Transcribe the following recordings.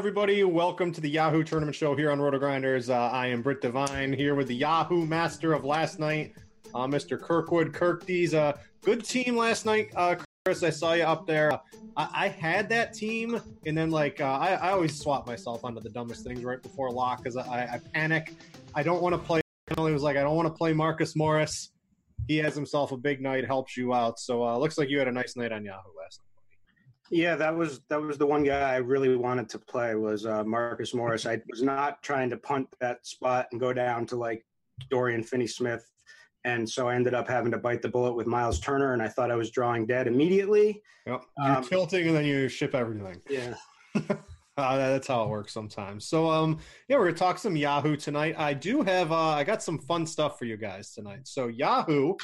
Everybody? Welcome to the Yahoo Tournament Show here on Roto Grinders. Uh, I am Britt Devine here with the Yahoo Master of last night, uh, Mr. Kirkwood. Kirk D's a good team last night. Uh, Chris, I saw you up there. I, I had that team, and then like uh, I, I, always swap myself onto the dumbest things right before lock because I, I, panic. I don't want to play. It was like I don't want to play Marcus Morris. He has himself a big night, helps you out. So uh, looks like you had a nice night on Yahoo last night. Yeah, that was that was the one guy I really wanted to play was uh, Marcus Morris. I was not trying to punt that spot and go down to like Dorian Finney-Smith, and so I ended up having to bite the bullet with Miles Turner, and I thought I was drawing dead immediately. Yep. You're um, tilting, and then you ship everything. Yeah. Uh, that's how it works sometimes. So, um, yeah, we're gonna talk some Yahoo tonight. I do have, uh, I got some fun stuff for you guys tonight. So, Yahoo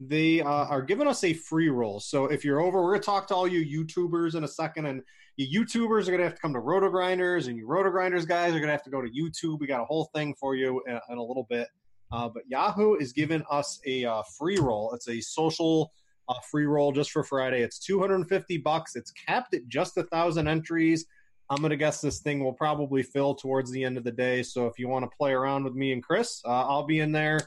they uh, are giving us a free roll. So if you're over, we're gonna talk to all you YouTubers in a second, and you YouTubers are gonna have to come to Roto Grinders, and you Roto Grinders guys are gonna have to go to YouTube. We got a whole thing for you in, in a little bit. Uh, but Yahoo is giving us a uh, free roll. It's a social uh, free roll just for Friday. It's 250 bucks. It's capped at just a thousand entries. I'm gonna guess this thing will probably fill towards the end of the day. So if you want to play around with me and Chris, uh, I'll be in there.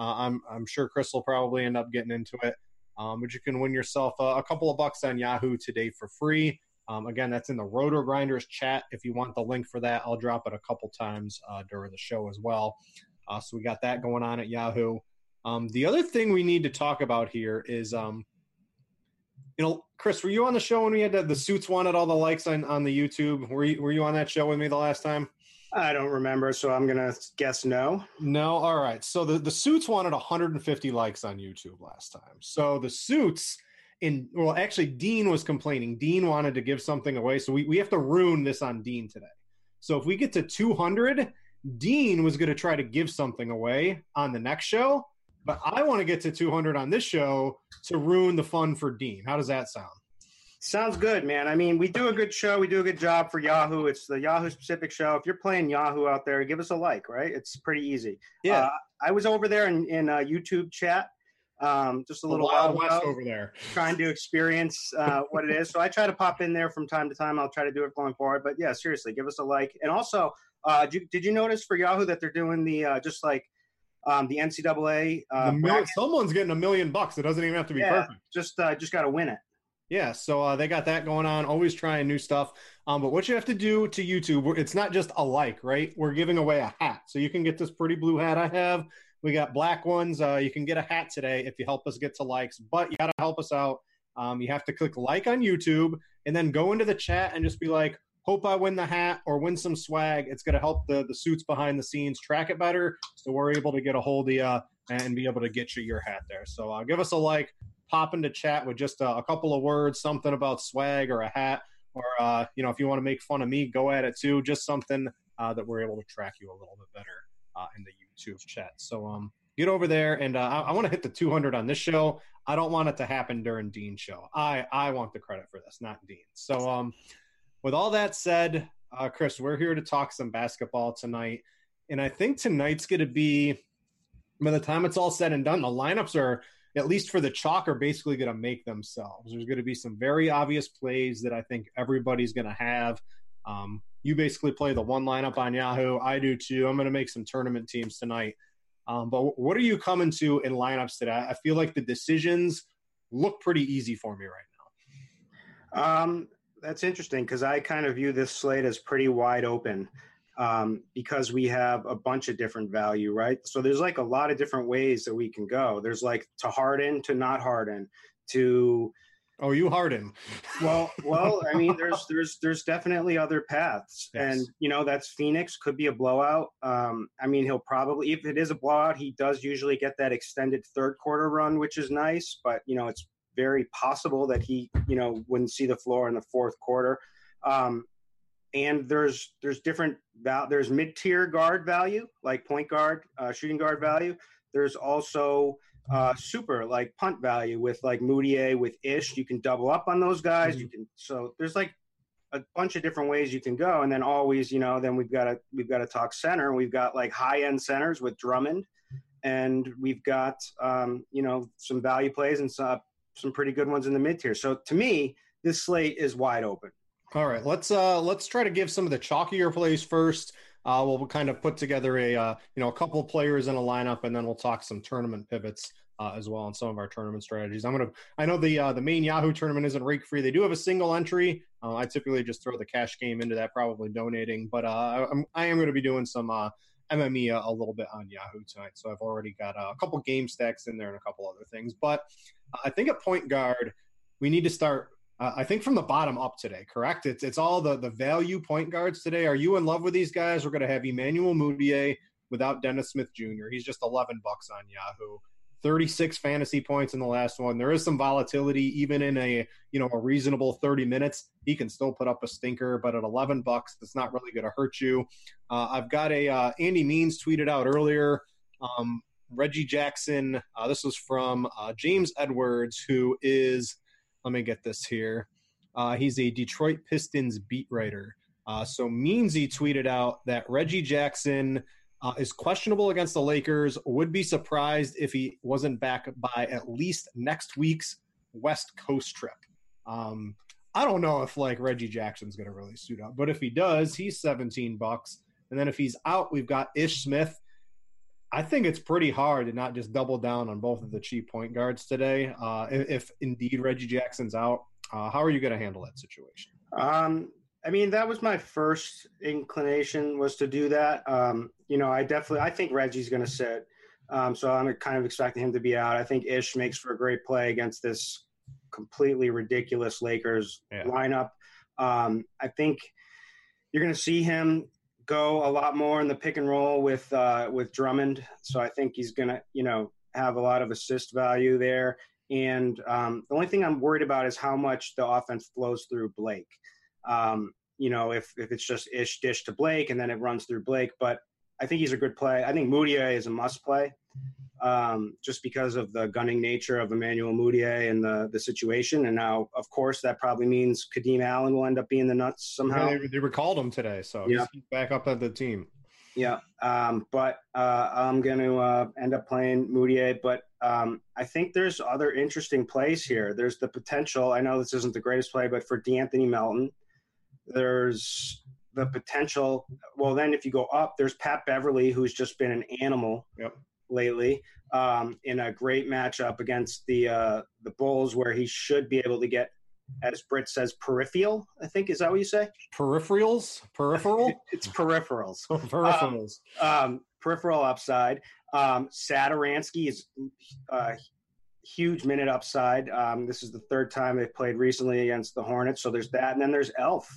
Uh, I'm I'm sure Chris will probably end up getting into it. Um, but you can win yourself a, a, couple of bucks on Yahoo today for free. Um, again, that's in the Roto Grinders chat. If you want the link for that, I'll drop it a couple times uh, during the show as well. Uh, so we got that going on at Yahoo. Um, the other thing we need to talk about here is, um, you know, Chris, were you on the show when we had the, the suits wanted all the likes on, on the YouTube? Were you, were you on that show with me the last time? I don't remember, so I'm gonna guess no. No, all right. So the the suits wanted 150 likes on YouTube last time. So the suits in well, actually, Dean was complaining. Dean wanted to give something away, so we we have to ruin this on Dean today. So if we get to 200, Dean was to try to give something away on the next show, but I want to get to 200 on this show to ruin the fun for Dean. How does that sound? Sounds good, man. I mean, we do a good show. We do a good job for Yahoo. It's the Yahoo specific show. If you're playing Yahoo out there, give us a like, right? It's pretty easy. Yeah. Uh, I was over there in, in uh, YouTube chat um, just a little a while ago, over there, trying to experience uh, what it is. So I try to pop in there from time to time. I'll try to do it going forward. But yeah, seriously, give us a like. And also, uh, did, you, did you notice for Yahoo that they're doing the uh, just like um, the NCAA? Uh, the someone's getting a million bucks. It doesn't even have to be yeah, perfect. Just uh, just got to win it. Yeah, so uh, they got that going on. Always trying new stuff. Um, but what you have to do to YouTube, it's not just a like, right? We're giving away a hat, so you can get this pretty blue hat I have. We got black ones. Uh, you can get a hat today if you help us get to likes. But you got to help us out. Um, you have to click like on YouTube and then go into the chat and just be like, "Hope I win the hat or win some swag." It's going to help the the suits behind the scenes track it better, so we're able to get a hold of you and be able to get you your hat there. So uh, give us a like pop into chat with just a, a couple of words, something about swag or a hat, or uh, you know, if you want to make fun of me, go at it too. Just something uh, that we're able to track you a little bit better uh, in the YouTube chat. So um, get over there, and uh, I, I want to hit the 200 on this show. I don't want it to happen during Dean's show. I I want the credit for this, not Dean. So um, with all that said, uh, Chris, we're here to talk some basketball tonight, and I think tonight's going to be by the time it's all said and done, the lineups are at least for the chalk, are basically going to make themselves. There's going to be some very obvious plays that I think everybody's going to have. Um, you basically play the one lineup on Yahoo. I do too. I'm going to make some tournament teams tonight. Um, but what are you coming to in lineups today? I feel like the decisions look pretty easy for me right now. Um, that's interesting because I kind of view this slate as pretty wide open um, because we have a bunch of different value, right? So there's like a lot of different ways that we can go. There's like to harden to not harden to Oh, you harden. well, well, I mean, there's there's there's definitely other paths, yes. and you know that's Phoenix could be a blowout. Um, I mean, he'll probably if it is a blowout, he does usually get that extended third quarter run, which is nice. But you know, it's very possible that he you know wouldn't see the floor in the fourth quarter. Um, and there's there's different val- there's mid tier guard value like point guard, uh, shooting guard value. There's also uh, super like punt value with like Mudiay with Ish. You can double up on those guys. Mm-hmm. You can so there's like a bunch of different ways you can go, and then always you know then we've got to we've got to talk center. We've got like high end centers with Drummond, and we've got um, you know some value plays and some some pretty good ones in the mid tier. So to me, this slate is wide open. All right, let's uh let's try to give some of the chalkier plays first. Uh, we'll kind of put together a uh, you know a couple players in a lineup, and then we'll talk some tournament pivots uh, as well on some of our tournament strategies. I'm gonna I know the uh, the main Yahoo tournament isn't rake free. They do have a single entry. Uh, I typically just throw the cash game into that, probably donating, but uh, I'm, I am going to be doing some uh, MME a, a, little bit on Yahoo tonight. So I've already got a couple game stacks in there and a couple other things. But I think at point guard we need to start uh, I think from the bottom up today, correct? It's it's all the the value point guards today. Are you in love with these guys? We're going to have Emmanuel Mudiay without Dennis Smith Jr. He's just 11 bucks on Yahoo. 36 fantasy points in the last one. There is some volatility even in a, you know, a reasonable 30 minutes. He can still put up a stinker, but at 11 bucks, it's not really going to hurt you. Uh, I've got a uh, Andy Means tweeted out earlier. Um, Reggie Jackson. Uh, this was from uh, James Edwards, who is let me get this here. Uh, he's a Detroit Pistons beat writer. Uh, so Meansy tweeted out that Reggie Jackson uh, is questionable against the Lakers. Would be surprised if he wasn't back by at least next week's West Coast trip. Um, I don't know if like Reggie Jackson's going to really suit up, but if he does, he's 17 bucks. And then if he's out, we've got Ish Smith I think it's pretty hard to not just double down on both of the cheap point guards today. Uh, if, if, indeed Reggie Jackson's out, uh, how are you going to handle that situation? Um, I mean, that was my first inclination was to do that. Um, you know, I definitely I think Reggie's going to sit, um, so I'm kind of expecting him to be out. I think Ish makes for a great play against this completely ridiculous Lakers yeah. lineup. Um, I think you're going to see him go a lot more in the pick and roll with uh, with Drummond. So I think he's gonna, you know, have a lot of assist value there. And um, the only thing I'm worried about is how much the offense flows through Blake. Um, you know, if if it's just ish dish to Blake and then it runs through Blake, but I think he's a good play. I think Mudiay is a must play um, just because of the gunning nature of Emmanuel Mudiay and the the situation. And now, of course, that probably means Kadeem Allen will end up being the nuts somehow. Yeah, they, they recalled him today, so yeah. he's back up at the team. Yeah, um, but uh, I'm going to uh, end up playing Mudiay. But um, I think there's other interesting plays here. There's the potential. I know this isn't the greatest play, but for De'Anthony Melton, there's the potential. Well, then if you go up, there's Pat Beverley, who's just been an animal. Yep lately um, in a great matchup against the uh, the Bulls, where he should be able to get, as Britt says, peripheral. I think is that what you say? Peripherals, peripheral. it's peripherals. peripherals. Um, um, peripheral upside. Um, Satoransky is uh, huge minute upside. Um, this is the third time they've played recently against the Hornets, so there's that, and then there's Elf,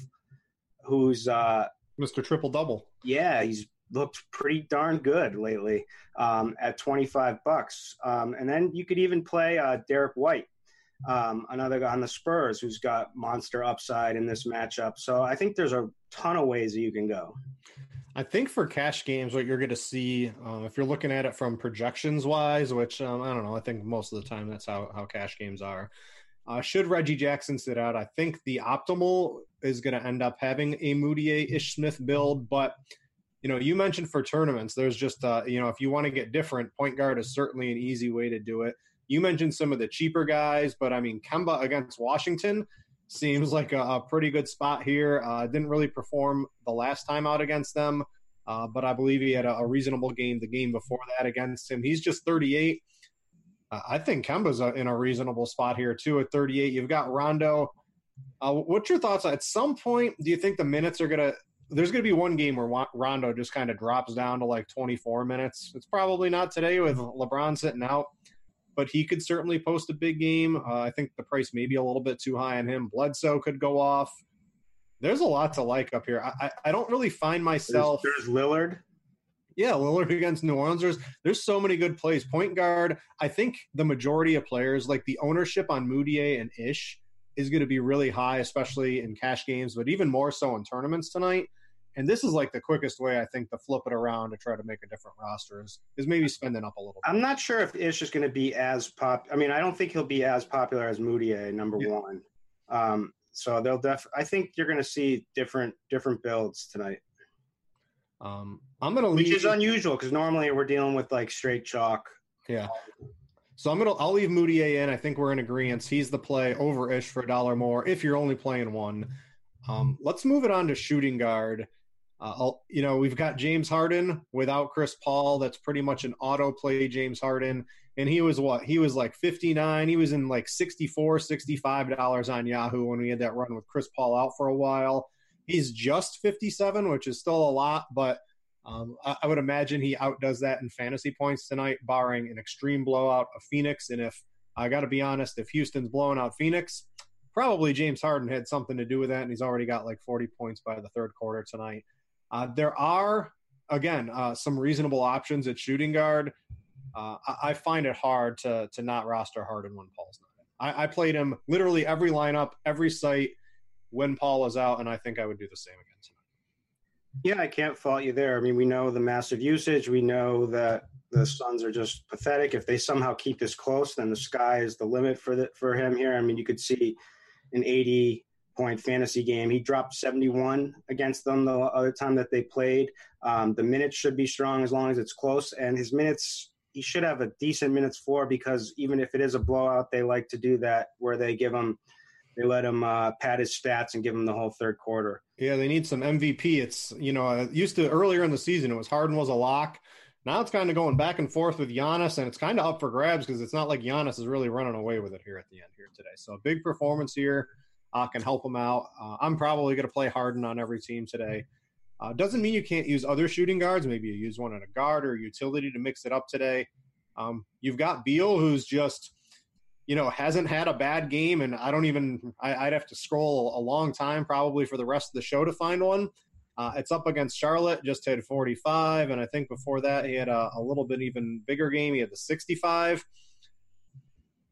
who's uh, Mr. Triple Double. Yeah, he's looked pretty darn good lately um, at 25 bucks. Um, and then you could even play uh, Derrick White, um, another guy on the Spurs who's got monster upside in this matchup. So I think there's a ton of ways that you can go. I think for cash games, what you're going to see, um, if you're looking at it from projections wise, which um, I don't know, I think most of the time that's how, how cash games are. Uh, should Reggie Jackson sit out, I think the optimal is going to end up having a Mudiay Ish Smith build, but you know, you mentioned for tournaments, there's just, uh, you know, if you want to get different, point guard is certainly an easy way to do it. You mentioned some of the cheaper guys, but I mean, Kemba against Washington seems like a, a pretty good spot here. Uh, didn't really perform the last time out against them, uh, but I believe he had a, a, reasonable game the game before that against him. He's just 38. Uh, I think Kemba's in a reasonable spot here too at 38. You've got Rondo. Uh, what's your thoughts? At some point, do you think the minutes are gonna? There's gonna be one game where Rondo just kind of drops down to like 24 minutes. It's probably not today with LeBron sitting out but he could certainly post a big game. Uh, I think the price may be a little bit too high on him. Bledsoe could go off. There's a lot to like up here. I, I, I don't really find myself. There's, there's, Lillard. Yeah, Lillard against New Orleans. There's, there's so many good plays. Point guard. I think the majority of players, like the ownership on Mudiay and Ish, is going to be really high, especially in cash games, but even more so in tournaments tonight. And this is like the quickest way I think to flip it around to try to make a different roster is is maybe spending up a little. Bit. I'm not sure if Ish is going to be as pop. I mean, I don't think he'll be as popular as Mudiay, number yeah. one. Um, so they'll def. I think you're going to see different different builds tonight. Um, I'm going to leave, which is unusual because normally we're dealing with like straight chalk. Yeah. So I'm gonna I'll leave Mudiay in. I think we're in agreement. He's the play over Ish for a dollar more if you're only playing one. Um, let's move it on to shooting guard. Uh, you know, we've got James Harden without Chris Paul. That's pretty much an auto play James Harden. And he was what? He was like 59. He was in like 64, 65 dollars on Yahoo when we had that run with Chris Paul out for a while. He's just 57, which is still a lot, but um, I, I, would imagine he outdoes that in fantasy points tonight, barring an extreme blowout of Phoenix. And if I got to be honest, if Houston's blowing out Phoenix, probably James Harden had something to do with that, and he's already got like 40 points by the third quarter tonight. Uh, there are again uh, some reasonable options at shooting guard. Uh, I, I, find it hard to to not roster Harden when Paul's not. I, I played him literally every lineup, every site when Paul is out, and I think I would do the same again tonight. Yeah, I can't fault you there. I mean, we know the massive usage. We know that the Suns are just pathetic. If they somehow keep this close, then the sky is the limit for the, for him here. I mean, you could see an 80 point fantasy game. He dropped 71 against them the other time that they played. Um, the minutes should be strong as long as it's close, and his minutes he should have a decent minutes for because even if it is a blowout, they like to do that where they give him they let him uh, pad his stats and give him the whole third quarter. Yeah, they need some MVP. It's you know used to earlier in the season it was Harden was a lock. Now it's kind of going back and forth with Giannis, and it's kind of up for grabs because it's not like Giannis is really running away with it here at the end here today. So a big performance here uh, can help them out. Uh, I'm probably going to play Harden on every team today. Uh, doesn't mean you can't use other shooting guards. Maybe you use one in a guard or utility to mix it up today. Um, you've got Beal, who's just, you know, hasn't had a bad game, and I don't even. I, would have to scroll a long time probably for the rest of the show to find one. Uh, it's up against Charlotte, just had 45, and I think before that he had a, a little bit even bigger game. He had the 65.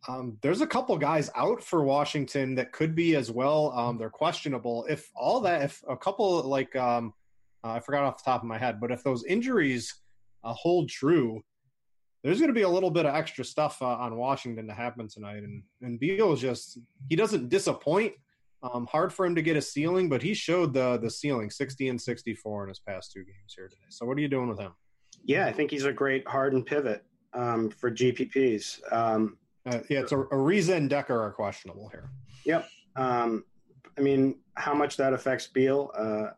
Um, there's a couple guys out for Washington that could be as well. Um, they're questionable. If all that, if a couple like um, uh, I forgot off the top of my head, but if those injuries uh, hold true, there's going to be a little bit of extra stuff uh, on Washington to happen tonight. And and Beal is just he doesn't disappoint. Um, hard for him to get a ceiling, but he showed the the ceiling, 60 and 64 in his past two games here today. So what are you doing with him? Yeah, I think he's a great hardened pivot um, for GPPs. Um, uh, yeah, it's a, Ariza and Dekker are questionable here. Yep. Um, I mean, how much that affects Beal? Uh,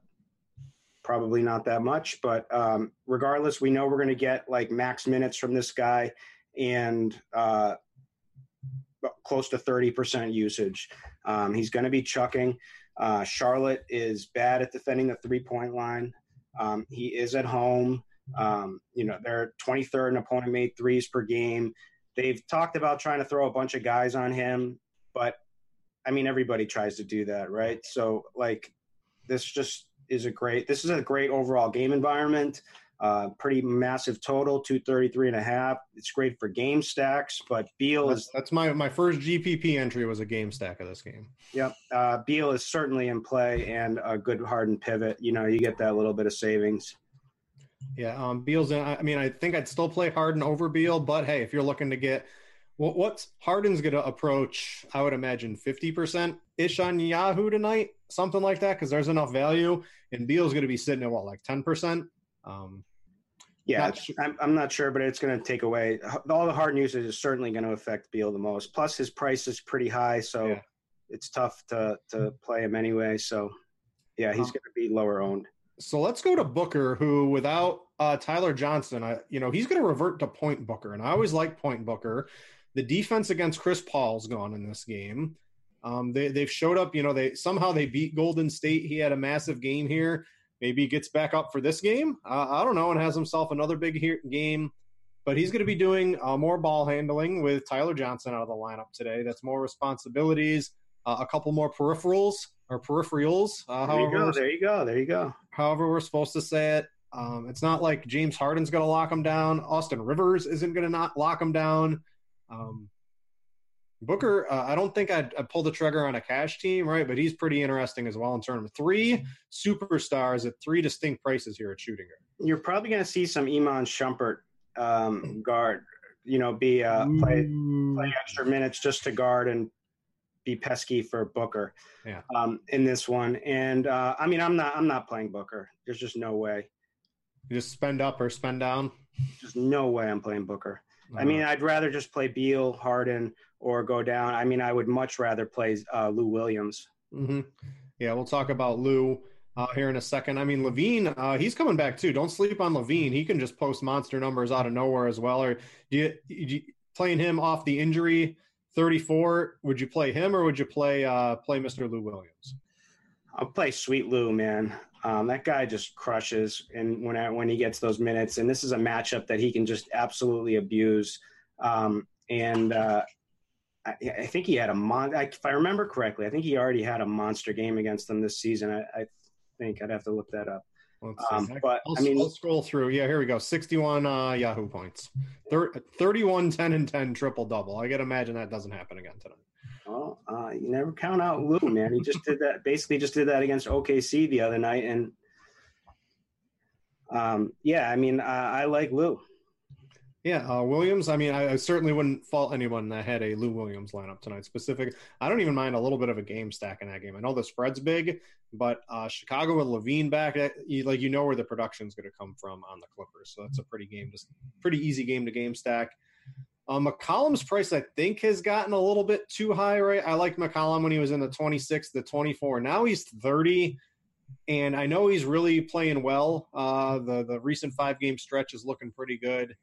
probably not that much, but um, regardless, we know we're going to get like max minutes from this guy and uh, close to 30% usage. Um, he's going to be chucking. Uh, Charlotte is bad at defending the three point line. Um, he is at home. Um, you know, they're 23rd in opponent made threes per game. They've talked about trying to throw a bunch of guys on him, but I mean, everybody tries to do that, right? So, like, this just is a great, this is a great overall game environment. Uh, pretty massive total, 233 and a half. It's great for game stacks, but Beal is. That's my, my first GPP entry was a game stack of this game. Yep. Uh, Beal is certainly in play and a good hardened pivot. You know, you get that little bit of savings. Yeah, um, Beal's. In, I mean, I think I'd still play Harden over Beal, but hey, if you're looking to get what what's Harden's going to approach, I would imagine fifty percent ish on Yahoo tonight, something like that, because there's enough value, and Beal's going to be sitting at what like ten percent. Um, Yeah, I'm, I'm not sure, but it's going to take away all the hard news is certainly going to affect Beal the most. Plus, his price is pretty high, so yeah. it's tough to to play him anyway. So, yeah, he's going to be lower owned. So let's go to Booker, who without uh, Tyler Johnson, I, you know, he's going to revert to point Booker, and I always like point Booker. The defense against Chris Paul's gone in this game. Um, they, they've showed up. You know, they somehow they beat Golden State. He had a massive game here. Maybe he gets back up for this game. Uh, I don't know, and has himself another big he- game. But he's going to be doing uh, more ball handling with Tyler Johnson out of the lineup today. That's more responsibilities, uh, a couple more peripherals or peripherals. Uh, there you go. There you go. There you go. However, we're supposed to say it. Um, it's not like James Harden's going to lock him down. Austin Rivers isn't going to not lock him down. Um, Booker, uh, I don't think I'd, I'd, pull the trigger on a cash team, right? But he's pretty interesting as well in terms of three superstars at three distinct prices here at shooting guard. You're probably going to see some Iman Shumpert um, guard, you know, be uh, play play extra minutes just to guard and be pesky for Booker. Yeah. Um, in this one, and uh, I mean, I'm not I'm not playing Booker. There's just no way. You just spend up or spend down. Just no way I'm playing Booker. I mean, I'd rather just play Beal, Harden, or go down. I mean, I would much rather play uh, Lou Williams. Mm-hmm. Yeah, we'll talk about Lou uh, here in a second. I mean, LaVine, uh, he's coming back too. Don't sleep on LaVine. He can just post monster numbers out of nowhere as well. Or do you, do you playing him off the injury 34? Would you play him or would you play uh, play Mr. Lou Williams? I'll play Sweet Lou, man. Um, that guy just crushes, and when I, when he gets those minutes, and this is a matchup that he can just absolutely abuse. Um, and uh, I, I, think he had a mon. If I remember correctly, I think he already had a monster game against them this season. I, I think I'd have to look that up. Um, but I'll, I mean, I'll scroll through. Yeah, here we go. 61 uh, Yahoo points, Thir- 31, 10, and 10 triple double. I can imagine that doesn't happen again tonight. Oh, uh, you never count out Lou, man. He just did that. Basically, just did that against OKC the other night, and um, yeah, I mean, I, I like Lou. Yeah, uh, Williams. I mean, I, I, certainly wouldn't fault anyone that had a Lou Williams lineup tonight. Specific. I don't even mind a little bit of a game stack in that game. I know the spread's big, but uh, Chicago with LaVine back, you, like you know where the production's going to come from on the Clippers. So that's a pretty game, just pretty easy game to game stack. Um, McCollum's price, I think, has gotten a little bit too high, right? I liked McCollum when he was in the 26, the 24. Now he's 30, and I know he's really playing well. Uh, the the recent five game stretch is looking pretty good,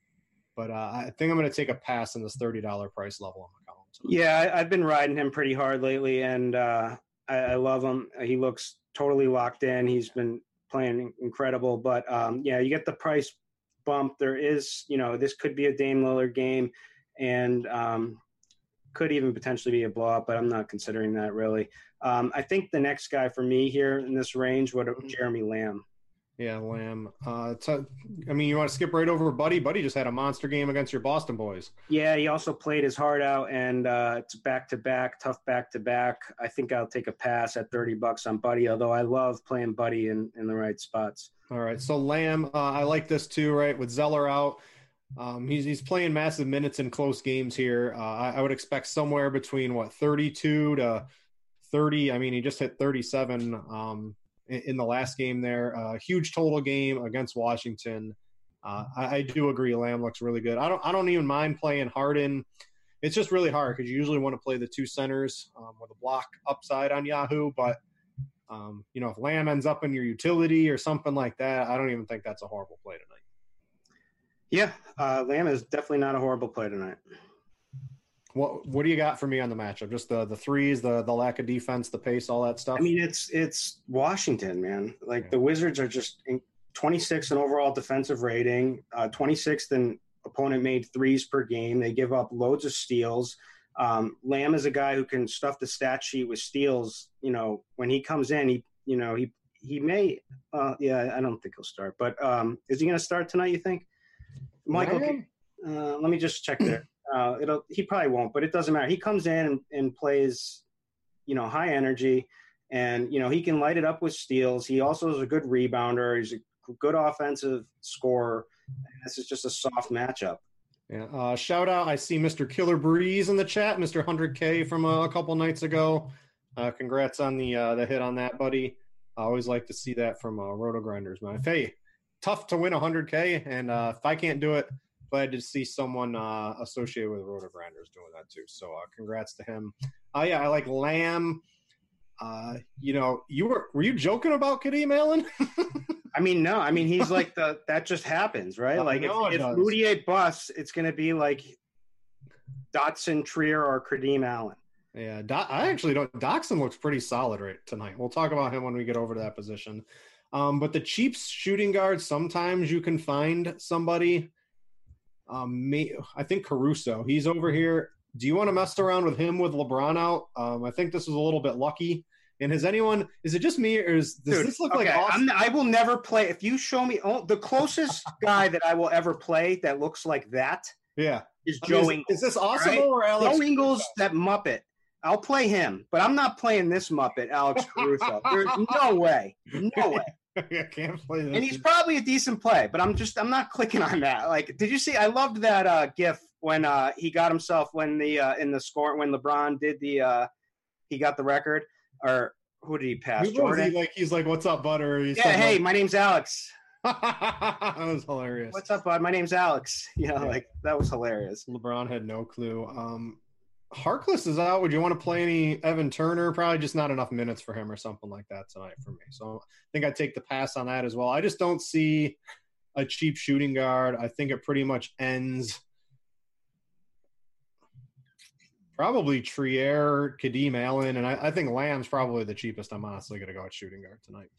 but uh, I think I'm going to take a pass in this $30 price level on McCollum. Yeah, I, have been riding him pretty hard lately, and uh, I, I, love him. He looks totally locked in. He's been playing incredible, but um, yeah, you get the price bump. There is, you know, this could be a Dame Lillard game and um, could even potentially be a blowout, but I'm not considering that really. Um, I think the next guy for me here in this range would mm-hmm. Jeremy Lamb. Yeah, Lamb. Uh, t- I mean, you want to skip right over Buddy? Buddy just had a monster game against your Boston boys. Yeah, he also played his heart out, and uh, it's back to back, tough back to back. I think I'll take a pass at thirty bucks on Buddy, although I love playing Buddy in in the right spots. All right, so Lamb, uh, I like this too. Right, with Zeller out, um, he's he's playing massive minutes in close games here. Uh, I, I, would expect somewhere between what 32 to 30. I mean, he just hit 37 um, in, in, the last game there. Uh, huge total game against Washington. Uh, I, I, do agree. Lamb looks really good. I don't I don't even mind playing Harden. It's just really hard because you usually want to play the two centers um, with a block upside on Yahoo, but um, you know if Lamb ends up in your utility or something like that, I don't even think that's a horrible play tonight. Yeah, uh, Lamb is definitely not a horrible play tonight. What What do you got for me on the matchup? Just the the threes, the the lack of defense, the pace, all that stuff. I mean, it's it's Washington, man. Like yeah. the Wizards are just 26th in overall defensive rating, uh, 26th in opponent made threes per game. They give up loads of steals. Um, Lamb is a guy who can stuff the stat sheet with steals. You know, when he comes in, he you know he he may. Uh, yeah, I don't think he'll start, but um, is he going to start tonight? You think? Michael, uh, let me just check there. Uh, it'll he probably won't, but it doesn't matter. He comes in and, and plays, you know, high energy, and you know he can light it up with steals. He also is a good rebounder. He's a good offensive scorer. This is just a soft matchup. Yeah. Uh, shout out! I see Mr. Killer Breeze in the chat, Mr. Hundred K from a, a, couple nights ago. Uh, congrats on the uh, the hit on that, buddy. I always like to see that from uh, Roto Grinders, man. Hey, tough to win 100K. And uh, if I can't do it, glad to see someone uh, associated with Roto Grinders doing that too. So uh, congrats to him. Oh, yeah, I like Lamb. Uh, you know, you were were you joking about Kadeem Allen? I mean, no. I mean, he's like the that just happens, right? I like if, if. Mudiay busts, it's going to be like Dotson, Trier, or Kadeem Allen. Yeah, Do- I actually don't. Dotson looks pretty solid right tonight. We'll talk about him when we get over to that position. Um, but the Chiefs shooting guard, sometimes you can find somebody. Um, may, I think Caruso, he's over here. Do you want to mess around with him with LeBron out? Um, I think this was a little bit lucky. And has anyone? Is it just me, or is does Dude, this look okay, like Austin? I'm, I will never play. If you show me oh, the closest guy that I will ever play that looks like that yeah, is I Joe mean, Ingles. is, is this awesome right? or Alex? Joe Ingles, that Muppet. I'll play him, but I'm not playing this Muppet, Alex Caruso. There's no way, no way. I can't play this. And he's probably a decent play, but I'm just I'm not clicking on that. Like, did you see? I loved that uh, GIF when uh, he got himself when the uh, in the score when LeBron did the uh, he got the record or who did he pass? Who was he? Like he's like, "What's up, butter?" He's Yeah, hey, my name's Alex. that was hilarious. What's up, bud? My name's Alex. You know, Yeah. like that was hilarious. LeBron had no clue. Um, Harkless is out. Would you want to play any Evan Turner? Probably just not enough minutes for him or something like that tonight for me. So I think I'd take the pass on that as well. I just don't see a cheap shooting guard. I think it pretty much ends probably Trier, Kadeem Allen, and I, I think Lamb's probably the cheapest. I'm honestly going to go at shooting guard tonight.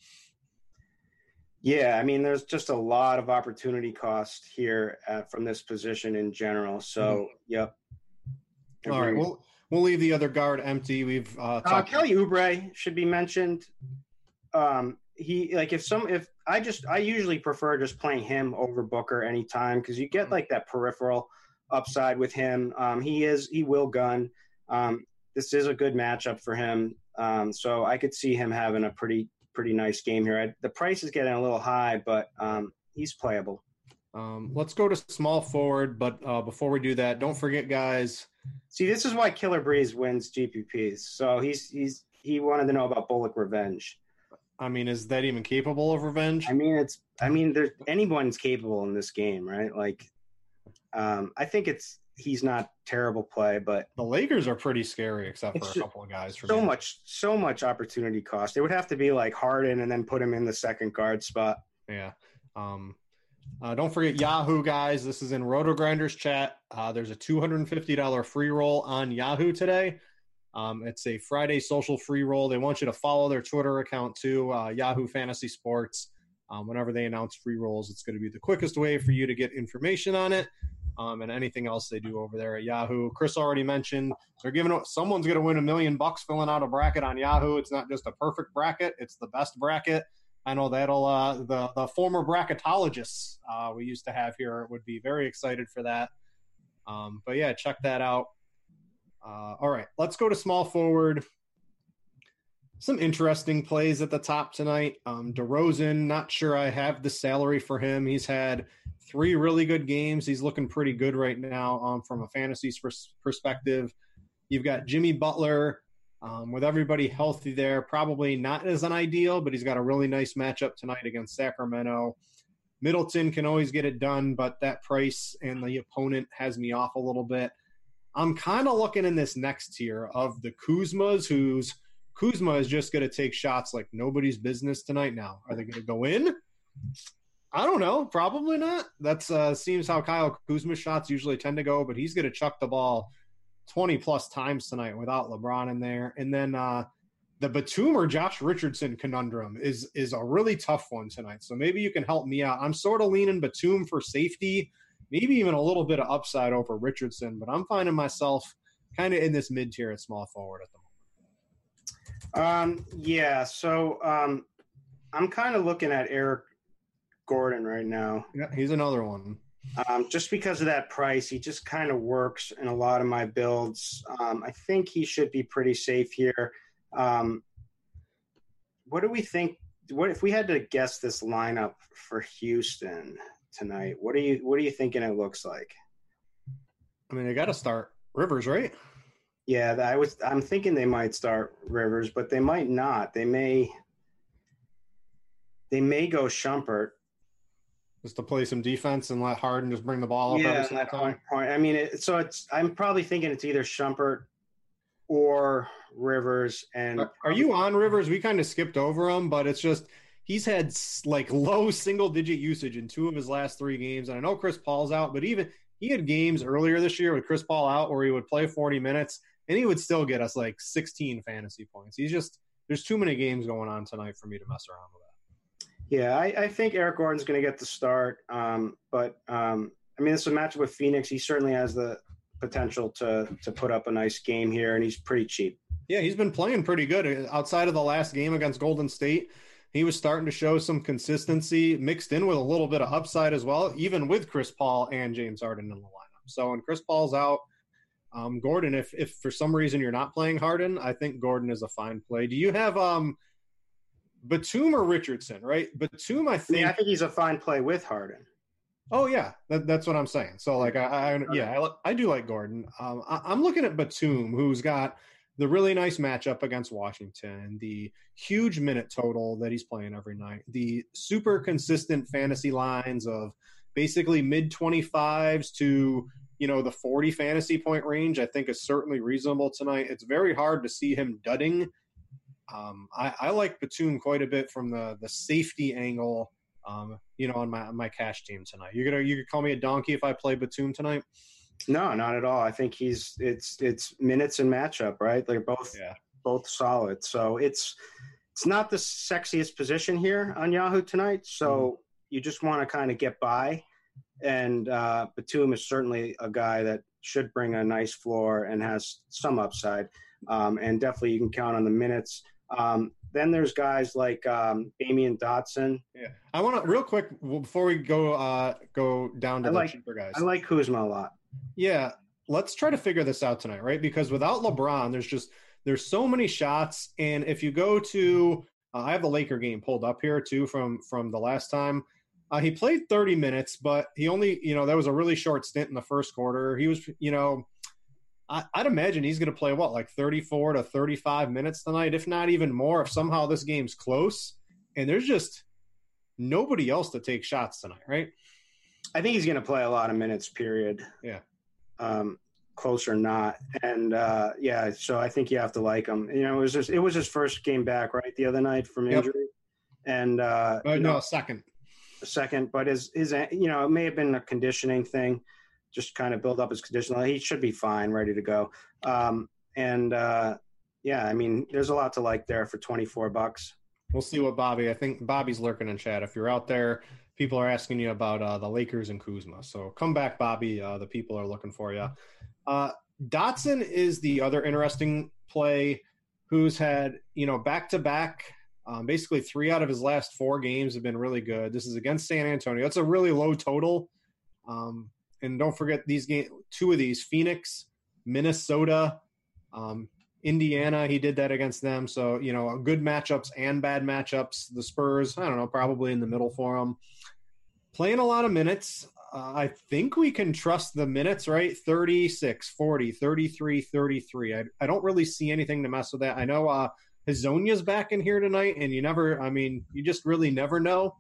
Yeah, I mean, there's just a lot of opportunity cost here uh, from this position in general. So, yep. All right, we'll we'll leave the other guard empty. We've uh, Uh. Kelly Oubre should be mentioned. Um, he like if some if I just I usually prefer just playing him over Booker anytime because you get like that peripheral upside with him. Um, he is he will gun. Um, this is a good matchup for him. Um, so I could see him having a pretty pretty nice game here. I, the price is getting a little high, but um, he's playable. Um, let's go to small forward, but uh, before we do that, don't forget, guys. See, this is why Killer Breeze wins GPPs. So he's he's he wanted to know about Bullock Revenge. I mean, is that even capable of revenge? I mean, it's. I mean, there's anyone's capable in this game, right? Like, um, I think it's he's not terrible play, but The Lakers are pretty scary, except for a couple of guys. For so me. much, so much opportunity cost. It would have to be like Harden and then put him in the second guard spot. Yeah. Um, uh, don't forget Yahoo, guys. This is in Roto Grinders chat. Uh, there's a $250 free roll on Yahoo today. Um, it's a Friday social free roll. They want you to follow their Twitter account too, uh, Yahoo Fantasy Sports. Um, whenever they announce free rolls, it's going to be the quickest way for you to get information on it. Um, and anything else they do over there at Yahoo. Chris already mentioned they're giving someone's going to win a million bucks filling out a bracket on Yahoo. It's not just a perfect bracket; it's the best bracket. I know that'll uh, the the former bracketologists uh, we used to have here would be very excited for that. Um, but yeah, check that out. Uh, all right, let's go to small forward. Some interesting plays at the top tonight. Um, DeRozan, not sure I have the salary for him. He's had three really good games. He's looking pretty good right now um, from a fantasy pers- perspective. You've got Jimmy Butler um, with everybody healthy there. Probably not as an ideal, but he's got a really nice matchup tonight against Sacramento. Middleton can always get it done, but that price and the opponent has me off a little bit. I'm kind of looking in this next tier of the Kuzmas, who's Kuzma is just going to take shots like nobody's business tonight. Now, are they going to go in? I don't know. Probably not. That's uh, seems how Kyle Kuzma's shots usually tend to go, but he's going to chuck the ball 20 plus times tonight without LeBron in there. And then uh, the Batum or Josh Richardson conundrum is is a really tough one tonight. So maybe you can help me out. I'm sort of leaning Batum for safety, maybe even a little bit of upside over Richardson, but I'm finding myself kind of in this mid tier at small forward at the moment. Um, yeah. So um, I'm kind of looking at Eric Gordon right now. Yeah, he's another one. Um, just because of that price, he just kind of works in a lot of my builds. Um, I think he should be pretty safe here. Um, what do we think? What if we had to guess this lineup for Houston tonight? What are you What are you thinking it looks like? I mean, they got to start Rivers, right? Yeah, I was. I'm thinking they might start Rivers, but they might not. They may. They may go Shumpert. Just to play some defense and let Harden just bring the ball up yeah, every single that time. point. I mean, it, so it's. I'm probably thinking it's either Shumpert or Rivers. And Are, are you on Rivers? We kind of skipped over him, but it's just he's had like low single digit usage in two of his last three games. And I know Chris Paul's out, but even he had games earlier this year with Chris Paul out where he would play 40 minutes and he would still get us like 16 fantasy points. He's just there's too many games going on tonight for me to mess around with that. Yeah, I, I think Eric Gordon's going to get the start. Um, but um, I mean, this it's a matchup with Phoenix. He certainly has the potential to to put up a nice game here, and he's pretty cheap. Yeah, he's been playing pretty good outside of the last game against Golden State. He was starting to show some consistency mixed in with a little bit of upside as well, even with Chris Paul and James Harden in the lineup. So when Chris Paul's out, um, Gordon, if if for some reason you're not playing Harden, I think Gordon is a fine play. Do you have um Batum or Richardson? Right, Batum, I I think. mean, I think he's a fine play with Harden. Oh yeah, that, that's what I'm saying. So like I, I yeah I, I do like Gordon. Um, I, I'm looking at Batum, who's got the really nice matchup against Washington, the huge minute total that he's playing every night, the super consistent fantasy lines of basically mid 25s to you know the 40 fantasy point range. I think is certainly reasonable tonight. It's very hard to see him dudding. Um, I, I like Batum quite a bit from the the safety angle um, you know, on my on my cash team tonight. You're gonna you could call me a donkey if I play Batum tonight. No, not at all. I think he's it's it's minutes and matchup, right? They're both Yeah. both solid. So it's it's not the sexiest position here on Yahoo tonight. So you just want to kind of get by. And uh, Batum is certainly a guy that should bring a nice floor and has some upside. Um, and definitely you can count on the minutes. Um, then there's guys like um, Damyean Dotson. Yeah, I want to real quick before we go uh go down to I the like- cheaper guys. I like Kuzma a lot. yeah, let's try to figure this out tonight, right? Because without LeBron, there's just there's so many shots, and if you go to uh, I have the Laker game pulled up here too from from the last time. Uh, he played 30 minutes, but he only, you know, that was a really short stint in the first quarter. He was, you know, I, I'd imagine he's going to play what, like 34 to 35 minutes tonight, if not even more, if somehow this game's close. And there's just nobody else to take shots tonight, right? I think he's going to play a lot of minutes. Period. Yeah. Um, close or not, and uh, yeah. So I think you have to like him. You know, it was just it was his first game back, right, the other night from Yep. injury, and uh, Uh, no, know, second. second. But his his you know it may have been a conditioning thing, just kind of build up his conditioning. He should be fine, ready to go. Um, and uh, yeah, I mean, there's a lot to like there for 24 bucks. We'll see what Bobby. I think Bobby's lurking in chat. If you're out there, people are asking you about uh, the Lakers and Kuzma. So come back, Bobby. Uh, the people are looking for you. Uh, Dotson is the other interesting play, who's had you know back to back. Basically, three out of his last four games have been really good. This is against San Antonio. That's a really low total. Um, and don't forget these games. Two of these: Phoenix, Minnesota, um, Indiana, he did that against them. So, you know, good matchups and bad matchups. The Spurs, I don't know, probably in the middle for him. Playing a lot of minutes. Uh, I think we can trust the minutes, right? 36, 40, 33, 33. I, I don't really see anything to mess with that. I know uh, Hezonja's back in here tonight, and you never, I mean, you just really never know.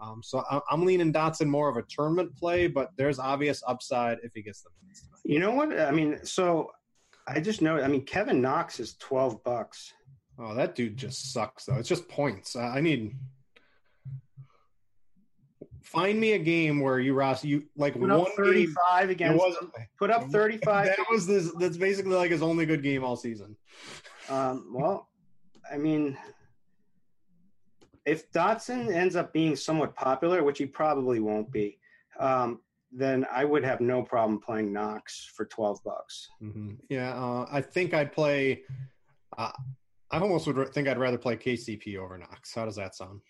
Um, so I, I'm leaning Dotson more of a tournament play, but there's obvious upside if he gets the minutes tonight. You know what? I mean, so I just know. I mean, Kevin Knox is 12 bucks. Oh, that dude just sucks though. It's just points. I I need find me a game where you Ross you like Put one game. Against. wasn't. Put up 35. That was this. That's basically like his only good game all season. Um, well, I mean, if Dotson ends up being somewhat popular, which he probably won't be, um, then I would have no problem playing Knox for 12 bucks. hmm Yeah, uh, I think I'd play. Uh, I almost would think I'd rather play KCP over Knox. How does that sound?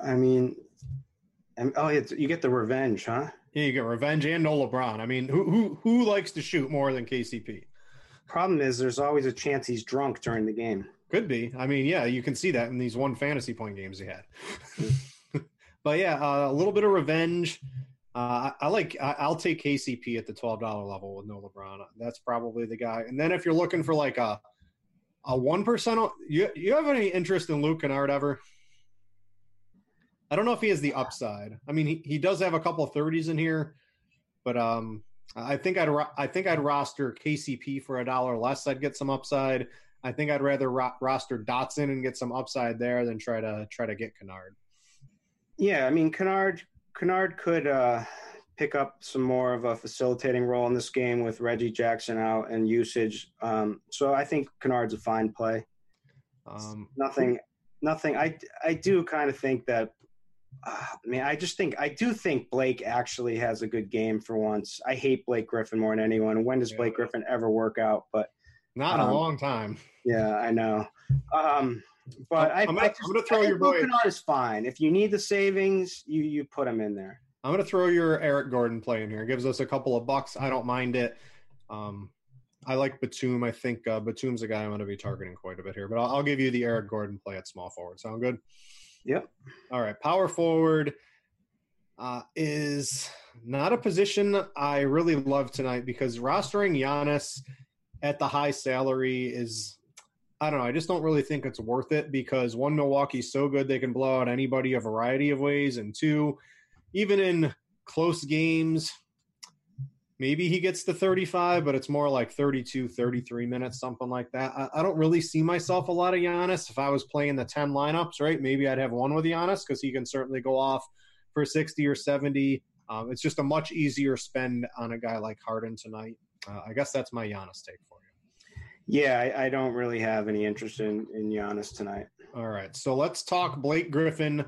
I mean, and, oh, you get the revenge, huh? Yeah, you get revenge and no LeBron. I mean, who who who likes to shoot more than KCP? Problem is, there's always a chance he's drunk during the game. Could be. I mean, yeah, you can see that in these one fantasy point games he had. but yeah, uh, a little bit of revenge. Uh, I, I like. I, I'll take KCP at the twelve dollar level with no LeBron. That's probably the guy. And then if you're looking for like a a one percent, you you have any interest in Luke Kennard ever? I don't know if he has the upside. I mean, he, he does have a couple 30s in here, but um, I think I'd I think I'd roster KCP for a dollar less. I'd get some upside. I think I'd rather ro- roster Dotson and get some upside there than try to try to get Kennard. Yeah, I mean Kennard Kennard could uh, pick up some more of a facilitating role in this game with Reggie Jackson out and usage. Um, so I think Kennard's a fine play. Um, nothing, nothing. I I do kind of think that. Uh, I mean, I just think I do think Blake actually has a good game for once. I hate Blake Griffin more than anyone. When does. Blake Griffin ever work out? But not in um, a long time. Yeah, I know. Um, but I'm, I, I'm, gonna, I am going to throw your boy. Is fine. If you need the savings, you you put him in there. I'm going to throw your Eric Gordon play in here. It gives us a couple of bucks. I don't mind it. Um, I like Batum. I think uh, Batum's a guy I'm going to be targeting quite a bit here, but I'll, I'll, give you the Eric Gordon play at small forward. Sound good? Yep. All right. Power forward uh, is not a position I really love tonight because rostering Giannis at the high salary is I don't know. I just don't really think it's worth it because one, Milwaukee's so good they can blow out anybody a variety of ways, and two, even in close games, maybe he gets to 35, but it's more like 32, 33 minutes, something like that. I, I, don't really see myself a lot of Giannis. If I was playing the 10 lineups, right, maybe I'd have one with Giannis because he can certainly go off for 60 or 70. Um, it's just a much easier spend on a guy like Harden tonight. Uh, I guess that's my Giannis take for you. Yeah, I, I don't really have any interest in, in Giannis tonight. All right, so let's talk Blake Griffin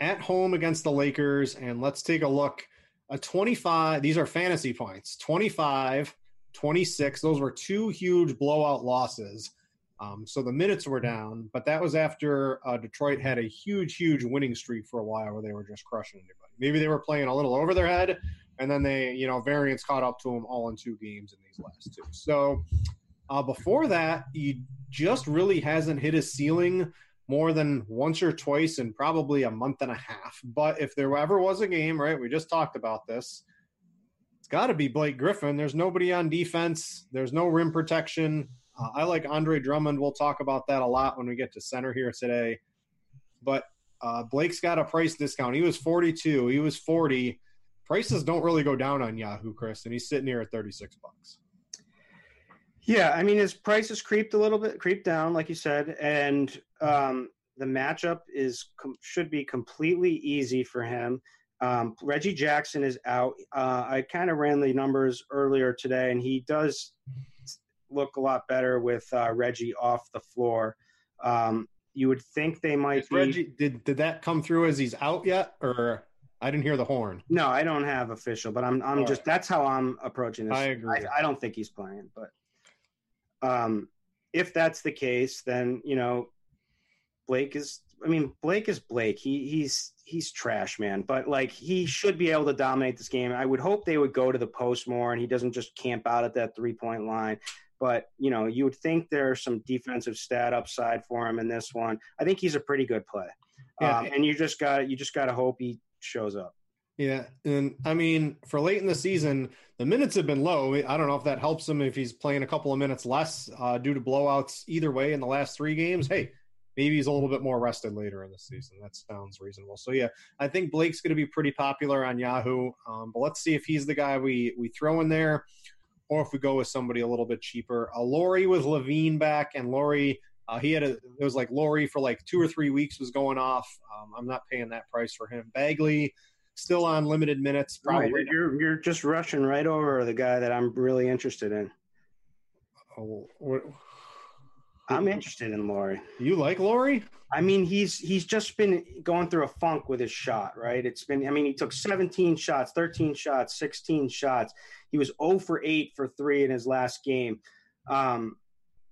at home against the Lakers, and let's take a look. A 25, these are fantasy points 25, 26. Those were two huge blowout losses. Um, so the minutes were down, but that was after uh, Detroit had a huge, huge winning streak for a while where they were just crushing anybody. Maybe they were playing a little over their head, and then they, you know, variance caught up to them all in two games in these last two. So uh, before that, he just really hasn't hit his ceiling more than once or twice in probably a month and a half. But if there ever was a game, right, we just talked about this, it's got to be Blake Griffin. There's nobody on defense, there's no rim protection. Uh, I like Andre Drummond. We'll talk about that a lot when we get to center here today. But uh, Blake's got a price discount. He was 42, he was 40. Prices don't really go down on Yahoo, Chris, and he's sitting here at 36 bucks. Yeah, I mean his price has creeped a little bit, creeped down, like you said, and um, the matchup is should be completely easy for him. Um, Reggie Jackson is out. Uh, I kind of ran the numbers earlier today, and he does look a lot better with uh, Reggie off the floor. Um, you would think they might is be. Reggie, did did that come through as he's out yet, or I didn't hear the horn? No, I don't have official, but I'm I'm All just right. that's how I'm approaching this. I agree. I, I don't think he's playing, but um, if that's the case, then you know Blake is. I mean, Blake is Blake. He he's he's trash, man. But like, he should be able to dominate this game. I would hope they would go to the post more, and he doesn't just camp out at that three point line. But you know, you would think there's some defensive stat upside for him in this one. I think he's a pretty good play. Yeah. Um, and you just got you just got to hope he shows up. Yeah, and I mean, for late in the season, the minutes have been low. I don't know if that helps him if he's playing a couple of minutes less uh, due to blowouts. Either way, in the last three games, hey, maybe he's a little bit more rested later in the season. That sounds reasonable. So yeah, I think Blake's going to be pretty popular on Yahoo. Um, but let's see if he's the guy we we throw in there, or if we go with somebody a little bit cheaper. Uh, Lauri with LaVine back, and Lauri. Uh, he had a. It was like Lauri for like two or three weeks was going off. Um, I'm not paying that price for him. Bagley, still on limited minutes. Probably. Oh, you're you're just rushing right over the guy that I'm really interested in. Oh, what, I'm interested in Lauri. You like Lauri? I mean, he's he's just been going through a funk with his shot, right? It's been I mean, he took 17 shots, 13 shots, 16 shots. He was 0 for 8 for 3 in his last game. Um,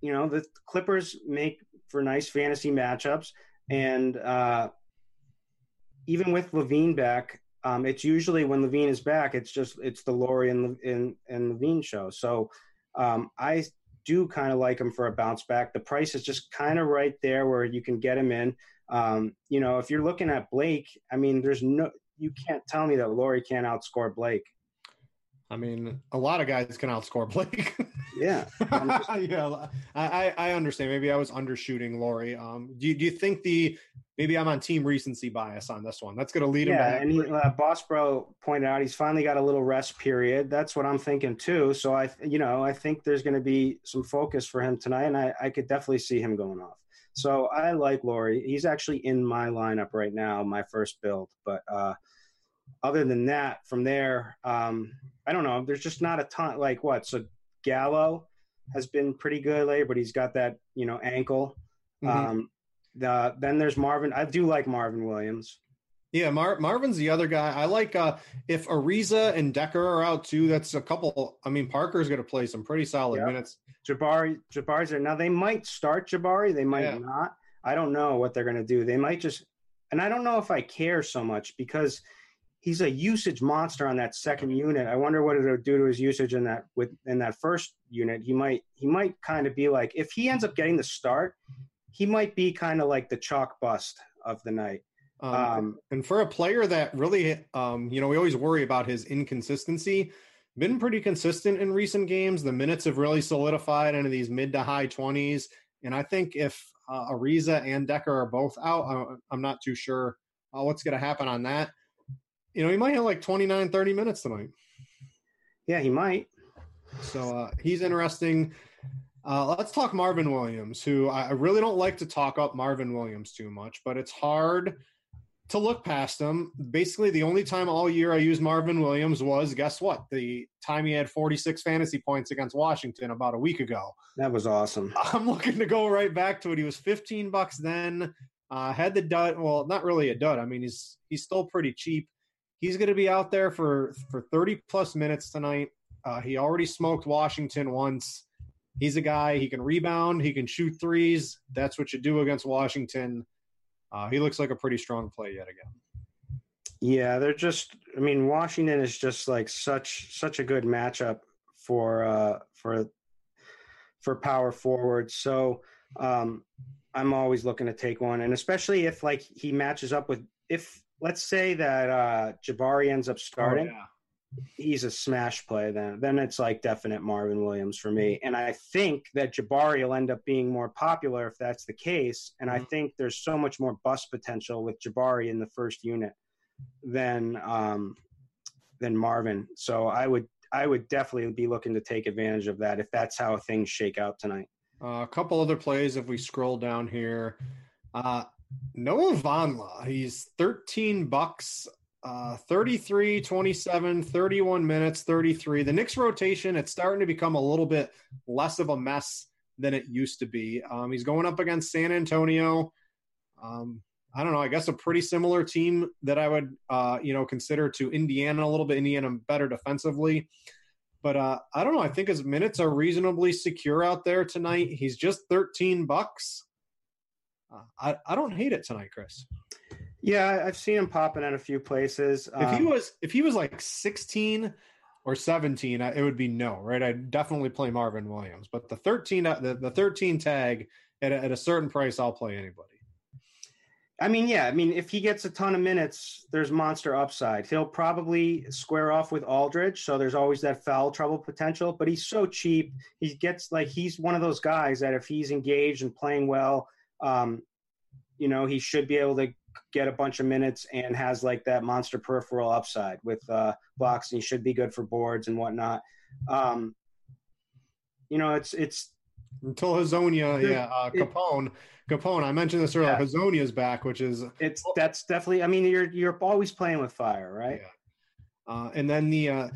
you know, the Clippers make for nice fantasy matchups and uh, even with LaVine back, um, it's usually when LaVine is back, it's just it's the Lauri and and, and LaVine show. So um, I do kind of like him for a bounce back. The price is just kind of right there where you can get him in. Um, you know, if you're looking at Blake, I mean, there's no you can't tell me that Lauri can't outscore Blake. I mean, a lot of guys can outscore Blake. yeah, just... yeah. I, I understand. Maybe I was undershooting Lauri. Um, do you, do you think the maybe I'm on team recency bias on this one. That's going to lead him. Yeah, and he, uh, Boss Bro pointed out he's finally got a little rest period. That's what I'm thinking too. So I, you know, I think there's going to be some focus for him tonight, and I, I could definitely see him going off. So I like Lauri. He's actually in my lineup right now, my first build. But uh, other than that, from there, um, I don't know. There's just not a ton. Like what? So Gallo has been pretty good lately, but he's got that you know ankle. Mm-hmm. Um, the, then there's Marvin. I do like Marvin Williams. Yeah, Mar- Marvin's the other guy. I like uh, if Ariza and Dekker are out too. That's a couple. I mean, Parker's going to play some pretty solid yep. minutes. Jabari, Jabari's there now. They might start Jabari. They might yeah. not. I don't know what they're going to do. They might just, and I don't know if I care so much because he's a usage monster on that second unit. I wonder what it'll do to his usage in that with in that first unit. He might he might kind of be like if he ends up getting the start, he might be kind of like the chalk bust of the night. Um, um, and for a player that really, um, you know, we always worry about his inconsistency. Been pretty consistent in recent games. The minutes have really solidified into these mid to high twenties. And I think if uh, Ariza and Dekker are both out, I'm not too sure uh, what's going to happen on that. You know, he might have like 29, 30 minutes tonight. Yeah, he might. So uh, he's interesting. Uh, let's talk Marvin Williams, who I really don't like to talk up Marvin Williams too much, but it's hard to look past him. Basically, the only time all year I used Marvin Williams was guess what? The time he had 46 fantasy points against Washington about a week ago. That was awesome. I'm looking to go right back to it. He was 15 bucks then. Uh, had the dud. Well, not really a dud. I mean, he's he's still pretty cheap. He's going to be out there for for 30 plus minutes tonight. Uh, he already smoked Washington once. He's a guy, he can rebound, he can shoot threes. That's what you do against Washington. Uh, he looks like a pretty strong play yet again. Yeah, they're just. I mean, Washington is just like such such a good matchup for uh, for for power forwards. So um, I'm always looking to take one, and especially if like he matches up with if let's say that uh, Jabari ends up starting. Oh, yeah. He's a smash play then. Then it's like definite marvin williams for me. And i think that jabari will end up being more popular if that's the case. And i mm-hmm. think there's so much more bust potential with jabari in the first unit than um than marvin. So i would i would definitely be looking to take advantage of that if that's how things shake out tonight. Uh, a couple other plays if we scroll down here. Uh Noah Vonleh, he's 13 bucks uh, 33, 27, 31 minutes, 33. The Knicks rotation, it's starting to become a little bit less of a mess than it used to be. Um, he's going up against San Antonio. Um, I don't know. I guess a pretty similar team that I would, uh, you know, consider to Indiana a little bit. Indiana better defensively, but uh, I don't know. I think his minutes are reasonably secure out there tonight. He's just 13 bucks. I I don't hate it tonight, Chris. Yeah, I've seen him popping in a few places. Um, if he um, was if he was like 16 or 17, it would be no, right? I'd definitely play Marvin Williams. But the 13 uh, the, the 13 tag at a, at a certain price, I'll play anybody. I mean, yeah. I mean, if he gets a ton of minutes, there's monster upside. He'll probably square off with Aldridge, so there's always that foul trouble potential. But he's so cheap. He gets like he's one of those guys that if he's engaged and playing well, um, you know, he should be able to get a bunch of minutes and has like that monster peripheral upside with uh, blocks and he should be good for boards and whatnot. Um, you know, it's it's until Hezonja, yeah, uh, Capone. Capone, I mentioned this earlier. Yeah. Hezonja's back, which is it's that's definitely. I mean, you're you're always playing with fire, right? Yeah. Uh, and then the uh,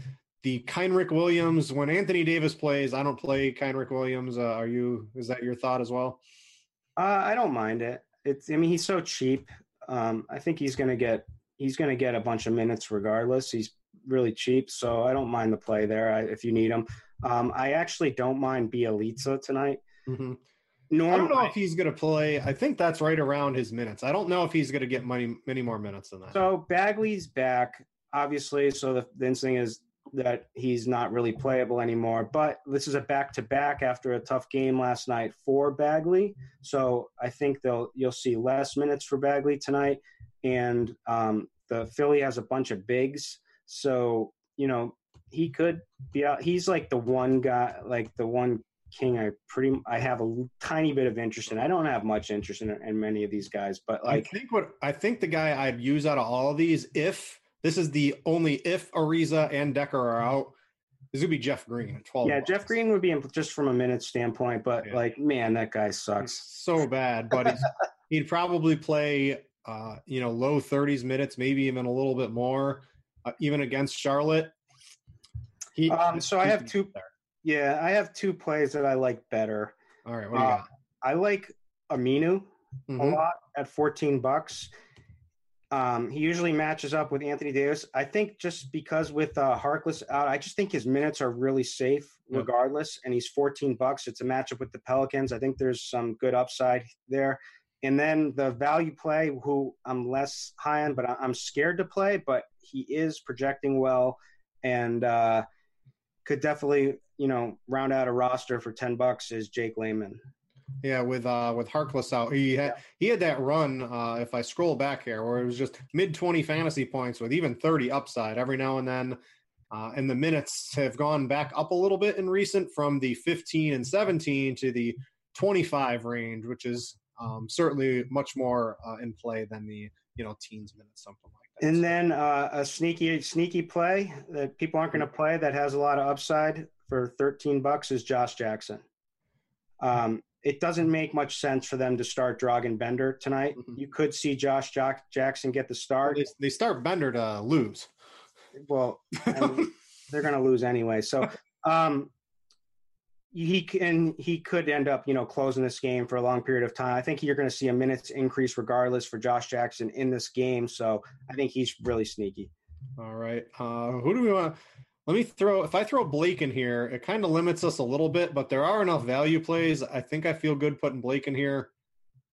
the Kenrich Williams. When Anthony Davis plays, I don't play Kenrich Williams. Uh, are you? Is that your thought as well? Uh, I don't mind it. It's. I mean, he's so cheap. Um, I think he's going to get he's going to get a bunch of minutes regardless. He's really cheap, so I don't mind the play there if you need him. Um, I actually don't mind Bjelica tonight. Mm-hmm. Norm, I don't know if he's going to play. I think that's right around his minutes. I don't know if he's going to get many many more minutes than that. So Bagley's back, obviously. So the, the instinct is that he's not really playable anymore. But this is a back to back after a tough game last night for Bagley. So I think they'll you'll see less minutes for Bagley tonight. And um, the Philly has a bunch of bigs, so you know he could be out. He's like the one guy, like the one King, I pretty I have a tiny bit of interest in. I don't have much interest in, in many of these guys, but like I think what I think the guy I'd use out of all of these, if this is the only if Ariza and Dekker are out, this would be Jeff Green at twelve. yeah, bucks. Jeff Green would be in, just from a minute standpoint, but Yeah. like man, that guy He's sucks. so bad, but he's, he'd probably play, uh, you know, low thirties minutes, maybe even a little bit more, uh, even against Charlotte. He, Um, so I have two- there. Yeah, I have two plays that I like better. All right, what do you Uh, got? I like Aminu a Mhm. lot at 14 bucks. Um, he usually matches up with Anthony Davis. I think just because with uh, Harkless out, I just think his minutes are really safe regardless. And he's 14 bucks. It's a matchup with the Pelicans. I think there's some good upside there. And then the value play, who I'm less high on, but I'm scared to play, but he is projecting well and uh, could definitely, you know, round out a roster for 10 bucks is Jake Layman. Yeah, with uh with Harkless out, he had he had that run. Uh, if I scroll back here, where it was just mid twenty fantasy points with even thirty upside every now and then, uh, and the minutes have gone back up a little bit in recent from the fifteen and seventeen to the twenty five range, which is um, certainly much more uh, in play than the you know teens minutes, something like that. And then uh, a sneaky, sneaky play that people aren't going to play that has a lot of upside for 13 bucks is Josh Jackson. Um, it doesn't make much sense for them to start Dragan Bender tonight. Mhm. You could see Josh Jack- Jackson get the start. they, they start Bender to lose. Well, I mean, they're going to lose anyway. So um, he can he could end up you know closing this game for a long period of time. I think you're going to see a minutes increase regardless for Josh Jackson in this game. So I think he's really sneaky. All right. Uh, who do we want? Let me throw. If I throw Blake in here, it kind of limits us a little bit, but there are enough value plays. I think I feel good putting Blake in here.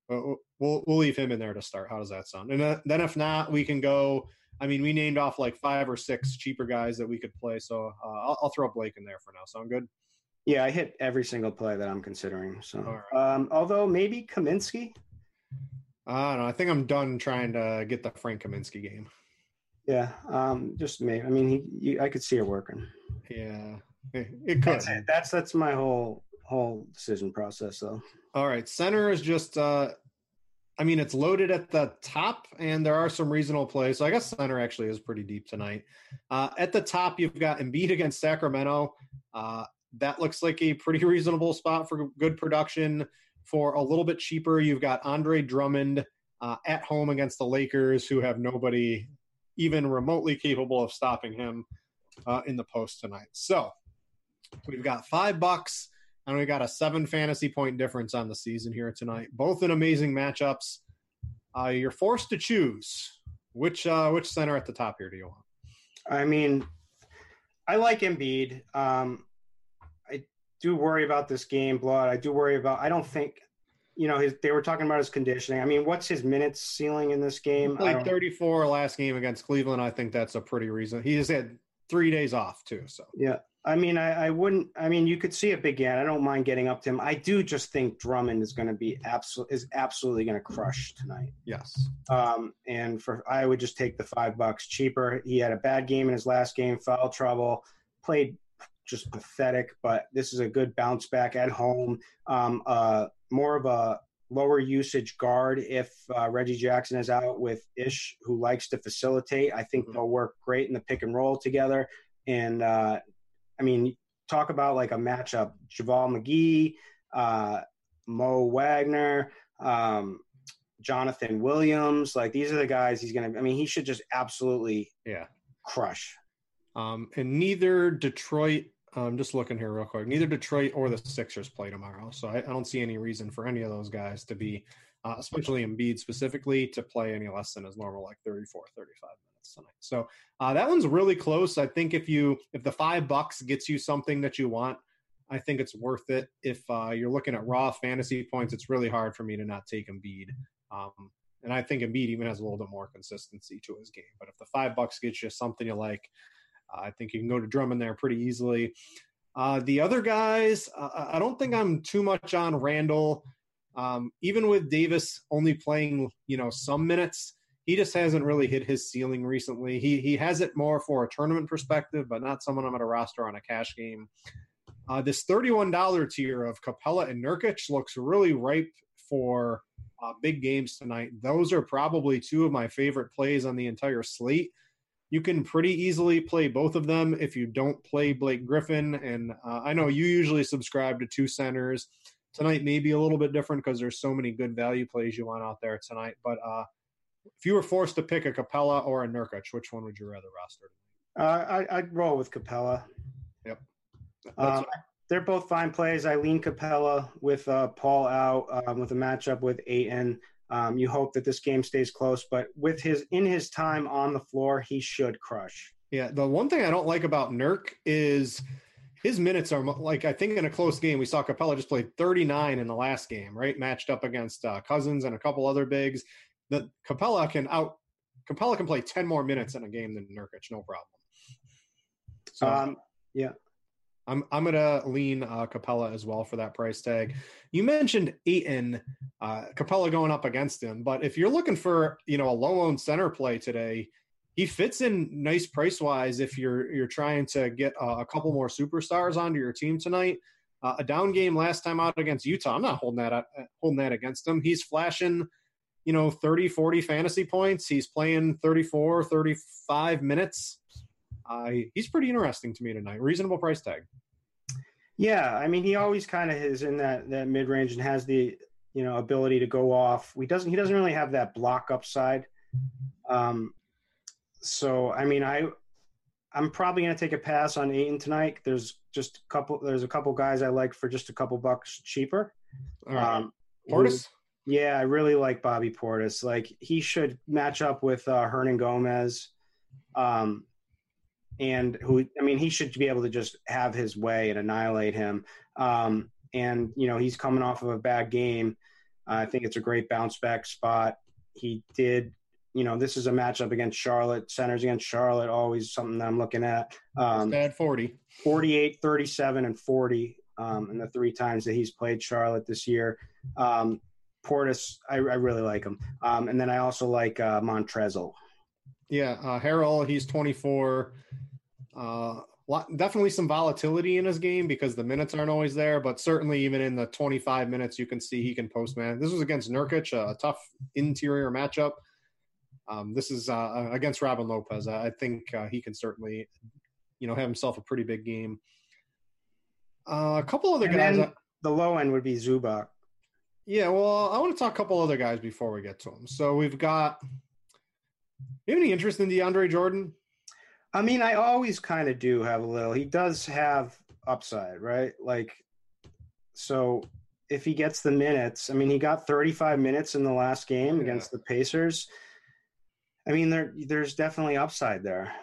We'll we'll leave him in there to start. How does that sound? And uh, then if not, we can go. I mean, we named off like five or six cheaper guys that we could play. So uh, I'll, I'll throw Blake in there for now. Sound good? Yeah, I hit every single play that I'm considering. So, All um, although maybe Kaminsky, I don't know. I think I'm done trying to get the Frank Kaminsky game. Yeah, um, just maybe. I mean, he, you, I could see it working. Yeah, it, it could. That's it. That's that's my whole whole decision process, though. All right, center is just. uh I mean, it's loaded at the top, and there are some reasonable plays. So I guess center actually is pretty deep tonight. Uh, at the top, you've got Embiid against Sacramento. Uh, that looks like a pretty reasonable spot for good production. For a little bit cheaper, you've got Andre Drummond uh, at home against the Lakers, who have nobody even remotely capable of stopping him uh, in the post tonight. So we've got five bucks and we got a seven fantasy point difference on the season here tonight. Both in amazing matchups. Uh, you're forced to choose which uh, which center at the top here do you want? I mean, I like Embiid. Um, I do worry about this game, blood. I do worry about. I don't think, you know, his. They were talking about his conditioning. I mean, what's his minutes ceiling in this game? Don't- 34 last game against Cleveland. I think that's a pretty reason. He just had three days off too. So Yeah. I mean, I, I wouldn't. I mean, you could see it big again. I don't mind getting up to him. I do just think Drummond is going to be absolute is absolutely going to crush tonight. yes, Um, and for I would just take the five bucks cheaper. He had a bad game in his last game, foul trouble, played just pathetic. But this is a good bounce back at home. Um, uh, more of a lower usage guard if uh, Reggie Jackson is out with Ish, who likes to facilitate. I think Mhm. they'll work great in the pick and roll together. And uh, I mean, talk about like a matchup: JaVale McGee, uh, Mo Wagner. Um, Jonathan Williams, like these are the guys he's going to. I mean, he should just absolutely yeah. crush. Um, and neither Detroit. I'm just looking here real quick. Neither Detroit or the Sixers play tomorrow, so I, I don't see any reason for any of those guys to be, uh, especially Embiid specifically, to play any less than his normal like 34, 35 minutes tonight. So uh, that one's really close. I think if you if the five bucks gets you something that you want, I think it's worth it. If uh, you're looking at raw fantasy points, it's really hard for me to not take Embiid. Um, and I think Embiid even has a little bit more consistency to his game. But if the five bucks gets you something you like, I think you can go to Drummond there pretty easily. Uh, the other guys, uh, I don't think I'm too much on Randall. Um, even with Davis only playing, you know, some minutes, he just hasn't really hit his ceiling recently. He he has it more for a tournament perspective, but not someone I'm going to roster on a cash game. Uh, this $31 tier of Capela and Nurkic looks really ripe for uh, big games tonight. Those are probably two of my favorite plays on the entire slate. You can pretty easily play both of them if you don't play Blake Griffin. And uh, I know you usually subscribe to two centers. Tonight may be a little bit different because there's so many good value plays you want out there tonight. But uh, if you were forced to pick a Capela or a Nurkic, which one would you rather roster? Uh, I, would roll with Capela. Yep. Um, they're both fine plays. I lean Capela with uh, Paul out um, with a matchup with Ayton. Um, you hope that this game stays close, but with his in his time on the floor, he should crush. Yeah, the one thing I don't like about Nurk is his minutes are like I think in a close game we saw Capela just played 39 in the last game, right? Matched up against uh, Cousins and a couple other bigs. That Capela can out Capela can play 10 more minutes in a game than Nurkic, no problem. So, um, yeah. I'm I'm gonna lean uh, Capela as well for that price tag. You mentioned Ayton, uh, Capela going up against him, but if you're looking for you know a low owned center play today, he fits in nice price wise. If you're you're trying to get uh, a couple more superstars onto your team tonight, uh, a down game last time out against Utah, I'm not holding that uh, holding that against him. He's flashing, you know, 30, 40 fantasy points. He's playing 34, 35 minutes uh, he's pretty interesting to me tonight. Reasonable price tag. Yeah, I mean, he always kind of is in that that mid range and has the you know ability to go off. He doesn't he doesn't really have that block upside. Um, so I mean, I I'm probably going to take a pass on Ayton tonight. There's just a couple. There's a couple guys I like for just a couple bucks cheaper. Um, Portis. Who, yeah, I really like Bobby Portis. Like he should match up with uh, Hernangomez. Um, and who I mean he should be able to just have his way and annihilate him. Um, and you know he's coming off of a bad game. Uh, I think it's a great bounce back spot. He did. You know, this is a matchup against Charlotte. Centers against Charlotte, always something that I'm looking at. Um, bad 40. 48, 37, and 40 um, in the three times that he's played Charlotte this year. Um, Portis, I, I, really like him. Um, and then I also like uh, Montrezl. Yeah, uh, Harrell, he's 24. Uh, lot, definitely some volatility in his game because the minutes aren't always there, but certainly even in the 25 minutes, you can see he can post man. This was against Nurkic, a tough interior matchup. Um, this is uh, against Robin Lopez. I think uh, he can certainly, you know, have himself a pretty big game. Uh, a couple other and guys. the low end would be Zubac. Yeah, well, I want to talk a couple other guys before we get to him. So we've got. You have any interest in DeAndre Jordan? I mean, I always kind of do have a little. He does have upside, right? Like, so if he gets the minutes, I mean, he got 35 minutes in the last game yeah. against the Pacers. I mean, there there's definitely upside there.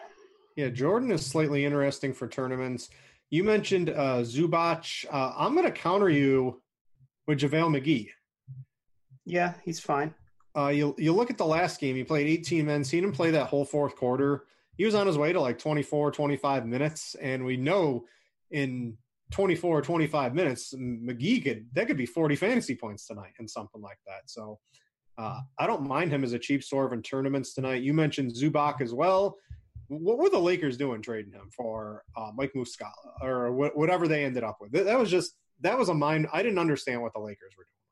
Yeah, Jordan is slightly interesting for tournaments. You mentioned uh, Zubac. Uh, I'm going to counter you with JaVale McGee. Yeah, he's fine. Uh, you you look at the last game. He played 18 men, seen didn't play that whole fourth quarter he was on his way to like 24, 25 minutes. And we know in 24 or 25 minutes, McGee could, that could be 40 fantasy points tonight and something like that. So uh, I don't mind him as a cheap swerve in tournaments tonight. You mentioned Zubac as well. What were the Lakers doing trading him for uh, Mike Muscala or wh- whatever they ended up with? That was just, that was a mind. I didn't understand what the Lakers were doing.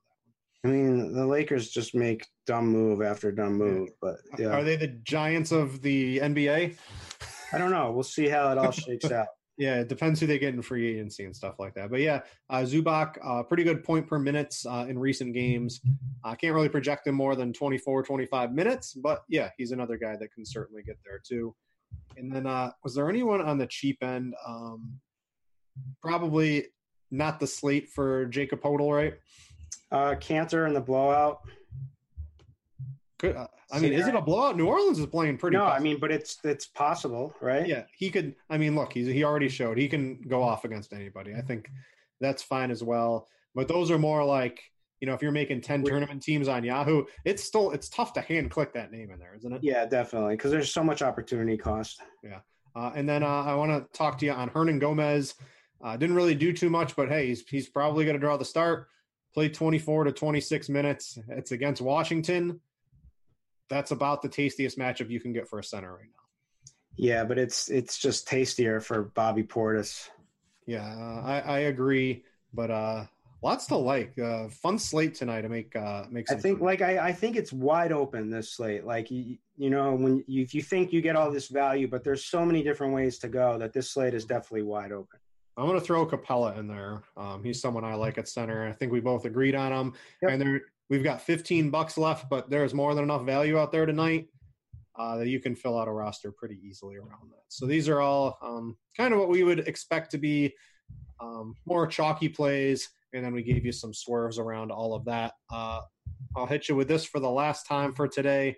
I mean, the Lakers just make dumb move after dumb move, but yeah. Are they the Giants of the NBA? I don't know. We'll see how it all shakes out. Yeah, it depends who they get in free agency and stuff like that. But yeah, uh, Zubac, uh, pretty good point per minutes uh, in recent games. I can't really project him more than 24, 25 minutes, but yeah, he's another guy that can certainly get there too. And then, uh, was there anyone on the cheap end? Um, probably not the slate for Jacob Poeltl, right? Uh, Kanter in the blowout. Good. Uh, I mean, is it a blowout? New Orleans is playing pretty. No, possible. I mean, but it's it's possible, right? Yeah, he could. I mean, look, he's he already showed he can go off against anybody. I think that's fine as well. But those are more like you know, if you're making ten tournament teams on Yahoo, it's still it's tough to hand click that name in there, isn't it? Yeah, definitely, because there's so much opportunity cost. Yeah, uh, and then uh, I want to talk to you on Hernangomez. Uh, didn't really do too much, but hey, he's he's probably going to draw the start play 24 to 26 minutes. It's against Washington. That's about the tastiest matchup you can get for a center right now. Yeah, but it's it's just tastier for Bobby Portis. Yeah, uh, I, I agree, but uh, lots to like. Uh, fun slate tonight to make uh, make. I think fun. like I, I think it's wide open this slate. Like you, you know when you, if you think you get all this value, but there's so many different ways to go that this slate is definitely wide open. I'm going to throw Capela in there. Um, he's someone I like at center. I think we both agreed on him. Yep. And there, we've got 15 bucks left, but there's more than enough value out there tonight uh, that you can fill out a roster pretty easily around that. So these are all um, kind of what we would expect to be um, more chalky plays, and then we gave you some swerves around all of that. Uh, I'll hit you with this for the last time for today.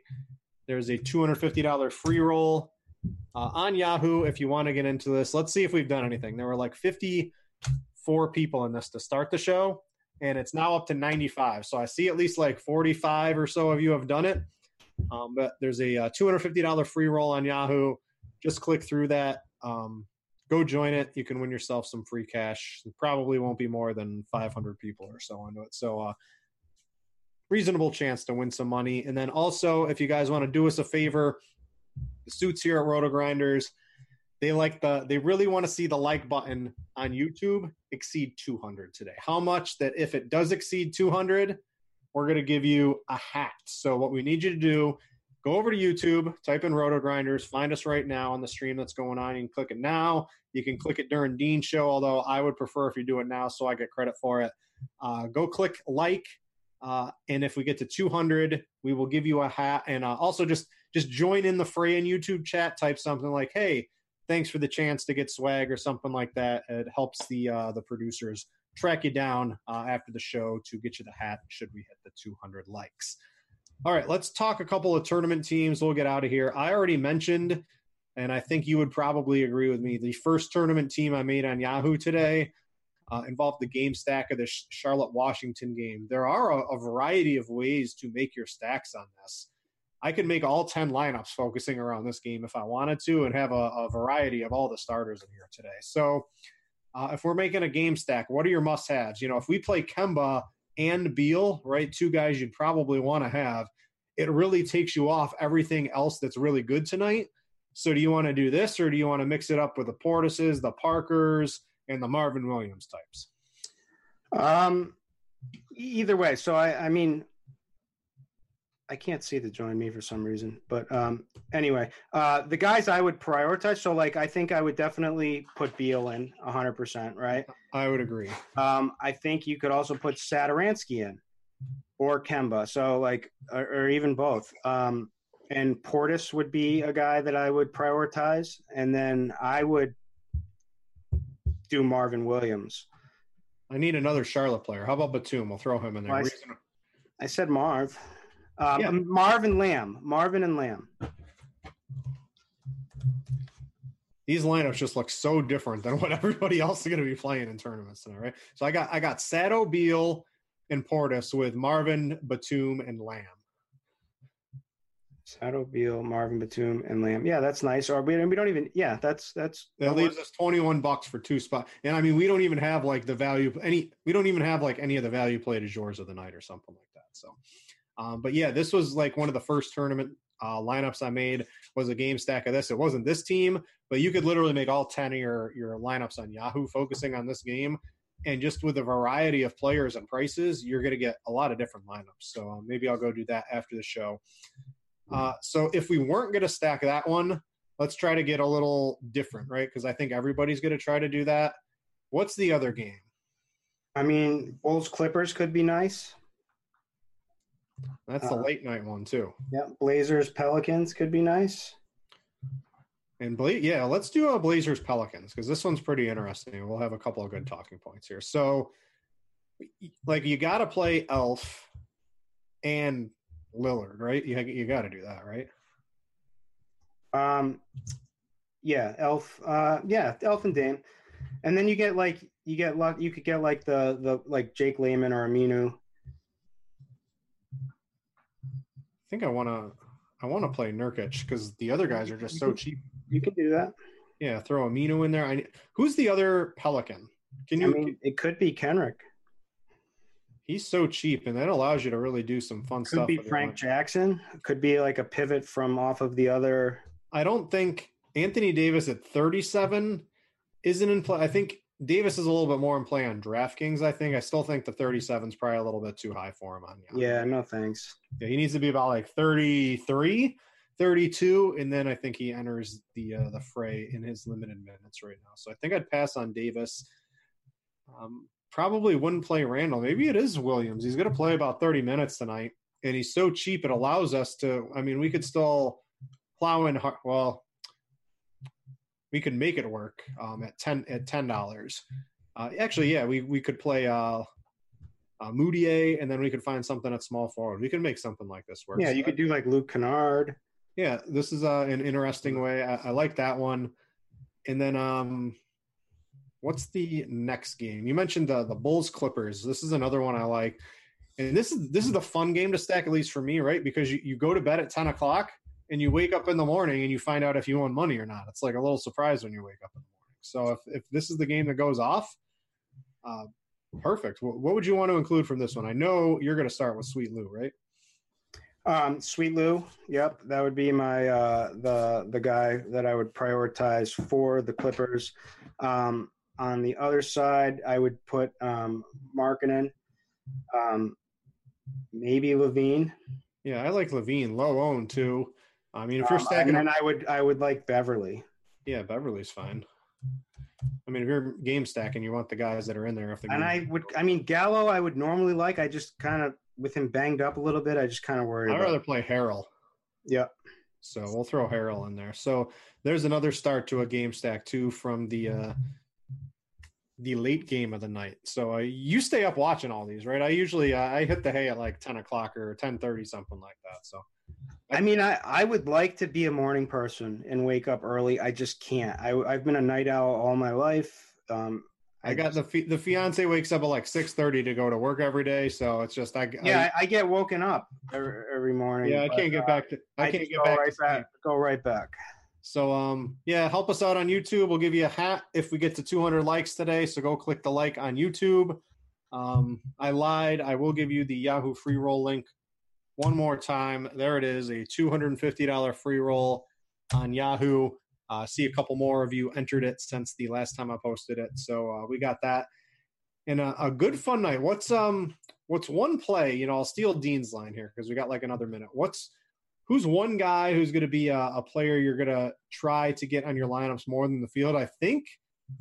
There's a $250 free roll uh, on Yahoo. If you want to get into this, let's see if we've done anything. There were like 54 people in this to start the show, and it's now up to 95. So I see at least like 45 or so of you have done it. Um, but there's a uh, $250 free roll on Yahoo. Just click through that. Um, go join it. You can win yourself some free cash. Probably won't be more than 500 people or so into it. So, uh, reasonable chance to win some money. And then also, if you guys want to do us a favor, the suits here at Roto Grinders, they like the they really want to see the like button on YouTube exceed 200 today. How much that if it does exceed 200, we're going to give you a hat. So what we need you to do, go over to YouTube, type in Roto Grinders, find us right now on the stream that's going on. You can click it now. You can click it during Dean's show, although I would prefer if you do it now so I get credit for it. Uh, go click like, uh, and if we get to 200, we will give you a hat. And uh, also just just join in the fray in YouTube chat. Type something like, "Hey, thanks for the chance to get swag" or something like that. It helps the uh, the producers track you down uh, after the show to get you the hat should we hit the 200 likes. All right, let's talk a couple of tournament teams. We'll get out of here. I already mentioned, and I think you would probably agree with me, the first tournament team I made on Yahoo today uh, involved the game stack of the Charlotte Washington game. There are a, a variety of ways to make your stacks on this. I could make all 10 lineups focusing around this game if I wanted to and have a, a variety of all the starters in here today. So, uh, if we're making a game stack, what are your must haves? You know, if we play Kemba and Beal, right, two guys you'd probably want to have, it really takes you off everything else that's really good tonight. So, do you want to do this or do you want to mix it up with the Portises, the Parkers, and the Marvin Williams types? Um, either way. So, I, I mean, I can't see the join me for some reason. But um, anyway, uh, the guys I would prioritize. So like, I think I would definitely put Beal in hundred percent. Right. I would agree. Um, I think you could also put Satoransky in or Kemba. So like, or, or even both. Um, and Portis would be a guy that I would prioritize, and then I would do Marvin Williams. I need another Charlotte player. How about Batum? We'll throw him in there. Well, I, I said Marv. Um, yeah. Marvin Lamb, Marvin and Lamb. These lineups just look so different than what everybody else is going to be playing in tournaments tonight, right? So I got I got Sato Beal and Portis with Marvin, Batum, and Lamb. Sato Beal, Marvin Batum, and Lamb. Yeah, that's nice. Or we, we don't even. Yeah, that's that's that leaves us twenty one bucks for two spots. And I mean, we don't even have like the value any. We don't even have like any of the value played as yours of the night or something like that. So um, but yeah, this was like one of the first tournament uh, lineups I made was a game stack of this. It wasn't this team, but you could literally make all 10 of your, your lineups on Yahoo focusing on this game. And just with a variety of players and prices, you're going to get a lot of different lineups. So uh, maybe I'll go do that after the show. Uh, so if we weren't going to stack that one, let's try to get a little different, right? Because I think everybody's going to try to do that. What's the other game? I mean, Bulls Clippers could be nice. That's the uh, late night one too. Yeah, Blazers Pelicans could be nice. And Bla- yeah, let's do a Blazers Pelicans because this one's pretty interesting. We'll have a couple of good talking points here. So, like, you got to play Elf and Lillard, right? You you got to do that, right? Um, yeah, Elf. Uh, yeah, Elf and Dame, and then you get like you get luck. You could get like the the like Jake Layman or Aminu think I want to I want to play Nurkic because the other guys are just so cheap. You can do that. Yeah, throw Aminu in there. I, who's the other Pelican? Can you? I mean, it could be Kenrich. He's so cheap, and that allows you to really do some fun could stuff. Could be Frank Jackson. Could be like a pivot from off of the other. I don't think Anthony Davis at 37 isn't in play. I think Davis is a little bit more in play on DraftKings. I think. I still think the 37 is probably a little bit too high for him on. Yeah, no thanks. Yeah, he needs to be about like 33, 32, and then I think he enters the uh, the fray in his limited minutes right now. So I think I'd pass on Davis. Um, probably wouldn't play Randall. Maybe it is Williams. He's going to play about 30 minutes tonight, and he's so cheap it allows us to. I mean, we could still plow in. Well, we could make it work um, at ten at ten dollars. Uh, actually, yeah, we we could play uh, uh, Mudiay, and then we could find something at small forward. We could make something like this work. Yeah, you could do like Luke Kennard. Yeah, this is uh, an interesting way. I, I like that one. And then, um, what's the next game? You mentioned the the Bulls Clippers. This is another one I like. And this is this is the fun game to stack, at least for me, right? Because you, you go to bed at ten o'clock and you wake up in the morning and you find out if you won money or not. It's like a little surprise when you wake up in the morning. So if, if this is the game that goes off, uh, perfect. What would you want to include from this one? I know you're going to start with Sweet Lou, right? Um, Sweet Lou, yep, that would be my uh, the the guy that I would prioritize for the Clippers. Um, on the other side, I would put um, Markkanen, um, maybe LaVine. Yeah, I like LaVine, low owned too. I mean, if you're Um, stacking, and I would I would like Beverley. yeah, Beverley's fine. I mean, if you're game stacking, you want the guys that are in there. If And I would I mean Gallo I would normally like. I just kind of with him banged up a little bit. I just kind of worry. I'd rather play Harrell. Yeah. So we'll throw Harrell in there. So there's another start to a game stack too from the uh the late game of the night. So uh, you stay up watching all these, right? I usually uh, I hit the hay at like ten o'clock or ten thirty, something like that. So I mean, I, I would like to be a morning person and wake up early. I just can't. I, I've been a night owl all my life. Um, I got the fi- the fiance wakes up at like six thirty to go to work every day. So it's just I yeah, I, I get woken up every, every morning. yeah I but, can't get uh, back to I, I can't get go back right to back. Go right back. So um yeah, help us out on YouTube. We'll give you a hat if we get to 200 likes today. So go click the like on YouTube. Um, I lied. I will give you the Yahoo free roll link one more time. There it is, a $250 free roll on Yahoo. Uh, see a couple more of you entered it since the last time I posted it. So uh, we got that. And a, a good fun night. What's um what's one play? You know, I'll steal Dean's line here because we got like another minute. What's who's one guy who's going to be a, a player you're going to try to get on your lineups more than the field? I think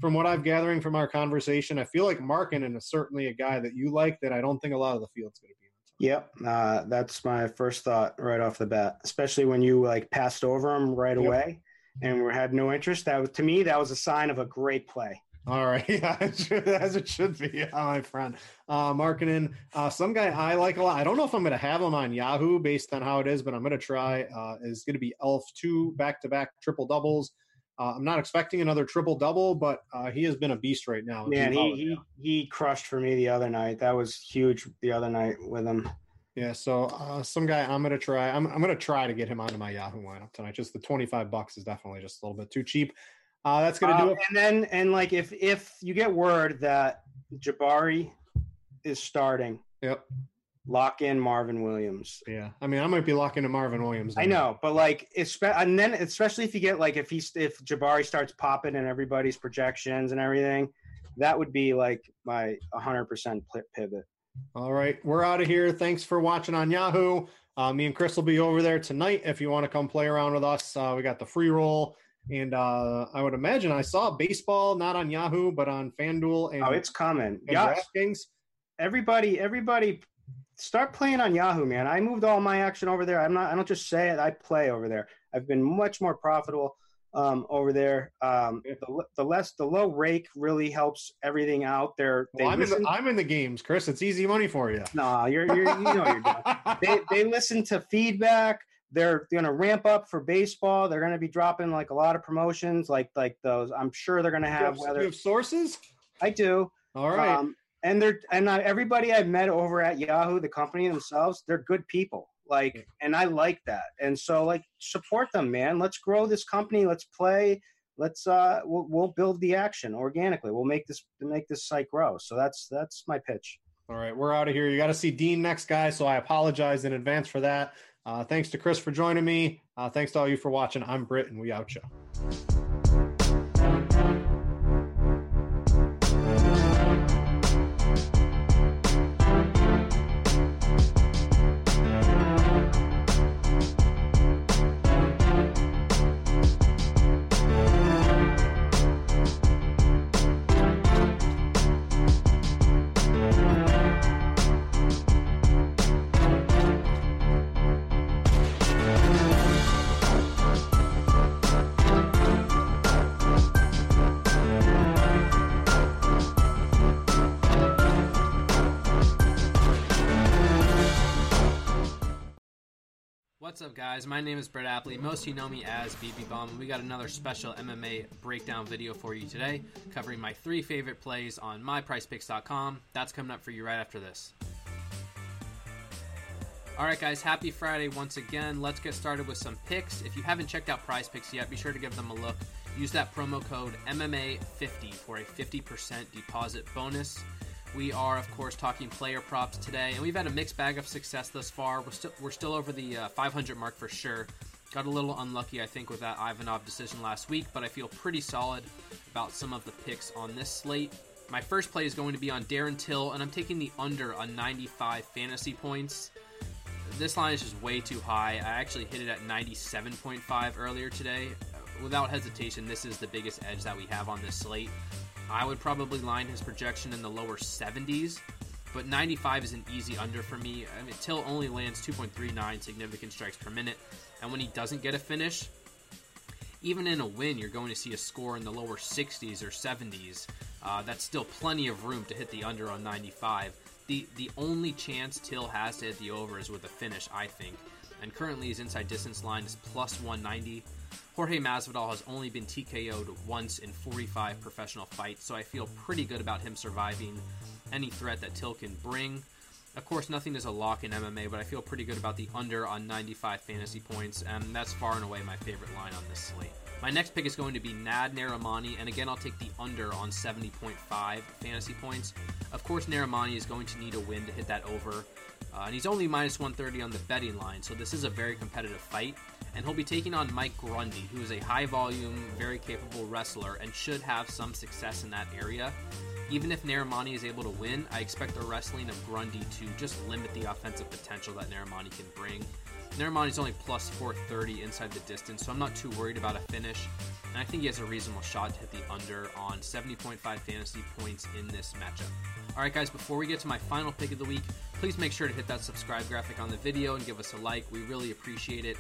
from what I'm gathering from our conversation, I feel like Markkanen is certainly a guy that you like that I don't think a lot of the field's going to be. Yep, uh, that's my first thought right off the bat. Especially when you like passed over him right Yep. away and we had no interest. That was to me that was a sign of a great play. All right, yeah, as it should be, my friend. Uh, Markkanen, uh, some guy I like a lot. I don't know if I'm going to have him on Yahoo based on how it is, but I'm going to try. Uh, is going to be Elf two back to back triple doubles. Uh, I'm not expecting another triple double, but uh, he has been a beast right now. Man, he, he he crushed for me the other night. That was huge the other night with him. Yeah, so uh, some guy I'm gonna try. I'm I'm gonna try to get him onto my Yahoo lineup tonight. Just the 25 bucks is definitely just a little bit too cheap. Uh, that's gonna do Uh, it. and then and like if if you get word that Jabari is starting, Yep. Lock in Marvin Williams. Yeah, I mean, I might be locking to Marvin Williams. I know, but like, espe- and then especially if you get like if he's if Jabari starts popping and everybody's projections and everything, that would be like my 100% pivot. All right, we're out of here. Thanks for watching on Yahoo. Uh, me and Chris will be over there tonight if you want to come play around with us. Uh, we got the free roll, and uh, I would imagine I saw baseball not on Yahoo but on FanDuel and, Oh, it's coming. Yeah, DraftKings. everybody, everybody, start playing on Yahoo, man. I moved all my action over there. I'm not. I don't just say it. I play over there. I've been much more profitable um, over there. Um, the, the less, the low rake really helps everything out there. They Well, I'm in, the, I'm in the games, Chris. It's easy money for you. no, you're, you're, you know, you're doing. they they listen to feedback. They're going to ramp up for baseball. They're going to be dropping like a lot of promotions, like like those. I'm sure they're going to Do you have. have, do Whether you have sources? I do, All right. um, and they're and I, everybody I've met over at Yahoo, the company themselves, they're good people. Like, and I like that. And so, like, support them, man. Let's grow this company. Let's play. Let's uh, we'll, we'll build the action organically. We'll make this make this site grow. So that's that's my pitch. All right, we're out of here. You got to see Dean next, guy. So I apologize in advance for that. Uh, thanks to Chris for joining me. Uh, thanks to all you for watching. I'm Britt, and we out you. What's up, guys? My name is Brett Apley. Most you know me as BB Bomb, we got another special MMA breakdown video for you today, covering my three favorite plays on myprizepicks.com. That's coming up for you right after this. Alright, guys, happy Friday once again. Let's get started with some picks. If you haven't checked out prize picks yet, be sure to give them a look. Use that promo code MMA50 for a 50% deposit bonus. We are, of course, talking player props today, and we've had a mixed bag of success thus far. We're still we're still over the uh, 500 mark for sure. Got a little unlucky, I think, with that Ivanov decision last week, but I feel pretty solid about some of the picks on this slate. My first play is going to be on Darren Till, and I'm taking the under on 95 fantasy points. This line is just way too high. I actually hit it at 97.5 earlier today. Without hesitation, this is the biggest edge that we have on this slate. I would probably line his projection in the lower 70s, but 95 is an easy under for me. I mean, Till only lands 2.39 significant strikes per minute, and when he doesn't get a finish, even in a win, you're going to see a score in the lower 60s or 70s. Uh, that's still plenty of room to hit the under on 95. The the only chance Till has to hit the over is with a finish, I think. And currently his inside distance line is plus 190. Jorge Masvidal has only been TKO'd once in 45 professional fights, so I feel pretty good about him surviving any threat that Till can bring. Of course, nothing is a lock in MMA, but I feel pretty good about the under on 95 fantasy points, and that's far and away my favorite line on this slate. My next pick is going to be Nad Narimani, and again, I'll take the under on 70.5 fantasy points. Of course, Narimani is going to need a win to hit that over, uh, and he's only minus 130 on the betting line, so this is a very competitive fight. And he'll be taking on Mike Grundy, who is a high volume, very capable wrestler and should have some success in that area. Even if Narimani is able to win, I expect the wrestling of Grundy to just limit the offensive potential that Narimani can bring. Narimani's only plus 430 inside the distance, so I'm not too worried about a finish. And I think he has a reasonable shot to hit the under on 70.5 fantasy points in this matchup. Alright, guys, before we get to my final pick of the week, please make sure to hit that subscribe graphic on the video and give us a like. We really appreciate it.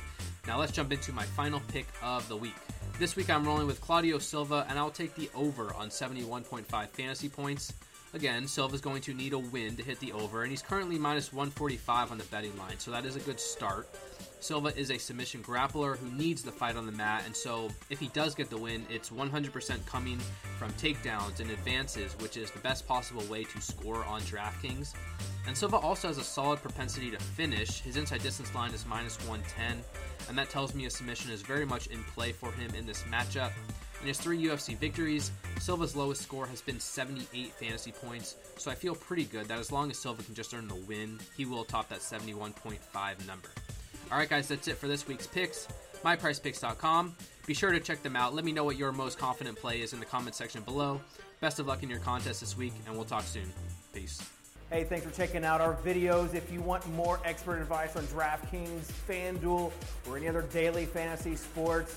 Now, let's jump into my final pick of the week. This week I'm rolling with Claudio Silva, and I'll take the over on 71.5 fantasy points. Again, Silva's going to need a win to hit the over, and he's currently minus 145 on the betting line, so that is a good start. Silva is a submission grappler who needs the fight on the mat, and so if he does get the win, it's 100% coming from takedowns and advances, which is the best possible way to score on DraftKings. And Silva also has a solid propensity to finish. His inside distance line is minus 110, and that tells me a submission is very much in play for him in this matchup. In his three UFC victories, Silva's lowest score has been 78 fantasy points, so I feel pretty good that as long as Silva can just earn the win, he will top that 71.5 number. Alright, guys, that's it for this week's picks. MyPrizePicks.com. Be sure to check them out. Let me know what your most confident play is in the comment section below. Best of luck in your contest this week, and we'll talk soon. Peace. Hey, thanks for checking out our videos. If you want more expert advice on DraftKings, FanDuel, or any other daily fantasy sports,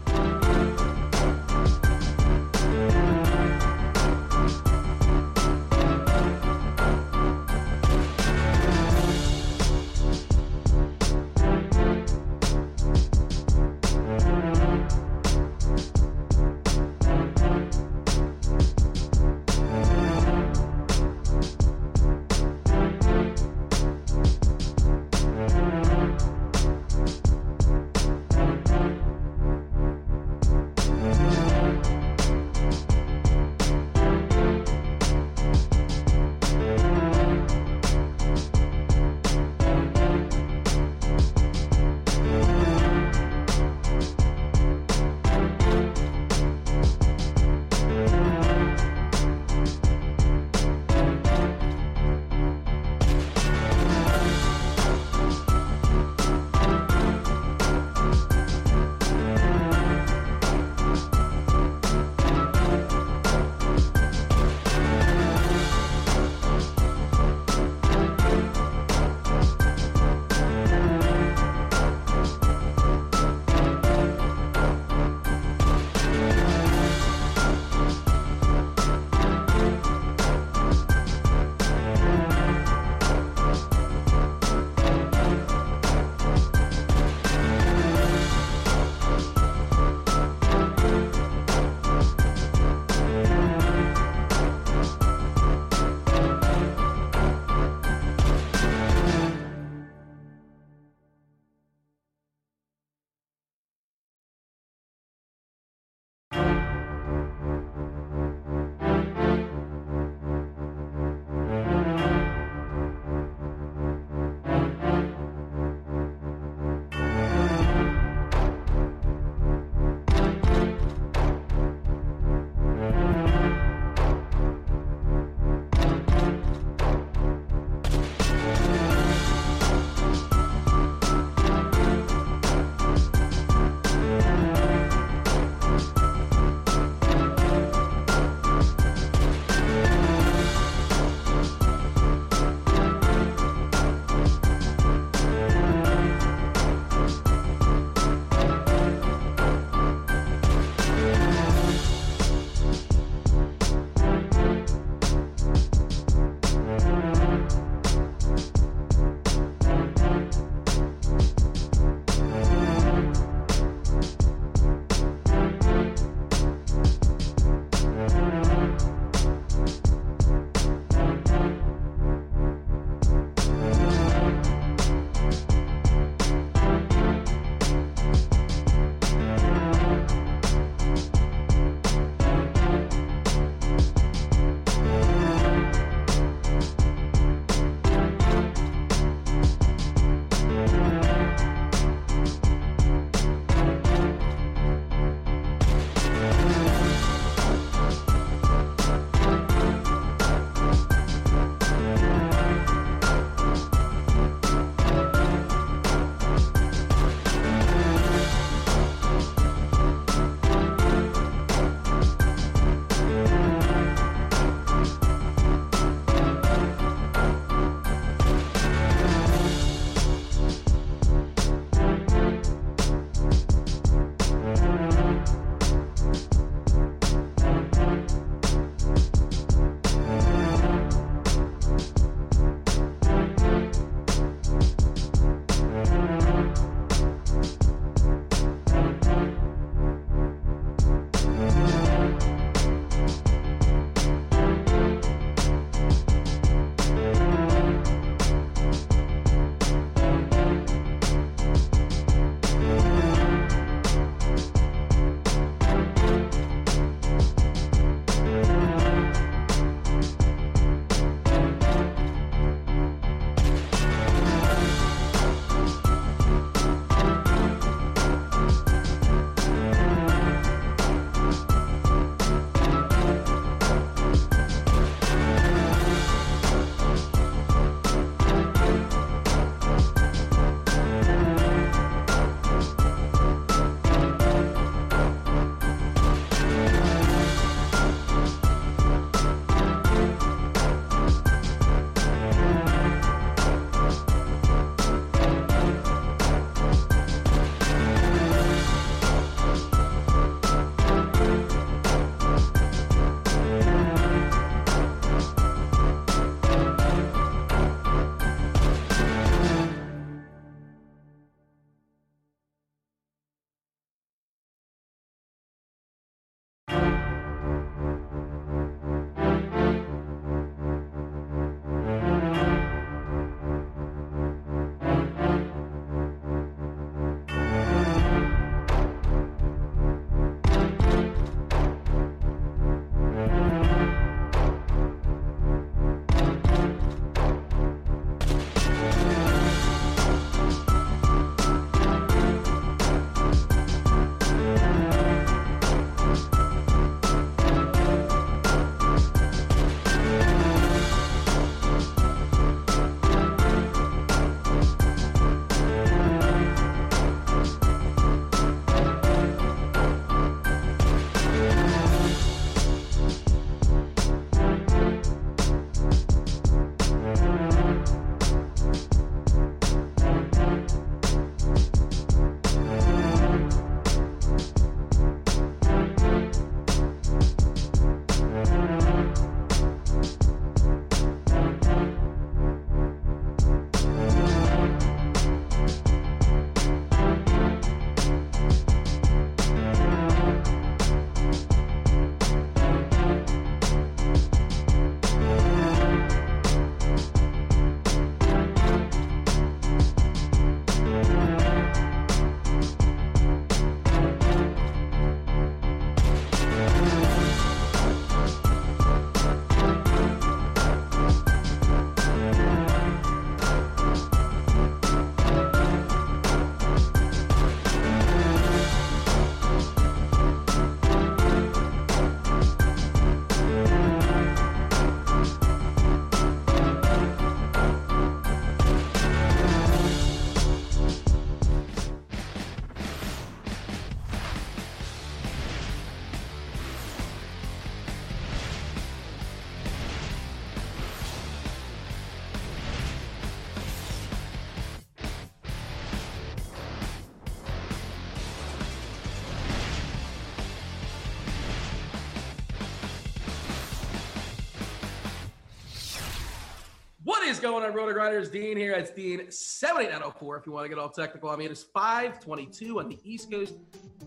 Going on Roto Grinders? Dean here. It's Dean 78904 if you want to get all technical. I mean, it's 522 on the East Coast,